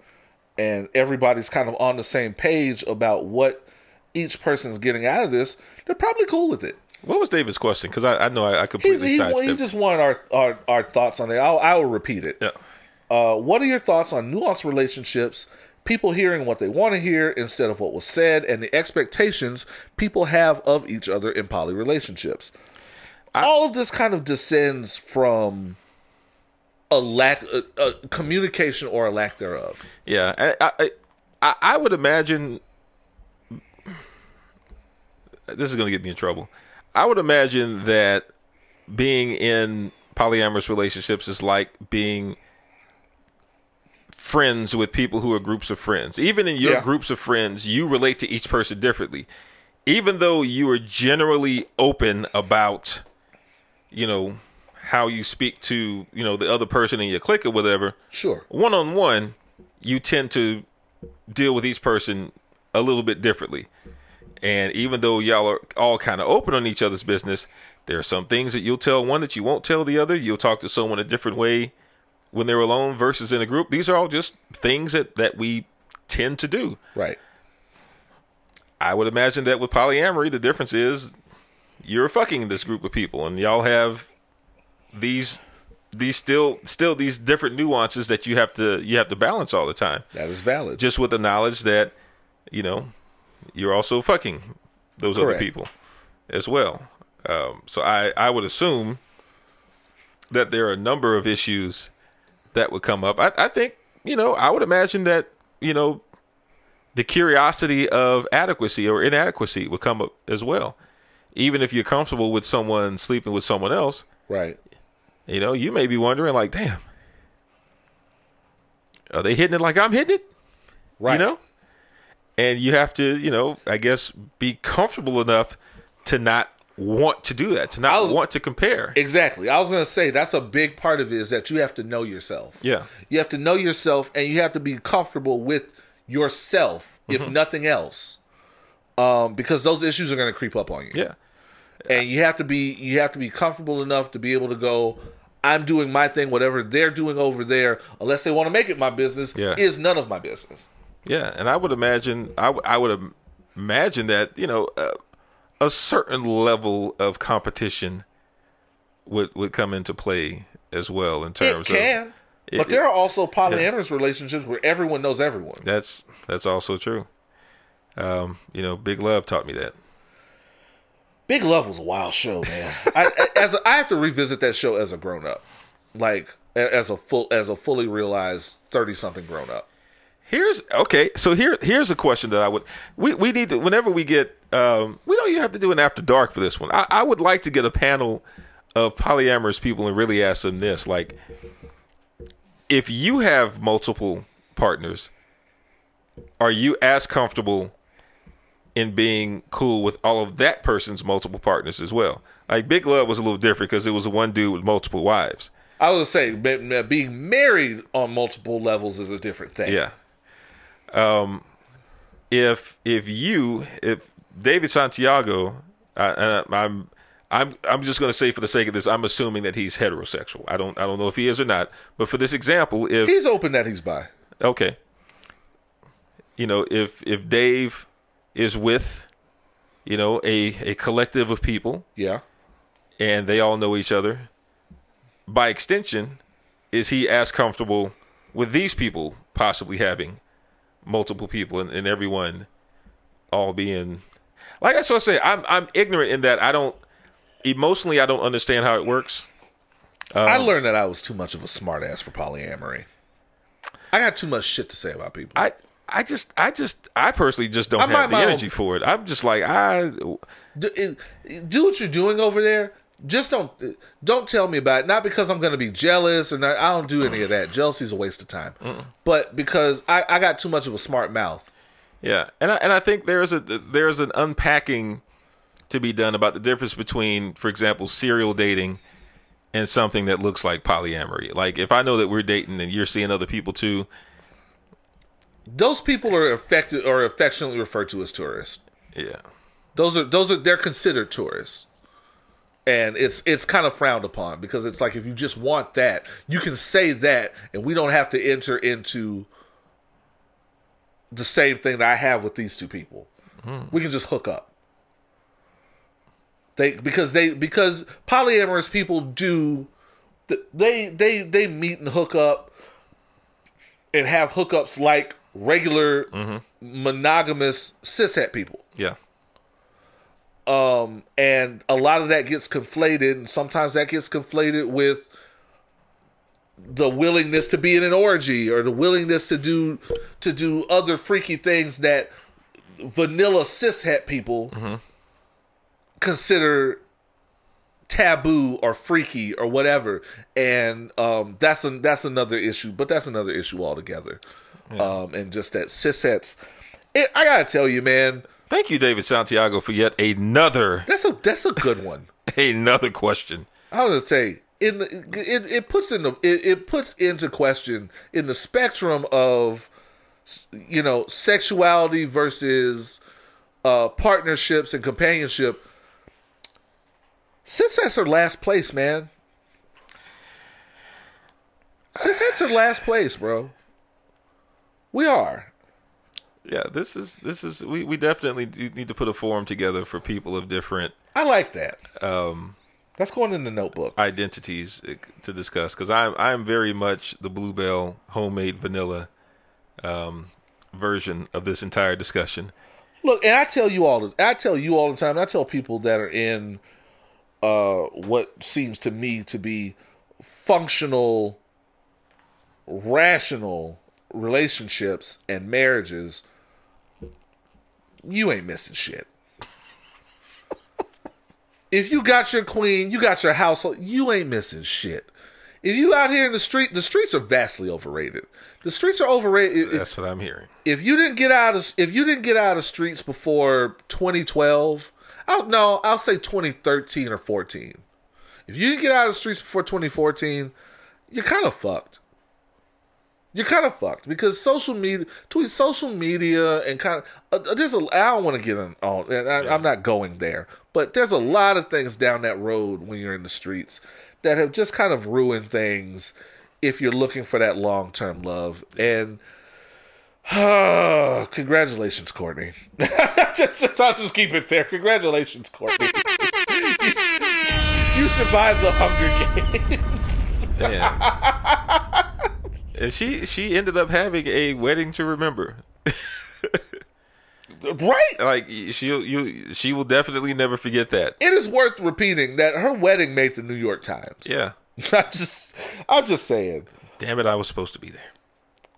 and everybody's kind of on the same page about what each person's getting out of this, they're probably cool with it. What was David's question? Because I, I know I, I completely he, he sidestepped. just wanted our, our, our thoughts on it. I'll, I will repeat it. yeah. Uh, what are your thoughts on nuanced relationships, people hearing what they want to hear instead of what was said, and the expectations people have of each other in poly relationships? All of this kind of descends from a lack, a, a communication or a lack thereof. Yeah, I, I, I, I would imagine this is going to get me in trouble. I would imagine that being in polyamorous relationships is like being friends with people who are groups of friends. Even in your Yeah. groups of friends, you relate to each person differently. Even though you are generally open about, you know, how you speak to, you know, the other person in your clique or whatever, Sure. one on one, you tend to deal with each person a little bit differently. And even though y'all are all kind of open on each other's business, there are some things that you'll tell one that you won't tell the other. You'll talk to someone a different way when they're alone versus in a group. These are all just things that, that we tend to do. Right. I would imagine that with polyamory, the difference is you're fucking this group of people, and y'all have these these still still these different nuances that you have to you have to balance all the time. That is valid. Just with the knowledge that you know you're also fucking those other people as well. Um, so I I would assume that there are a number of issues that would come up. I, I think you know I would imagine that you know the curiosity of adequacy or inadequacy would come up as well. Even if you're comfortable with someone sleeping with someone else, right. You know, you may be wondering like, damn, are they hitting it like I'm hitting it? Right. You know? And you have to, you know, I guess be comfortable enough to not want to do that, to not was- want to compare. Exactly. I was going to say that's a big part of it is that you have to know yourself. Yeah. You have to know yourself and you have to be comfortable with yourself, Mm-hmm. if nothing else. Um, because those issues are going to creep up on you. yeah. And you have to be you have to be comfortable enough to be able to go I'm doing my thing whatever they're doing over there unless they want to make it my business Yeah. is none of my business. Yeah, and I would imagine I, w- I would imagine that you know uh, a certain level of competition would would come into play as well in terms. It can. of but it- there are also polyamorous relationships where everyone knows everyone. that's that's also true. Um, you know, Big Love taught me that. Big Love was a wild show, man. I I- as a, I have to revisit that show as a grown up, like as a full as a fully realized thirty something grown up. Here's okay. So here here's a question that I would we, we need to whenever we get um we don't even have to do an after dark for this one. I, I would like to get a panel of polyamorous people and really ask them this. Like if you have multiple partners, are you as comfortable in being cool with all of that person's multiple partners as well? Like Big Love was a little different because it was one dude with multiple wives. I was say being married on multiple levels is a different thing. Yeah. Um, if if you if David Santiago, I, I, I'm I'm I'm just going to say for the sake of this, I'm assuming that he's heterosexual. I don't I don't know if he is or not, but for this example, if he's open that he's bi. okay, you know, if if Dave is with, you know, a a collective of people Yeah, and they all know each other, by extension, is he as comfortable with these people possibly having multiple people and, and everyone all being like I of say, I'm I'm ignorant in that I don't emotionally I don't understand how it works. I Um, learned that I was too much of a smartass for polyamory. I got too much shit to say about people. I I just I just I personally just don't I have the my own- energy for it. I'm just like I do, do what you're doing over there. Just don't don't tell me about it. Not because I'm going to be jealous or not. I don't do any of that. Mm. Jealousy's a waste of time. But because I, I got too much of a smart mouth. Yeah, and I, and I think there's a there's an unpacking to be done about the difference between, for example, serial dating and something that looks like polyamory. Like if I know that we're dating and you're seeing other people too, Those people are affected or affectionately referred to as tourists. yeah, Those are those are they're considered tourists. And it's it's kind of frowned upon because it's like if you just want that, you can say that and we don't have to enter into the same thing that I have with these two people. Hmm. We can just hook up. They because they because polyamorous people do they they they meet and hook up and have hookups like regular monogamous cishet people. Yeah. Um, and a lot of that gets conflated, and sometimes that gets conflated with the willingness to be in an orgy or the willingness to do to do other freaky things that vanilla cishet people consider taboo or freaky or whatever and um that's a, that's another issue but that's another issue altogether um and just that cishets it, i gotta tell you man Thank you, David Santiago, for yet another that's a that's a good one another question. I was gonna say in the, it it puts in the it, it puts into question in the spectrum of you know sexuality versus uh partnerships and companionship. Since that's our last place, man. Since that's our last place, bro. We are. Yeah, this is this is we, we definitely need to put a forum together for people of different I like that. um, That's going in the notebook. identities uh, to discuss because I'm I'm very much the Bluebell homemade vanilla um, version of this entire discussion. Look, and I tell you all, I tell you all the time. I tell people that are in uh, what seems to me to be functional, rational relationships and marriages. You ain't missing shit. if you got your queen, you got your household, you ain't missing shit. If you out here in the street, the streets are vastly overrated. The streets are overrated. That's what I'm hearing. if you didn't get out of if you didn't get out of streets before 2012, I'll no, I'll say 2013 or 14. If you didn't get out of the streets before 2014, you're kind of fucked. You're kind of fucked because social media, between social media and kind of, uh, there's a. I don't want to get on, on and I, I'm not going there, but there's a lot of things down that road when you're in the streets that have just kind of ruined things. If you're looking for that long term love, and congratulations, Courtney. just, I'll just keep it there. Congratulations, Courtney. you survived the Hunger Games. Yeah. and she she ended up having a wedding to remember. right? Like she'll you she will definitely never forget that. It is worth repeating that her wedding made the New York Times. Yeah. I'm just, I'm just saying. Damn it, I was supposed to be there.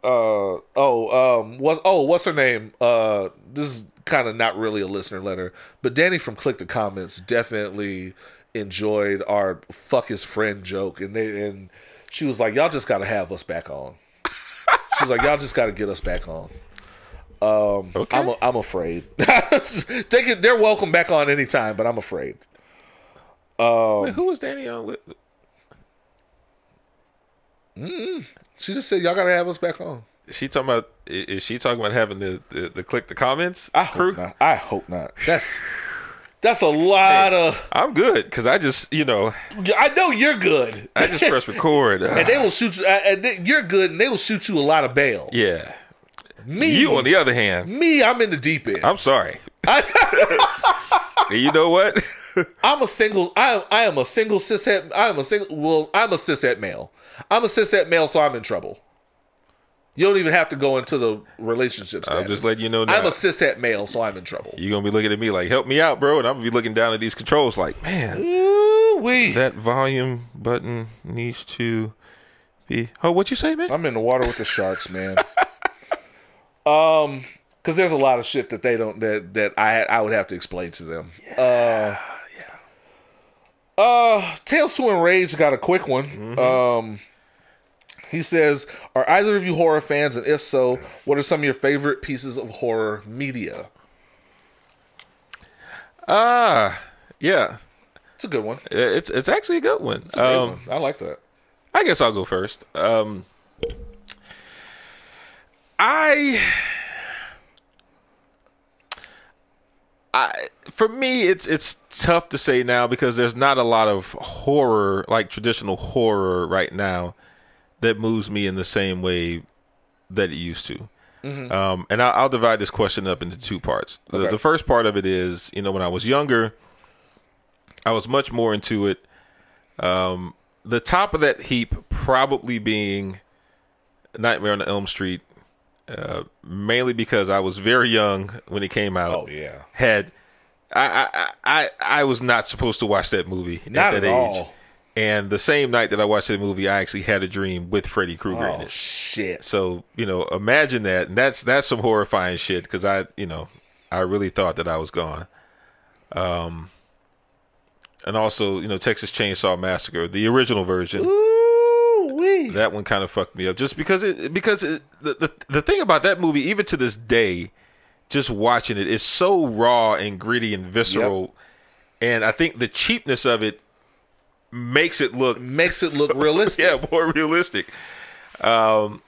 Uh oh, um, what? Oh, what's her name? Uh, this is kind of not really a listener letter, but Danny from Click the Comments definitely enjoyed our fuck his friend joke, and they and she was like, y'all just got to have us back on. She was like, y'all just got to get us back on. Um, Okay. I'm a, I'm afraid. they can, they're welcome back on anytime, but I'm afraid. Wait, who was Danny on with? mm She just said y'all got to have us back on. Is she talking about? Is she talking about having the the, the click the comments I crew? hope not. I hope not. That's that's a lot of. I'm good because I just you know I know you're good. I just press record. and they will shoot you. uh, And they, you're good, and they will shoot you a lot of bail. yeah. Me, You on the other hand, me, I'm in the deep end. I'm sorry. I, you know what? I'm a single. I I am a single cishet. I am a single. Well, I'm a cishet male. I'm a cishet male, so I'm in trouble. You don't even have to go into the relationship. I'm just letting you know now. I'm a cishet male, so I'm in trouble. You're gonna be looking at me like, "Help me out, bro," and I'm gonna be looking down at these controls like, "Man, we. that volume button needs to be." Oh, what you say, man? I'm in the water with the sharks, man. um, because there's a lot of shit that they don't that that I I would have to explain to them. Uh, yeah. Uh, Tales to Enrage got a quick one. Um, he says, "Are either of you horror fans? And if so, what are some of your favorite pieces of horror media?" Ah, yeah, It's a good one. It's it's actually a good one. a Um, one. I like that. I guess I'll go first. Um, I, I, for me, it's it's tough to say now because there's not a lot of horror, like traditional horror, right now, that moves me in the same way that it used to. Um, and I'll, I'll divide this question up into two parts. The, Okay. the first part of it is, you know, when I was younger, I was much more into it. Um, the top of that heap probably being Nightmare on Elm Street, uh, mainly because I was very young when it came out. Oh, yeah. had I I I, I was not supposed to watch that movie Not at that at age. all. And the same night that I watched the movie, I actually had a dream with Freddy Krueger in Oh it. shit! So you know, imagine that. And that's that's some horrifying shit because I you know I really thought that I was gone. Um, and also you know Texas Chainsaw Massacre, the original version. Ooh wee! That one kind of fucked me up just because it because it, the, the the thing about that movie, even to this day, just watching it is so raw and gritty and visceral, and I think the cheapness of it makes it look Makes it look realistic. yeah more realistic. Um,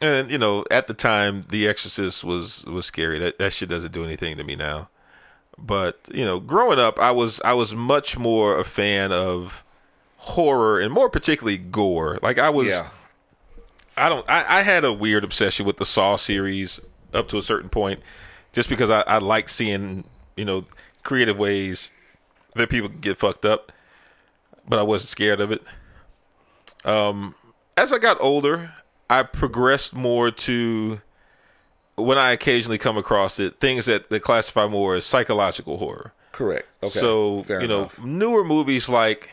and you know, at the time, The Exorcist was was scary. That that shit doesn't do anything to me now. But you know, growing up, I was I was much more a fan of horror and more particularly gore. Like I was. yeah. I don't. I, I had a weird obsession with the Saw series up to a certain point, just because I, I like seeing you know creative ways that people get fucked up, but I wasn't scared of it. Um, as I got older, I progressed more to when I occasionally come across it things that that classify more as psychological horror. Correct. Okay. So Fair you know enough. newer movies like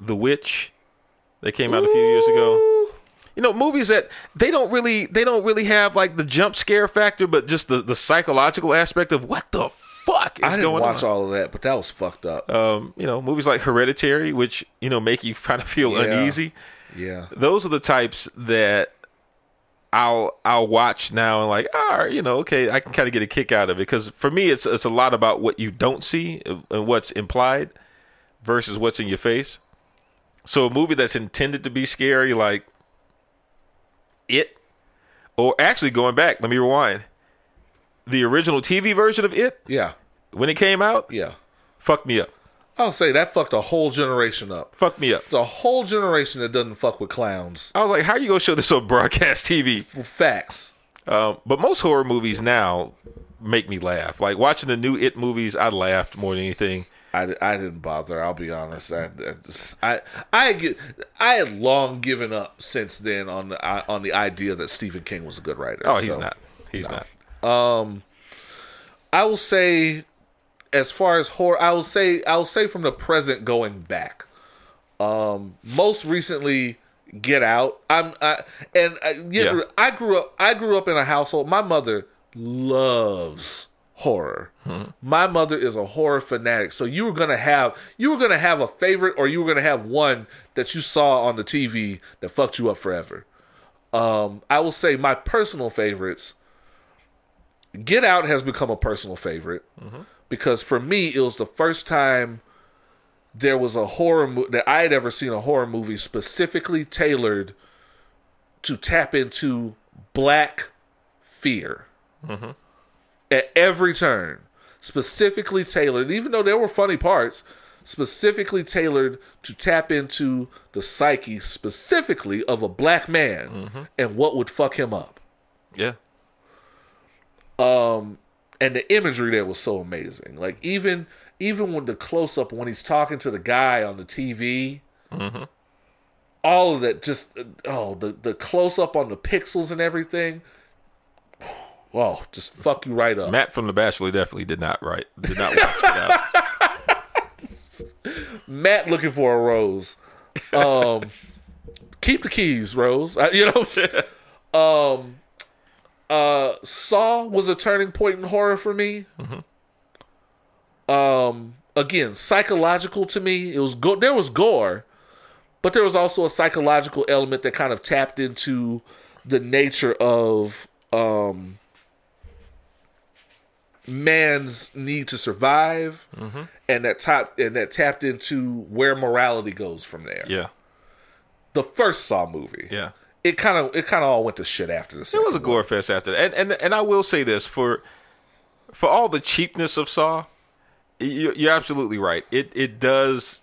The Witch, that came out a few years ago you know movies that they don't really they don't really have like the jump scare factor but just the the psychological aspect of what the fuck is I didn't going watch on all of that, but that was fucked up. um you know movies like hereditary which you know make you kind of feel Yeah. uneasy yeah. those are the types that I'll I'll watch now and like all right you know okay I can kind of get a kick out of it because for me it's it's a lot about what you don't see and what's implied versus what's in your face. So a movie that's intended to be scary like it or actually going back let me rewind the original TV version of it Yeah. When it came out Yeah. fucked me up I'll say that fucked a whole generation up. fucked me up. The whole generation that doesn't fuck with clowns. I was like how you gonna show this on broadcast TV? Facts. Um, but most horror movies now make me laugh. Like watching the new It movies, I laughed more than anything. I, I didn't bother. I'll be honest. I, I, just, I I get I had long given up since then on the on the idea that Stephen King was a good writer. Oh, he's So, not. He's not. Um, I will say, as far as horror, I will say I will say from the present going back. Um, most recently, Get Out. I'm I, and I, yeah, Yeah. I grew up. I grew up in a household. My mother loves horror. My mother is a horror fanatic. So you were gonna have you were gonna have a favorite, or you were gonna have one that you saw on the TV that fucked you up forever. Um, I will say my personal favorites. Get Out has become a personal favorite because for me it was the first time there was a horror mo- that I had ever seen a horror movie specifically tailored to tap into black fear mm-hmm. at every turn, specifically tailored. Even though there were funny parts, specifically tailored to tap into the psyche specifically of a black man mm-hmm. and what would fuck him up Yeah. Um, and the imagery there was so amazing. Like even even when the close up when he's talking to the guy on the TV, all of that just oh the the close up on the pixels and everything. Whoa, just fuck you right up. Matt from The Bachelor definitely did not write. Did not watch it out. Matt looking for a rose. Um, keep the keys, Rose. I, you know. um, uh, Saw was a turning point in horror for me. Um, again, psychological to me. It was go- there was gore, but there was also a psychological element that kind of tapped into the nature of um man's need to survive and that tap and that tapped into where morality goes from there. Yeah. The first Saw movie. Yeah. It kind of it kind of all went to shit after the It was a gore fest after that. And and and I will say this for for all the cheapness of Saw, you, you're absolutely right. It it does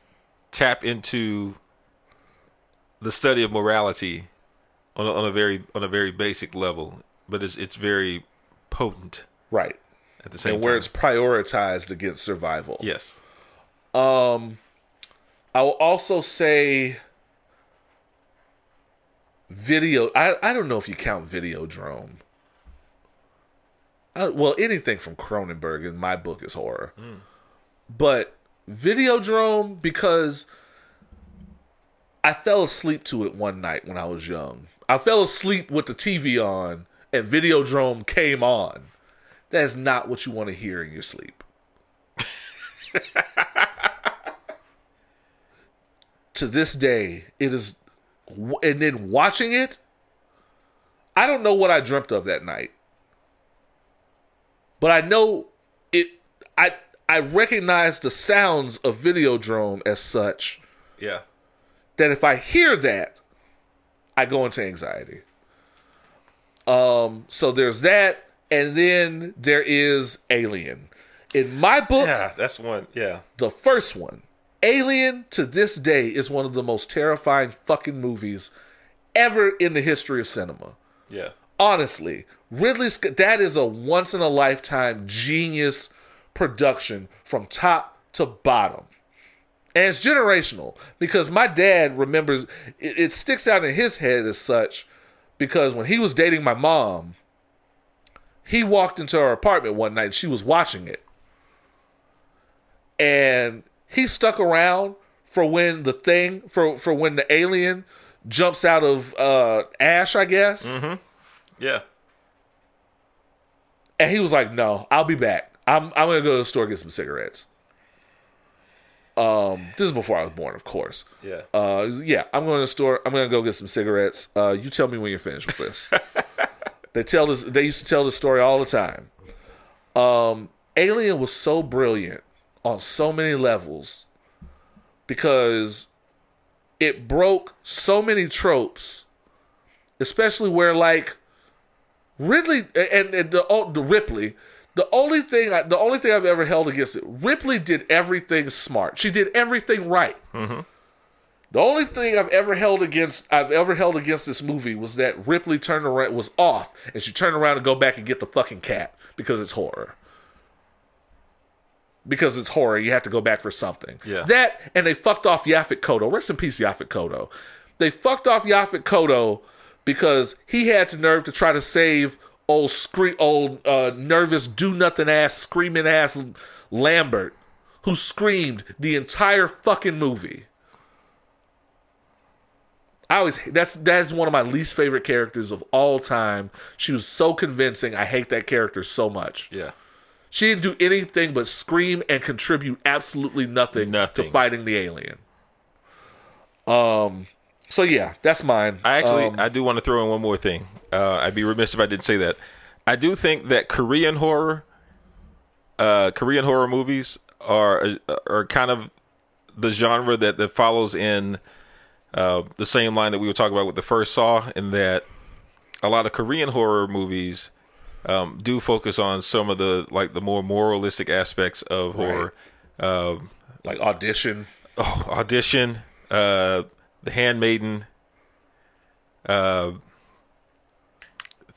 tap into the study of morality on a, on a very on a very basic level, but it's it's very potent right. at the same And where time. it's prioritized against survival. yes, Um, I will also say video. I I don't know if you count Videodrome. Uh, well, anything from Cronenberg in my book is horror, but Videodrome because I fell asleep to it one night when I was young. I fell asleep with the TV on, and Videodrome came on. That is not what you want to hear in your sleep. to this day, it is, and then watching it, I don't know what I dreamt of that night, but I know it. I I recognize the sounds of Videodrome as such Yeah. that if I hear that, I go into anxiety. Um, so there's that, and then there is Alien. In my book, Yeah, that's one. Yeah. the first one, Alien to this day is one of the most terrifying fucking movies ever in the history of cinema. Yeah. Honestly, Ridley Scott, that is a once in a lifetime genius production from top to bottom. And it's generational because my dad remembers it, it sticks out in his head as such because when he was dating my mom, he walked into her apartment one night and she was watching it. And he stuck around for when the thing for for when the alien jumps out of uh ash, I guess. Yeah. And he was like, "No, I'll be back. I'm I'm gonna go to the store and get some cigarettes." Um, this is before I was born, of course. Yeah. Uh, yeah, I'm going to the store. I'm gonna go get some cigarettes. Uh, you tell me when you're finished with this. they tell this. They used to tell this story all the time. Um, Alien was so brilliant on so many levels because it broke so many tropes, especially where like Ridley and, and the the Ripley. The only thing I, the only thing I've ever held against it, Ripley did everything smart. She did everything right. Mm-hmm. The only thing I've ever held against I've ever held against this movie was that Ripley turned around was off and she turned around to go back and get the fucking cat because it's horror. Because it's horror, you have to go back for something. Yeah. That and they fucked off Yaphet Kotto. Rest in peace, Yaphet Kotto. They fucked off Yaphet Kotto because he had the nerve to try to save old scree- old uh, nervous do nothing ass screaming ass Lambert, who screamed the entire fucking movie. I always that's that's one of my least favorite characters of all time. She was so convincing. I hate that character so much. Yeah. She didn't do anything but scream and contribute absolutely nothing, Nothing. to fighting the alien. Um. So yeah, that's mine. I actually, Um, I do want to throw in one more thing. Uh, I'd be remiss if I didn't say that. I do think that Korean horror, uh, Korean horror movies are are kind of the genre that that follows in uh, the same line that we were talking about with the first Saw, in that a lot of Korean horror movies um, do focus on some of the like the more moralistic aspects of horror. Um, like audition. oh, audition, uh, the Handmaiden, uh,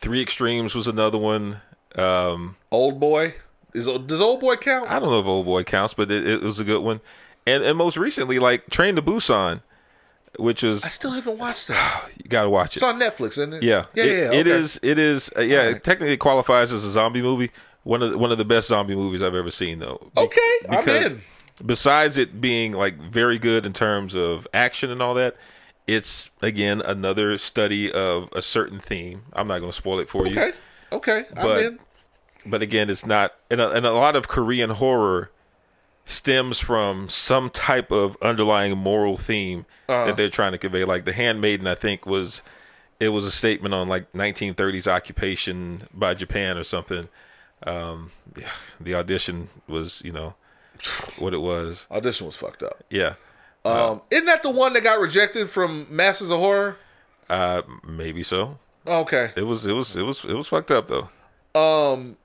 Three Extremes was another one. Um, Old boy. Is does old boy count? I don't know if Old Boy counts, but it, it was a good one. And and most recently, like Train to Busan, which is I still haven't watched that. you got to watch it. It's on Netflix, isn't it? Yeah, yeah, It- yeah. It okay. is. It is. Uh, yeah, right. it technically qualifies as a zombie movie. One of the, one of the best zombie movies I've ever seen, though. Be- Okay, I'm in. Besides it being like very good in terms of action and all that, it's again another study of a certain theme. I'm not going to spoil it for you. Okay, okay, I'm But- in. but again, it's not. And a, and a lot of Korean horror stems from some type of underlying moral theme Uh-huh. that they're trying to convey. Like The Handmaiden, I think was it was a statement on like 1930s occupation by Japan or something. Um, yeah, the audition was, you know, what it was. Audition was fucked up. Yeah, Um, isn't that the one that got rejected from Masters of Horror? uh, maybe so. Okay. It was, it was, it was, it was fucked up though. Um,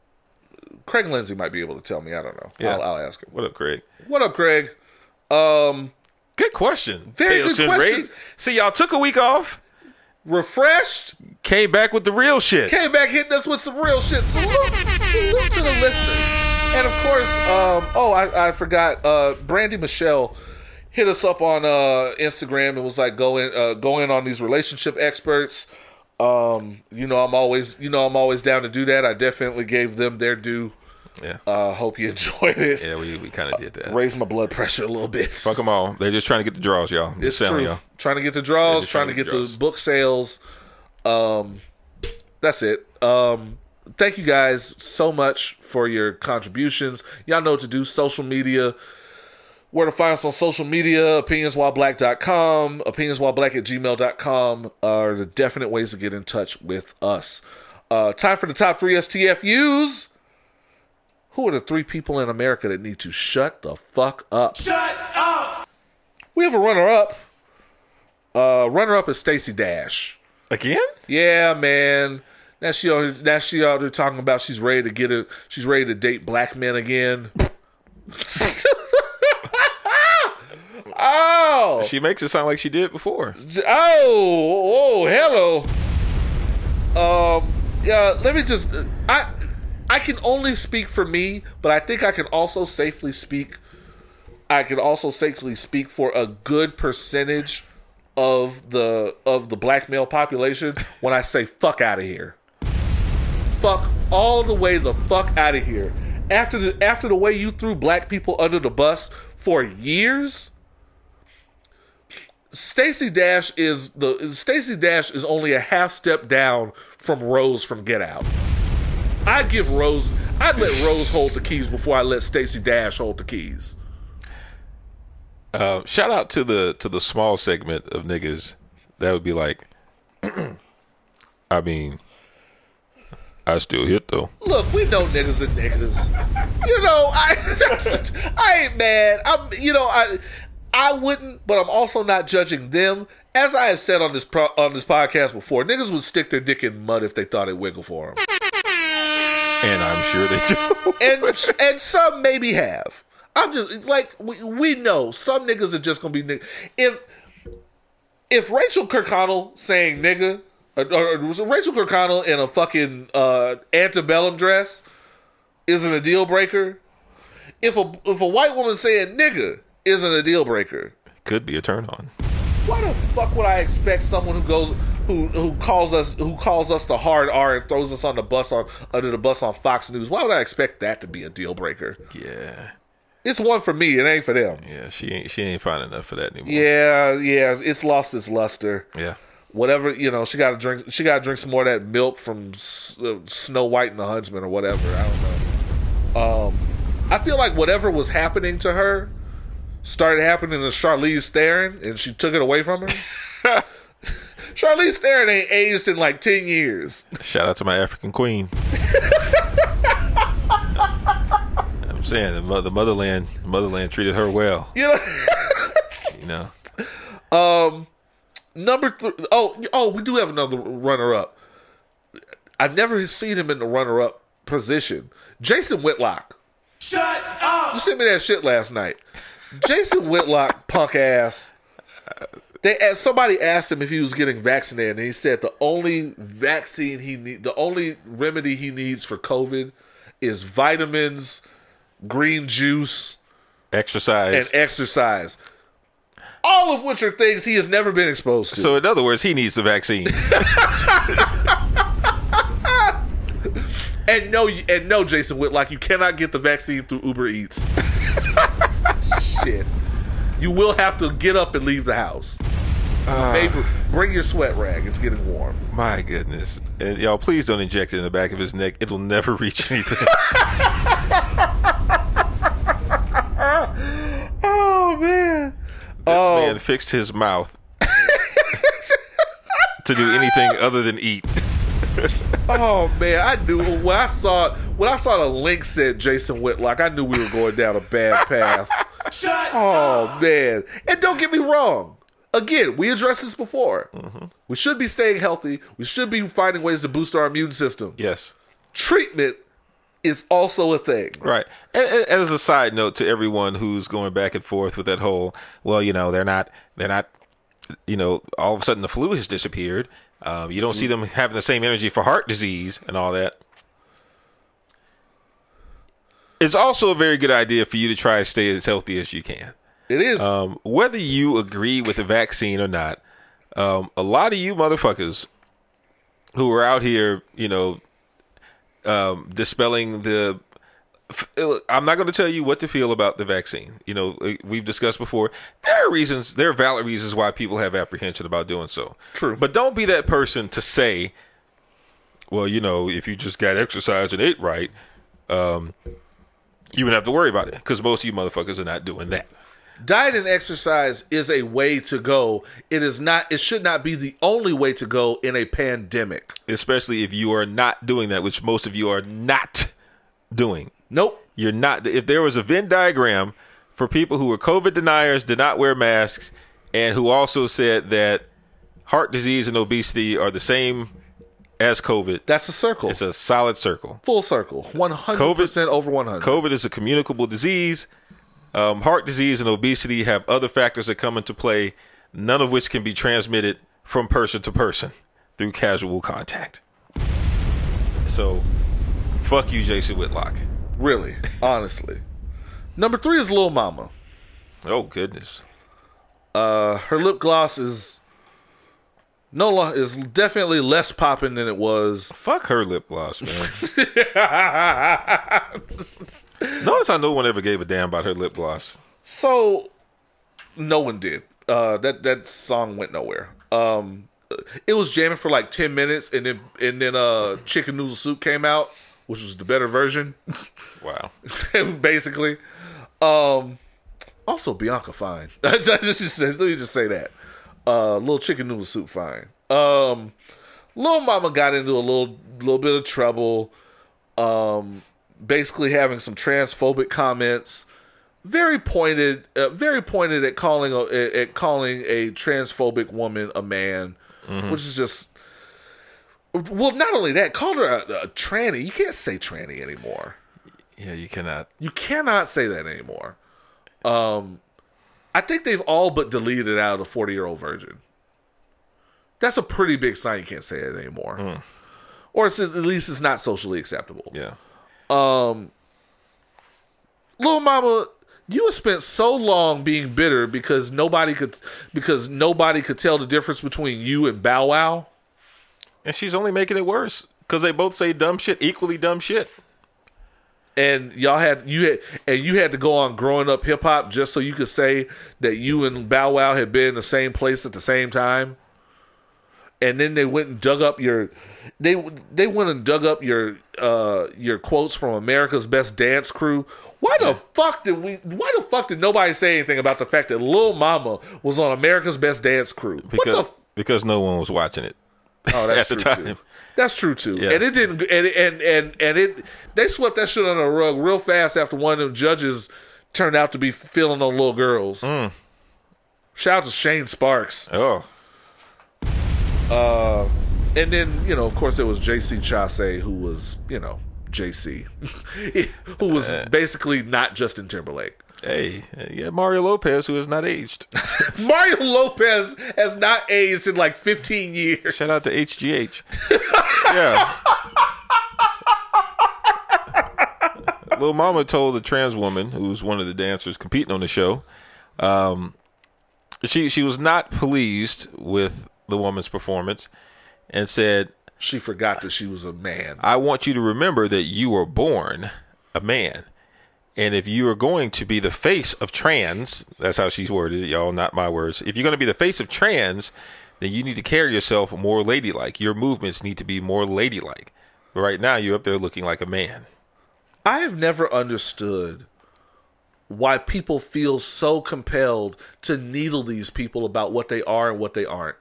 Craig Lindsay might be able to tell me. I don't know. Yeah. I'll, I'll ask him. What up, Craig? What up, Craig? Um, Good question. Very Tales good question. See, y'all took a week off, refreshed. came back with the real shit. Came back hitting us with some real shit. Salute, salute to the listeners. And of course, um, oh, I, I forgot. Uh, Brandy Michelle hit us up on uh, Instagram and was like, "Go in, uh, go in on these relationship experts." Um, you know, I'm always, you know, I'm always down to do that. I definitely gave them their due. Yeah. Uh, hope you enjoyed it. yeah, we, we kind of did that. Raised my blood pressure a little bit. Fuck them all. They're just trying to get the draws, y'all. I'm It's true. y'all. Trying to get the draws, just trying to get, the draws. book sales. Um, that's it. Um, thank you guys so much for your contributions. Y'all know what to do. Social media. Where to find us on social media, opinionswhileblack.com, opinionswhileblack at gmail.com are the definite ways to get in touch with us. Uh, time for the top three STFUs. Who are the three people in America that need to shut the fuck up? Shut up! We have a runner up. Uh, runner up is Stacey Dash. Again? Yeah, man. Now she out- now she out there talking about she's ready to get it. She's ready to date black men again. oh, She makes it sound like she did before. oh, oh, hello. Um, yeah. Let me just. I I can only speak for me, but I think I can also safely speak. I can also safely speak for a good percentage of the of the black male population when I say fuck out of here. Fuck all the way the fuck out of here. After the after the way you threw black people under the bus for years, Stacey Dash is the Stacey Dash is only a half step down from Rose from Get Out. I'd give Rose I'd let Rose hold the keys before I let Stacy Dash hold the keys. Uh, shout out to the to the small segment of niggas that would be like, I mean, I still hit though. Look, we know niggas are niggas. You know, I I ain't mad. I'm you know, I I wouldn't, but I'm also not judging them. As I have said on this pro, on this podcast before, niggas would stick their dick in mud if they thought it wiggle for them. And I'm sure they do. and and some maybe have. I'm just like we, we know some niggas are just gonna be niggas. If if Rachel Kirkconnell saying nigga, or, or Rachel Kirkconnell in a fucking uh, antebellum dress isn't a deal breaker. If a if a white woman saying nigga isn't a deal breaker, Could be a turn on. why the fuck would I expect someone who goes who who calls us who calls us the hard R and throws us on the bus on under the bus on Fox News? Why would I expect that to be a deal breaker? Yeah, It's one for me. It ain't for them. yeah. She ain't she ain't fine enough for that anymore. Yeah, yeah. It's lost its luster. yeah. Whatever you know, she got to drink. She got to drink some more of that milk from uh, Snow White and the Huntsman or whatever. I don't know. Um, I feel like whatever was happening to her started happening to Charlize Theron, and she took it away from her. Charlize Theron ain't aged in like ten years. Shout out to my African queen. I'm saying the, mo- the motherland, motherland treated her well. You know. You know, um, Number three oh oh, we do have another runner up. I've never seen him in the runner up position. Jason Whitlock. Shut up! You sent me that shit last night. Jason Whitlock, punk ass. They asked, somebody asked him if he was getting vaccinated, and he said the only vaccine he need, the only remedy he needs for COVID is vitamins, green juice, exercise. and exercise. All of which are things he has never been exposed to. so in other words, he needs the vaccine. And no, and no, Jason Whitlock, you cannot get the vaccine through Uber Eats. Shit, you will have to get up and leave the house. Ah. Maybe bring your sweat rag. It's getting warm. My goodness. And y'all, please don't inject it in the back of his neck. It'll never reach anything. Oh man. This Oh. man fixed his mouth to do anything other than eat. Oh man, I knew when I saw when I saw the link said Jason Whitlock, I knew we were going down a bad path. Shut Oh man, and don't get me wrong. Again, we addressed this before. Mm-hmm. We should be staying healthy. We should be finding ways to boost our immune system. Yes. Treatment is also a thing. Right. And, and as a side note to everyone who's going back and forth with that whole, well, you know, they're not, they're not, you know, all of a sudden the flu has disappeared. Um, you don't see them having the same energy for heart disease and all that. it's also a very good idea for you to try to stay as healthy as you can. It is. Um, whether you agree with the vaccine or not, um, a lot of you motherfuckers who are out here, you know, um, dispelling the. I'm not going to tell you what to feel about the vaccine. You know, uh, we've discussed before. There are reasons, there are valid reasons why people have apprehension about doing so. True. But don't be that person to say, well, you know, if you just got exercise and ate right, um, you wouldn't have to worry about it because most of you motherfuckers are not doing that. Diet and exercise is a way to go. It is not. It should not be the only way to go in a pandemic. especially if you are not doing that, which most of you are not doing. Nope. You're not. If there was a Venn diagram for people who were COVID deniers, did not wear masks, and who also said that heart disease and obesity are the same as COVID, That's a circle. it's a solid circle. full circle. One hundred percent over one hundred. COVID is a communicable disease. Um, heart disease and obesity have other factors that come into play, none of which can be transmitted from person to person through casual contact. So, fuck you, Jason Whitlock. Really, honestly. Number three is Lil Mama. Oh goodness. Uh, her lip gloss is no is definitely less popping than it was. Fuck her lip gloss, man. Notice how no one ever gave a damn about her lip gloss. So, no one did. Uh, that that song went nowhere. Um, it was jamming for like ten minutes, and then and then uh, chicken noodle soup came out, which was the better version, Wow. basically. Um, also Bianca fine. Just- just- let me just say that. Uh, little chicken noodle soup fine. Um, little mama got into a little little bit of trouble. Um, basically having some transphobic comments. Very pointed, uh, very pointed at calling a at at calling a transphobic woman a man, which is just. Well, not only that, called her a, a tranny. You can't say tranny anymore. Yeah, you cannot. You cannot say that anymore. Um, I think they've all but deleted it out of Forty Year Old Virgin. That's a pretty big sign you can't say it anymore, or it's, at least it's not socially acceptable. Yeah. Little Mama, you have spent so long being bitter because nobody could because nobody could tell the difference between you and Bow Wow. And she's only making it worse because they both say dumb shit, equally dumb shit. and y'all had you had and you had to go on growing up hip hop just so you could say that you and Bow Wow had been in the same place at the same time. And then they went and dug up your they they went and dug up your uh your quotes from America's Best Dance Crew. Why the fuck did we why the fuck did nobody say anything about the fact that Lil Mama was on America's Best Dance Crew? Because what the f- because no one was watching it. Oh, that's true too. That's true too. Yeah. And it didn't. And and and and it. They swept that shit under the rug real fast after one of them judges turned out to be feeling on little girls. Mm. Shout out to Shane Sparks. Oh. And then you know, of course, there was J.C. Chase, who was you know J.C., who was basically not Justin Timberlake. Hey, yeah, Mario Lopez, who has not aged. Mario Lopez has not aged in like 15 years. Shout out to HGH. yeah. Little Mama told a trans woman who's one of the dancers competing on the show, um, she she was not pleased with the woman's performance, and said, She forgot that she was a man. "I want you to remember that you were born a man." And if you are going to be the face of trans, that's how she's worded it, y'all, not my words. If you're going to be the face of trans, then you need to carry yourself more ladylike. Your movements need to be more ladylike. But right now, you're up there looking like a man. I have never understood why people feel so compelled to needle these people about what they are and what they aren't.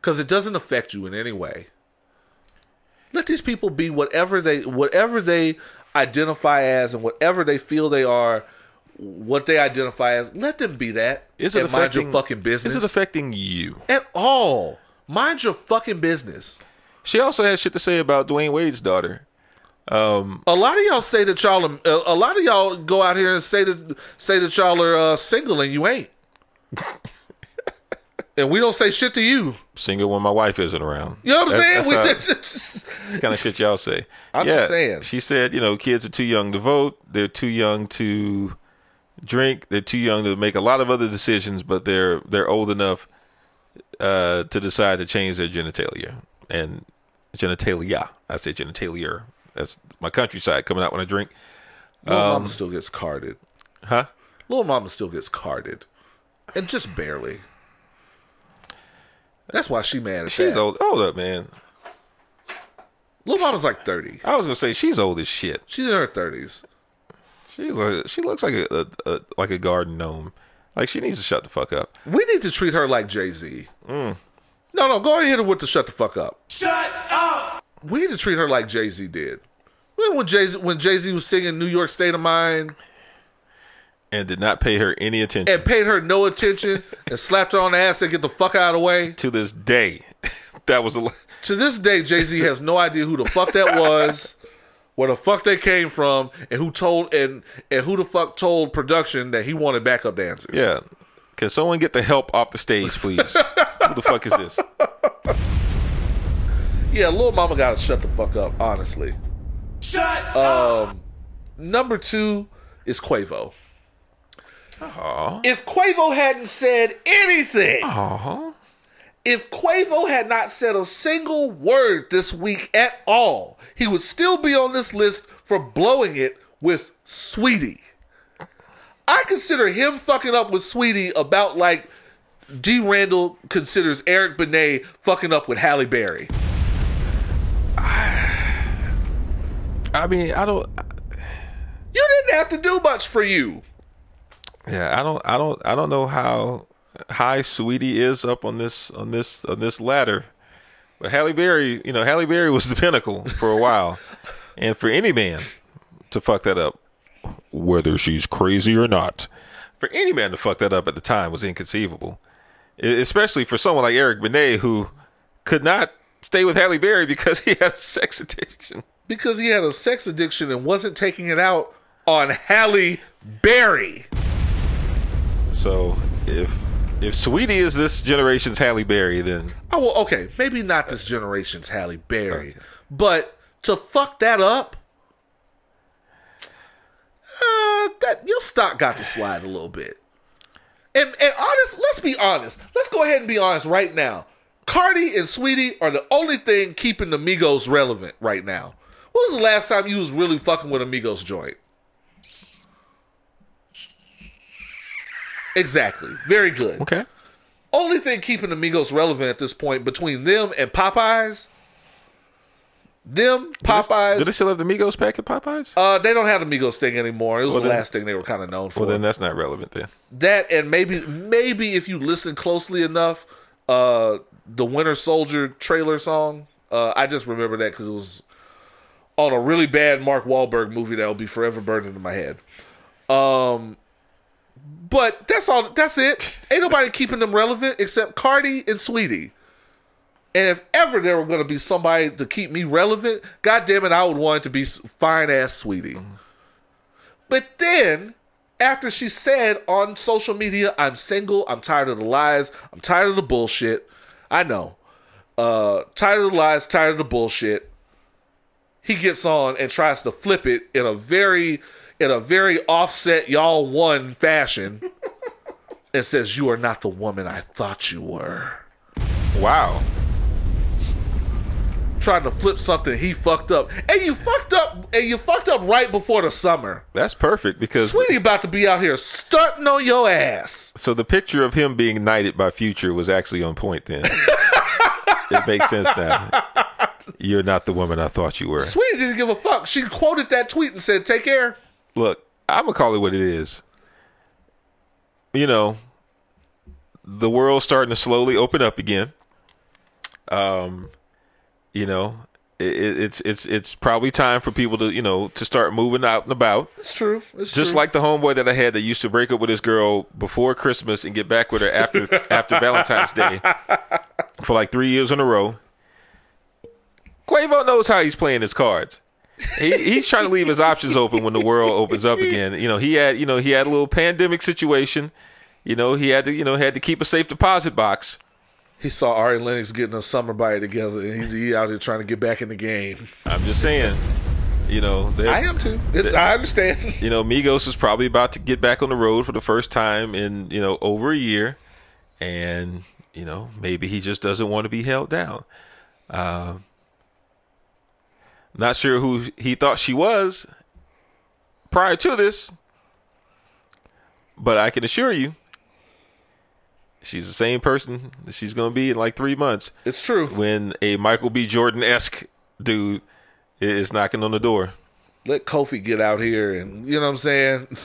Because it doesn't affect you in any way. Let these people be whatever they whatever they identify as and whatever they feel they are, what they identify as. Let them be that. Is it and mind affecting your fucking business Is it affecting you? at all? Mind your fucking business. She also had shit to say about Dwyane Wade's daughter. A lot of y'all say that y'all. a lot of y'all go out here and say that say that y'all are uh, single and you ain't. and we don't say shit to you. Single when my wife isn't around. You know what I'm That's- saying? that's We, kind of shit y'all say. I'm yeah, just saying. She said, you know, kids are too young to vote. They're too young to drink. They're too young to make a lot of other decisions, but they're they're old enough uh, to decide to change their genitalia and genitalia. I say genitalia. That's my countryside coming out when I drink. Little Um, Mama still gets carded. Huh? Little Mama still gets carded, and just barely. That's why she mad at She's that. old. Hold up, man. Little Mama's like thirty. I was gonna say she's old as shit. She's in her thirties. She's like she looks like a, a, a like a garden gnome. Like she needs to shut the fuck up. We need to treat her like Jay Z. Mm. No, no, go ahead and hit her with the shut the fuck up. Shut up! We need to treat her like Jay Z did. Remember when Jay Z when Jay Z was singing New York State of Mind And did not pay her any attention. and paid her no attention and slapped her on the ass and get the fuck out of the way? to this day, that was a To this day, Jay Z has no idea who the fuck that was, where the fuck they came from, and who told and and who the fuck told production that he wanted backup dancers. yeah. Can someone get the help off the stage, please? Who the fuck is this? Yeah, little mama gotta shut the fuck up, honestly. Shut Um number two is Quavo. Aw. If Quavo hadn't said anything, Aw. if Quavo had not said a single word this week at all, he would still be on this list for blowing it with Sweetie. I consider him fucking up with Sweetie about like D. Randle considers Eric Benet fucking up with Halle Berry. I mean, I don't. You didn't have to do much for you. Yeah, I don't. I don't. I don't know how high Sweetie is up on this on this on this ladder. But Halle Berry, you know, Halle Berry was the pinnacle for a while, and for any man to fuck that up, whether she's crazy or not, for any man to fuck that up at the time was inconceivable. Especially for someone like Eric Benet who could not stay with Halle Berry because he had a sex addiction. Because he had a sex addiction and wasn't taking it out on Halle Berry. So if if Sweetie is this generation's Halle Berry, then Oh well, okay, maybe not this generation's Halle Berry, but to fuck that up, uh, that your stock got to slide a little bit. And and honest, let's be honest. Let's go ahead and be honest right now. Cardi and Sweetie are the only thing keeping the Migos relevant right now. When was the last time you was really fucking with a Migos joint? Exactly. Very good. okay. Only thing keeping Amigos relevant at this point between them and Popeyes, them Popeyes, Do they still have the Migos pack at Popeyes? uh, they don't have the Migos thing anymore. It was Well, the then- last thing they were kind of known for. well, then that's not relevant then. that and maybe maybe if you listen closely enough, uh, the Winter Soldier trailer song. Uh, I just remember that because it was on a really bad Mark Wahlberg movie that will be forever burned into my head. Um, but that's all. That's it. Ain't nobody keeping them relevant except Cardi and Sweetie. And if ever there were going to be somebody to keep me relevant, God damn it, I would want it to be fine ass Sweetie. But then, after she said on social media, I'm single, I'm tired of the lies, I'm tired of the bullshit. I know. Uh, tired of the lies, tired of the bullshit. He gets on and tries to flip it in a very in a very offset y'all won fashion and says, You are not the woman I thought you were. Wow. Trying to flip something he fucked up. And you fucked up and you fucked up right before the summer. That's perfect because Sweetie about to be out here stunting on your ass. so the picture of him being knighted by Future was actually on point then. it makes sense now. You're not the woman I thought you were. Sweetie didn't give a fuck. She quoted that tweet and said, "Take care." Look, I'm gonna call it what it is. You know, the world's starting to slowly open up again. Um, you know, it, it, it's it's it's probably time for people to you know to start moving out and about. It's true. It's Just true. like the homeboy that I had that used to break up with his girl before Christmas and get back with her after after Valentine's Day for like three years in a row. Quavo knows how he's playing his cards. He, he's trying to leave his options open when the world opens up again. You know, he had you know he had a little pandemic situation. You know, he had to you know had to keep a safe deposit box. He saw Ari Lennox getting a summer bite together, and he, he out here trying to get back in the game. I'm just saying, you know, I am too. It's, I understand. you know, Migos is probably about to get back on the road for the first time in, you know, over a year. And, you know, maybe he just doesn't want to be held down. Um, not sure who he thought she was prior to this, but I can assure you, she's the same person that she's going to be in like three months It's true. when a Michael B. Jordan esque dude is knocking on the door. Let Kofi get out here, and you know what I'm saying.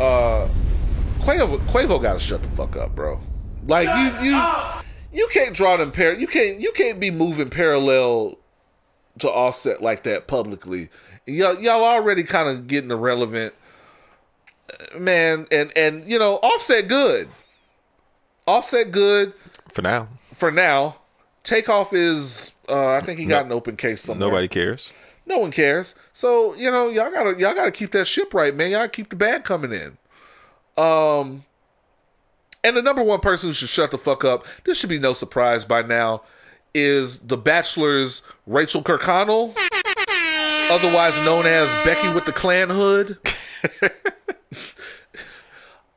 Uh, Quavo, Quavo got to shut the fuck up, bro. Like you, you, you can't draw them par. You can't, you can't be moving parallel to Offset like that publicly. Y'all, y'all already kind of getting irrelevant, man. And and you know, Offset good. Offset good For now, for now. Takeoff is, uh, I think he got an open case somewhere. nobody cares. No one cares. So you know, y'all gotta y'all gotta keep that ship right, man. Y'all keep the bag coming in. Um, and the number one person who should shut the fuck up. This should be no surprise by now. Is the Bachelor's Rachel Kirkconnell, otherwise known as Becky with the Clan Hood.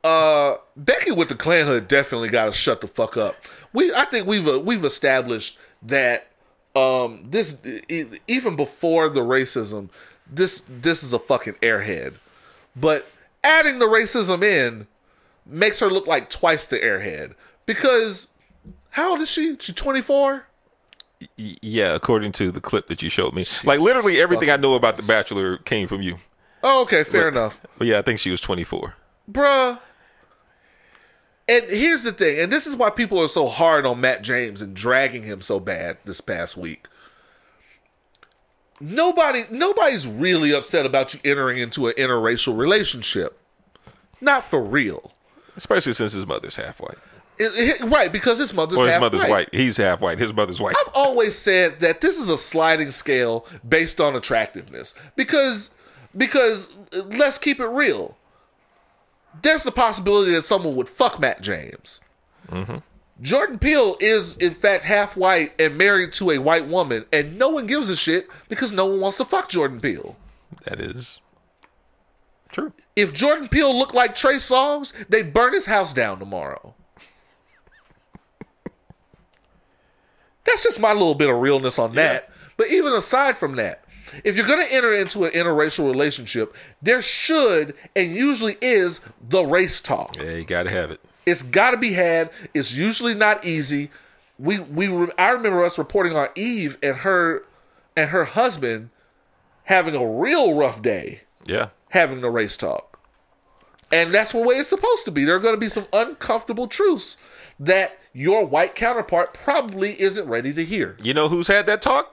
uh, Becky with the Clan Hood definitely got to shut the fuck up. We, I think we've uh, we've established that um this even before the racism, this this is a fucking airhead. But adding the racism in makes her look like twice the airhead because how old is she? She twenty four. Y- yeah, according to the clip that you showed me, like literally everything I know about the Bachelor came from you. Oh, okay, fair enough. But yeah, I think she was 24. bruh. And here's the thing, and this is why people are so hard on Matt James and dragging him so bad this past week. Nobody, nobody's really upset about you entering into an interracial relationship. Not for real, Especially since his mother's half white. It- it- right? Because his mother's Or his half mother's white. white. He's half white. His mother's white. I've always said that this is a sliding scale based on attractiveness because because let's keep it real. There's the possibility that someone would fuck Matt James. Mm-hmm. Jordan Peele is in fact half white and married to a white woman, and no one gives a shit because no one wants to fuck Jordan Peele. That is true. If Jordan Peele looked like Trey Songz, they'd burn his house down tomorrow. That's just my little bit of realness on that. But even aside from that, if you're going to enter into an interracial relationship, there should and usually is the race talk. Yeah, you got to have it. It's got to be had. It's usually not easy. We we I remember us reporting on Eve and her and her husband having a real rough day Yeah. having the race talk. And that's the way it's supposed to be. There are going to be some uncomfortable truths that your white counterpart probably isn't ready to hear. You know who's had that talk?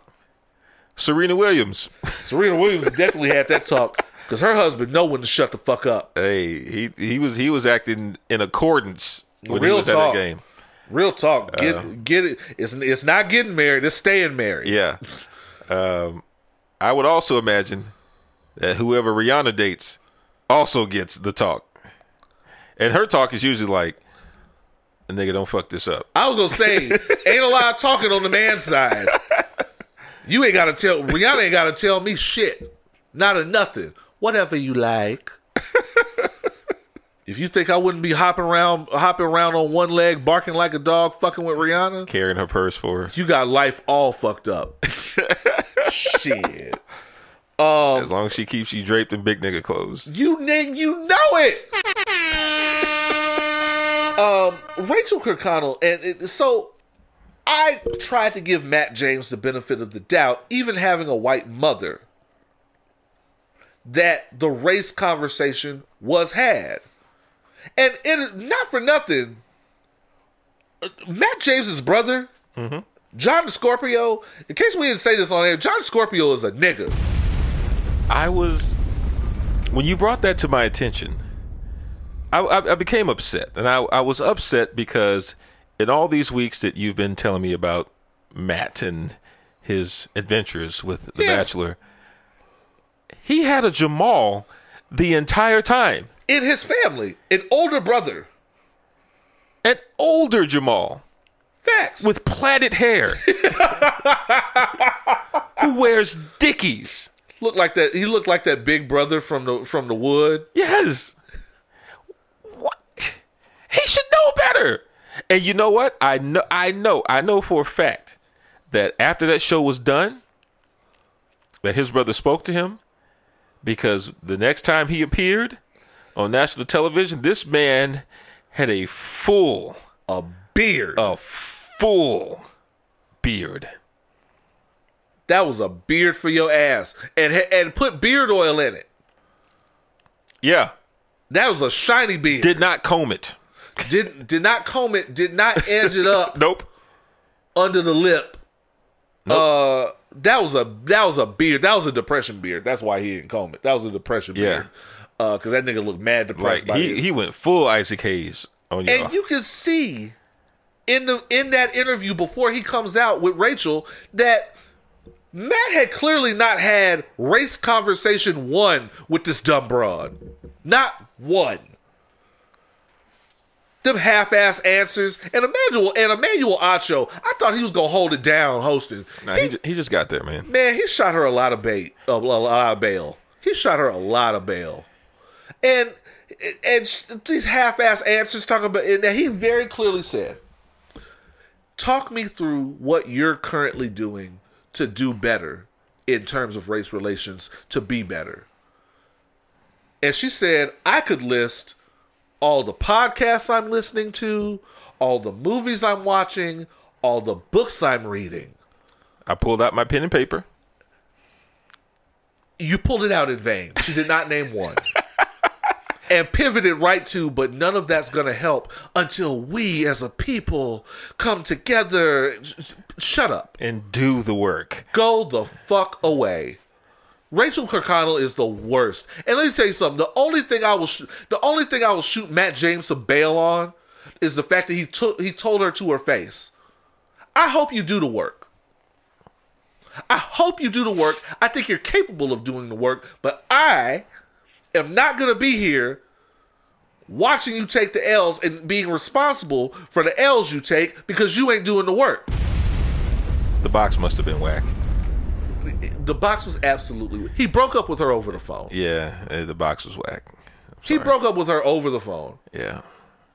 Serena Williams. Serena Williams definitely had that talk because her husband know when to shut the fuck up. Hey, he he was he was acting in accordance when Real he was talk. at that game. Real talk. Get get it. It's it's not getting married. It's staying married. Yeah. Um, I would also imagine that whoever Rihanna dates also gets the talk. And her talk is usually like, nigga, don't fuck this up. I was gonna say, ain't a lot of talking on the man's side. You ain't gotta tell Rihanna ain't gotta tell me shit. Not a nothing. Whatever you like. if you think I wouldn't be hopping around hopping around on one leg, barking like a dog, fucking with Rihanna, Carrying her purse for her. you got life all fucked up. shit. Um, As long as she keeps you draped in big nigga clothes. You nigga, you know it. Um, Rachel Kirkconnell, and it, so I tried to give Matt James the benefit of the doubt, even having a white mother, that the race conversation was had, and it not for nothing. uh, Matt James's brother, John Scorpio. In case we didn't say this on air, John Scorpio is a nigga. I was when you brought that to my attention. I, I, I became upset, and I, I was upset because in all these weeks that you've been telling me about Matt and his adventures with The Yeah. Bachelor, he had a Jamal the entire time, in his family, an older brother. an older Jamal. Facts. with plaited hair, who wears Dickies. looked like that. He looked like that big brother from the from the wood. Yes. He should know better. And you know what? I know I know I know for a fact that after that show was done that his brother spoke to him because the next time he appeared on national television this man had a full A beard. a full beard. That was a beard for your ass, and and put beard oil in it. Yeah, That was a shiny beard. did not comb it. Did did not comb it. Did not edge it up Nope. under the lip. Uh, that was a that was a beard. That was a depression beard. That's why he didn't comb it. That was a depression Yeah. beard. Uh, because that nigga looked mad depressed. Like by he it. he went full Isaac Hayes on you. and you can see in the in that interview before he comes out with Rachel that Matt had clearly not had race conversation one with this dumb broad. Not one. Them half-ass answers and Emmanuel and Emmanuel Acho. I thought he was gonna hold it down hosting. Nah, he, he just got there, man. Man, he shot her a lot of bait, a, a lot of bail. He shot her a lot of bail, and and these half-ass answers talking about. And he very clearly said, "Talk me through what you're currently doing to do better in terms of race relations to be better." And she said, "I could list all the podcasts I'm listening to, all the movies I'm watching, all the books I'm reading." I pulled out my pen and paper. You pulled it out in vain. She did not name one. and pivoted right to, but none of that's going to help until we as a people come together. Sh- Shut up. and do the work. Go the fuck away. Rachel Kirkconnell is the worst. And let me tell you something. The only thing I will, sh- the only thing I will shoot Matt James to bail on, is the fact that he took, he told her to her face. I hope you do the work. I hope you do the work. I think you're capable of doing the work, but I am not going to be here watching you take the L's and being responsible for the L's you take because you ain't doing the work. The box must have been whack. The box was absolutely. He broke up with her over the phone. Yeah, eh, the box was whack. He broke up with her over the phone. Yeah.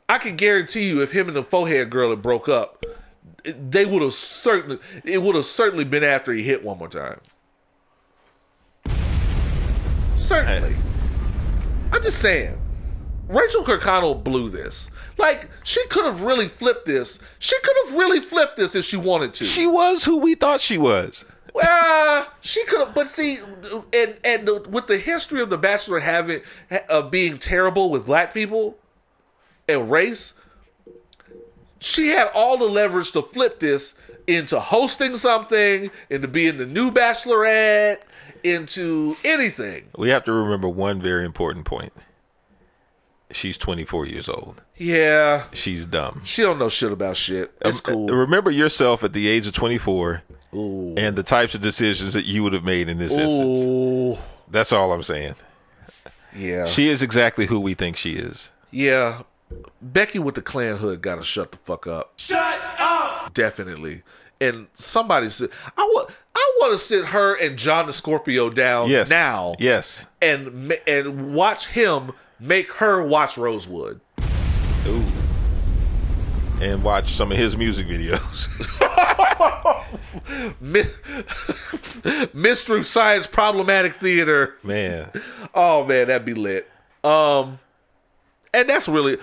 I can guarantee you, if him and the forehead girl had broke up, they would have certainly. It would have certainly been after he hit one more time. Certainly. I'm just saying. Rachel Kirkconnell blew this. Like she could have really flipped this. She could have really flipped this if she wanted to. She was who we thought she was. Well, she could have, but see, and and the, with the history of the Bachelor having uh, being terrible with black people and race, she had all the leverage to flip this into hosting something, into being the new Bachelorette, into anything. We have to remember one very important point. She's 24 years old. Yeah, She's dumb. she don't know shit about shit. It's Um, cool. Remember yourself at the age of 24 Ooh. and the types of decisions that you would have made in this instance. That's all I'm saying. yeah, She is exactly who we think she is. yeah. Becky with the clan hood got to shut the fuck up. Shut up! Definitely. And somebody said, I want, I want to sit her and John the Scorpio down Yes. now, Yes. and and watch him make her watch Rosewood. Ooh. And watch some of his music videos. Mystery Science Problematic Theater. Man. Oh man, that'd be lit. Um, and that's really,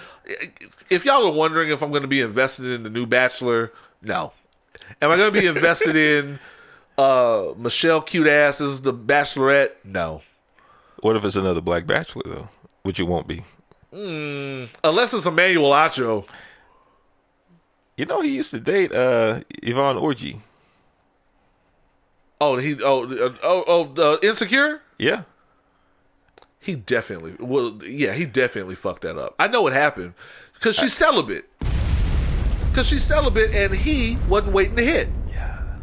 if y'all are wondering if I'm going to be invested in the new Bachelor, no. Am I going to be invested in uh Michelle cute ass as the Bachelorette? No. What if it's another black bachelor though? Which it won't be. Mm, Unless it's Emmanuel Acho. You know, he used to date uh, Yvonne Orji. Oh, he oh uh, oh oh uh, insecure. Yeah. He definitely well yeah he definitely fucked that up. I know what happened because she's celibate. Because she's celibate and he wasn't waiting to hit. Yeah.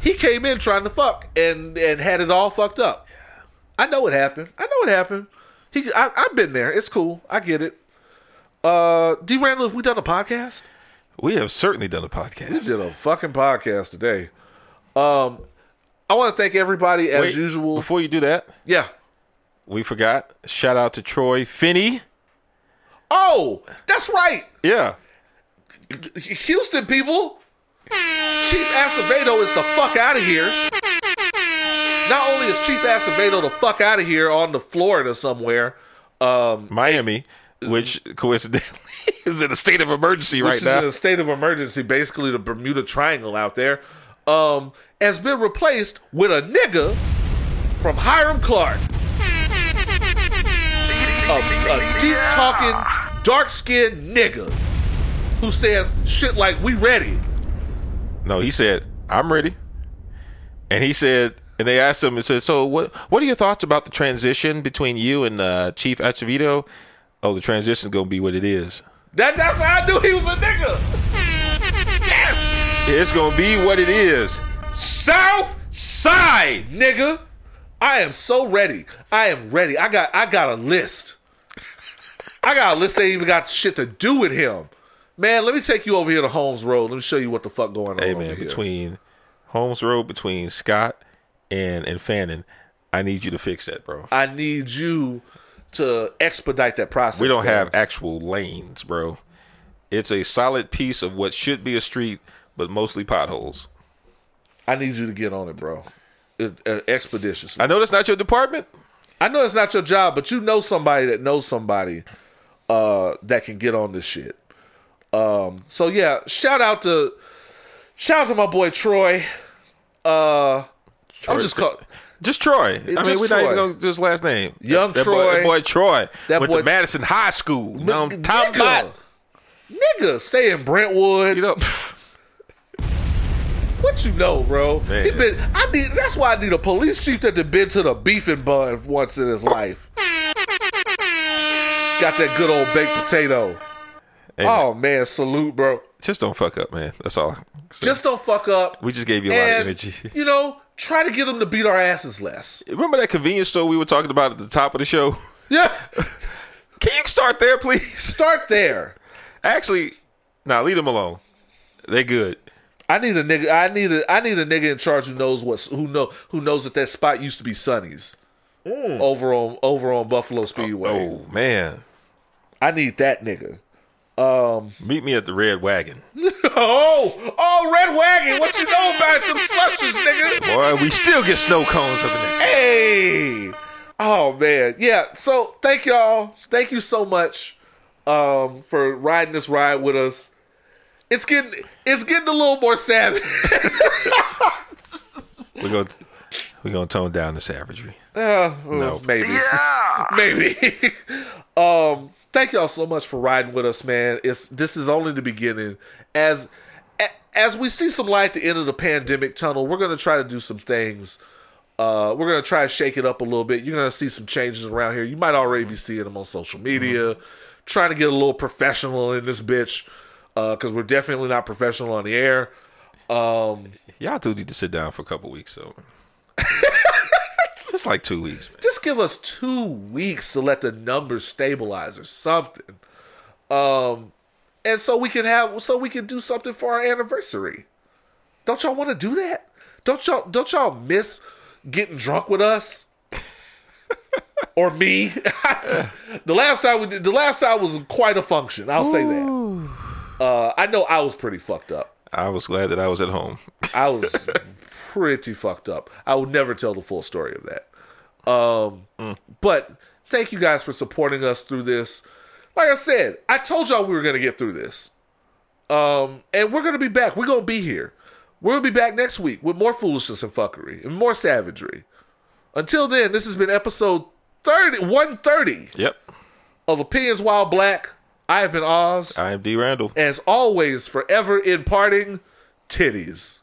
He came in trying to fuck and and had it all fucked up. Yeah. I know what happened. I know what happened. He I, I've been there. It's cool. I get it. Uh, D. Randle, have we done a podcast? We have certainly done a podcast. We did a fucking podcast today. Um, I want to thank everybody as Wait, usual. Before you do that, yeah. we forgot. Shout out to Troy Finner. Oh, that's right. Yeah. Houston people. Chief Acevedo is the fuck out of here. Not only is Chief Acevedo the fuck out of here on the Florida somewhere, um, Miami, which coincidentally is in a state of emergency right now. in a state of emergency, basically the Bermuda Triangle out there, um, has been replaced with a nigga from Hiram Clark. A, a deep talking, dark skinned nigga who says shit like, we ready. No, he said, "I'm ready," and he said, and they asked him and said, "So what? What are your thoughts about the transition between you and uh, Chief Acevedo?" Oh, the transition's gonna be what it is. That, that's how I knew he was a nigga. Yes! It's gonna be what it is. South Side, nigga. I am so ready. I am ready. I got I got a list. I got a list that ain't even got shit to do with him. Man, let me take you over here to Holmes Road. Let me show you what the fuck going on. Hey man, between Holmes Road, between Scott and and Fannin, I need you to fix that, bro. I need you to expedite that process. We don't have actual lanes, bro. It's a solid piece of what should be a street, but mostly potholes. I need you to get on it, bro. It, uh, expeditiously. I know that's not your department. I know it's not your job, but you know somebody that knows somebody uh, that can get on this shit. Um, so yeah, shout out to shout out to my boy Troy. Uh, I'm just call, Just Troy. I mean, we're not even to do his last name. Young that, that Troy. Boy, that boy Troy. That went boy- to Madison High School. You know, nigga, Tom Bott. nigga, stay in Brentwood. You know, what you know, bro? Man. He been. I need. That's why I need a police chief that been to the beef and bun once in his life. Got that good old baked potato. Hey, Oh man, salute, bro. just don't fuck up, man. That's all. Just don't fuck up. we just gave you a lot of energy. you know, try to get them to beat our asses less. Remember that convenience store we were talking about at the top of the show? Yeah, Can you start there, please? start there. Actually, nah, leave them alone. They good. I need a nigga. I need a. I need a nigga in charge who knows what's who know who knows that that spot used to be Sonny's mm. over on over on Buffalo Speedway. Oh man, I need that nigga. Meet me at the Red Wagon. Oh, oh, Red Wagon. What you know about them slushes, nigga? Boy, we still get snow cones up in there. Hey. Oh man, yeah. So thank y'all. Thank you so much um, for riding this ride with us. It's getting it's getting a little more savage. We're gonna we're gonna tone down the savagery. Uh, No. maybe. Yeah. maybe. um, thank y'all so much for riding with us, man. It's this is only the beginning. As as we see some light at the end of the pandemic tunnel, we're gonna try to do some things. Uh, we're gonna try to shake it up a little bit. You're gonna see some changes around here. You might already be seeing them on social media. Trying to get a little professional in this bitch, because we're definitely not professional on the air. Um, Y'all do need to sit down for a couple weeks, so it's like two weeks. Man. just give us two weeks to let the numbers stabilize or something. Um, and so we can have so we can do something for our anniversary. Don't y'all want to do that? Don't y'all don't y'all miss getting drunk with us? or me? the last time we did, the last time was quite a function. I'll say that. Uh, I know I was pretty fucked up. I was glad that I was at home. I was pretty fucked up. I would never tell the full story of that. Um, But thank you guys for supporting us through this. Like I said, I told y'all we were going to get through this. Um, and we're going to be back. We're going to be here. To be back next week with more foolishness and fuckery and more savagery. Until then, this has been episode 30, 130 Yep. of Opinions While Black. I have been Oz. I am D Randle. As always, forever in parting, titties.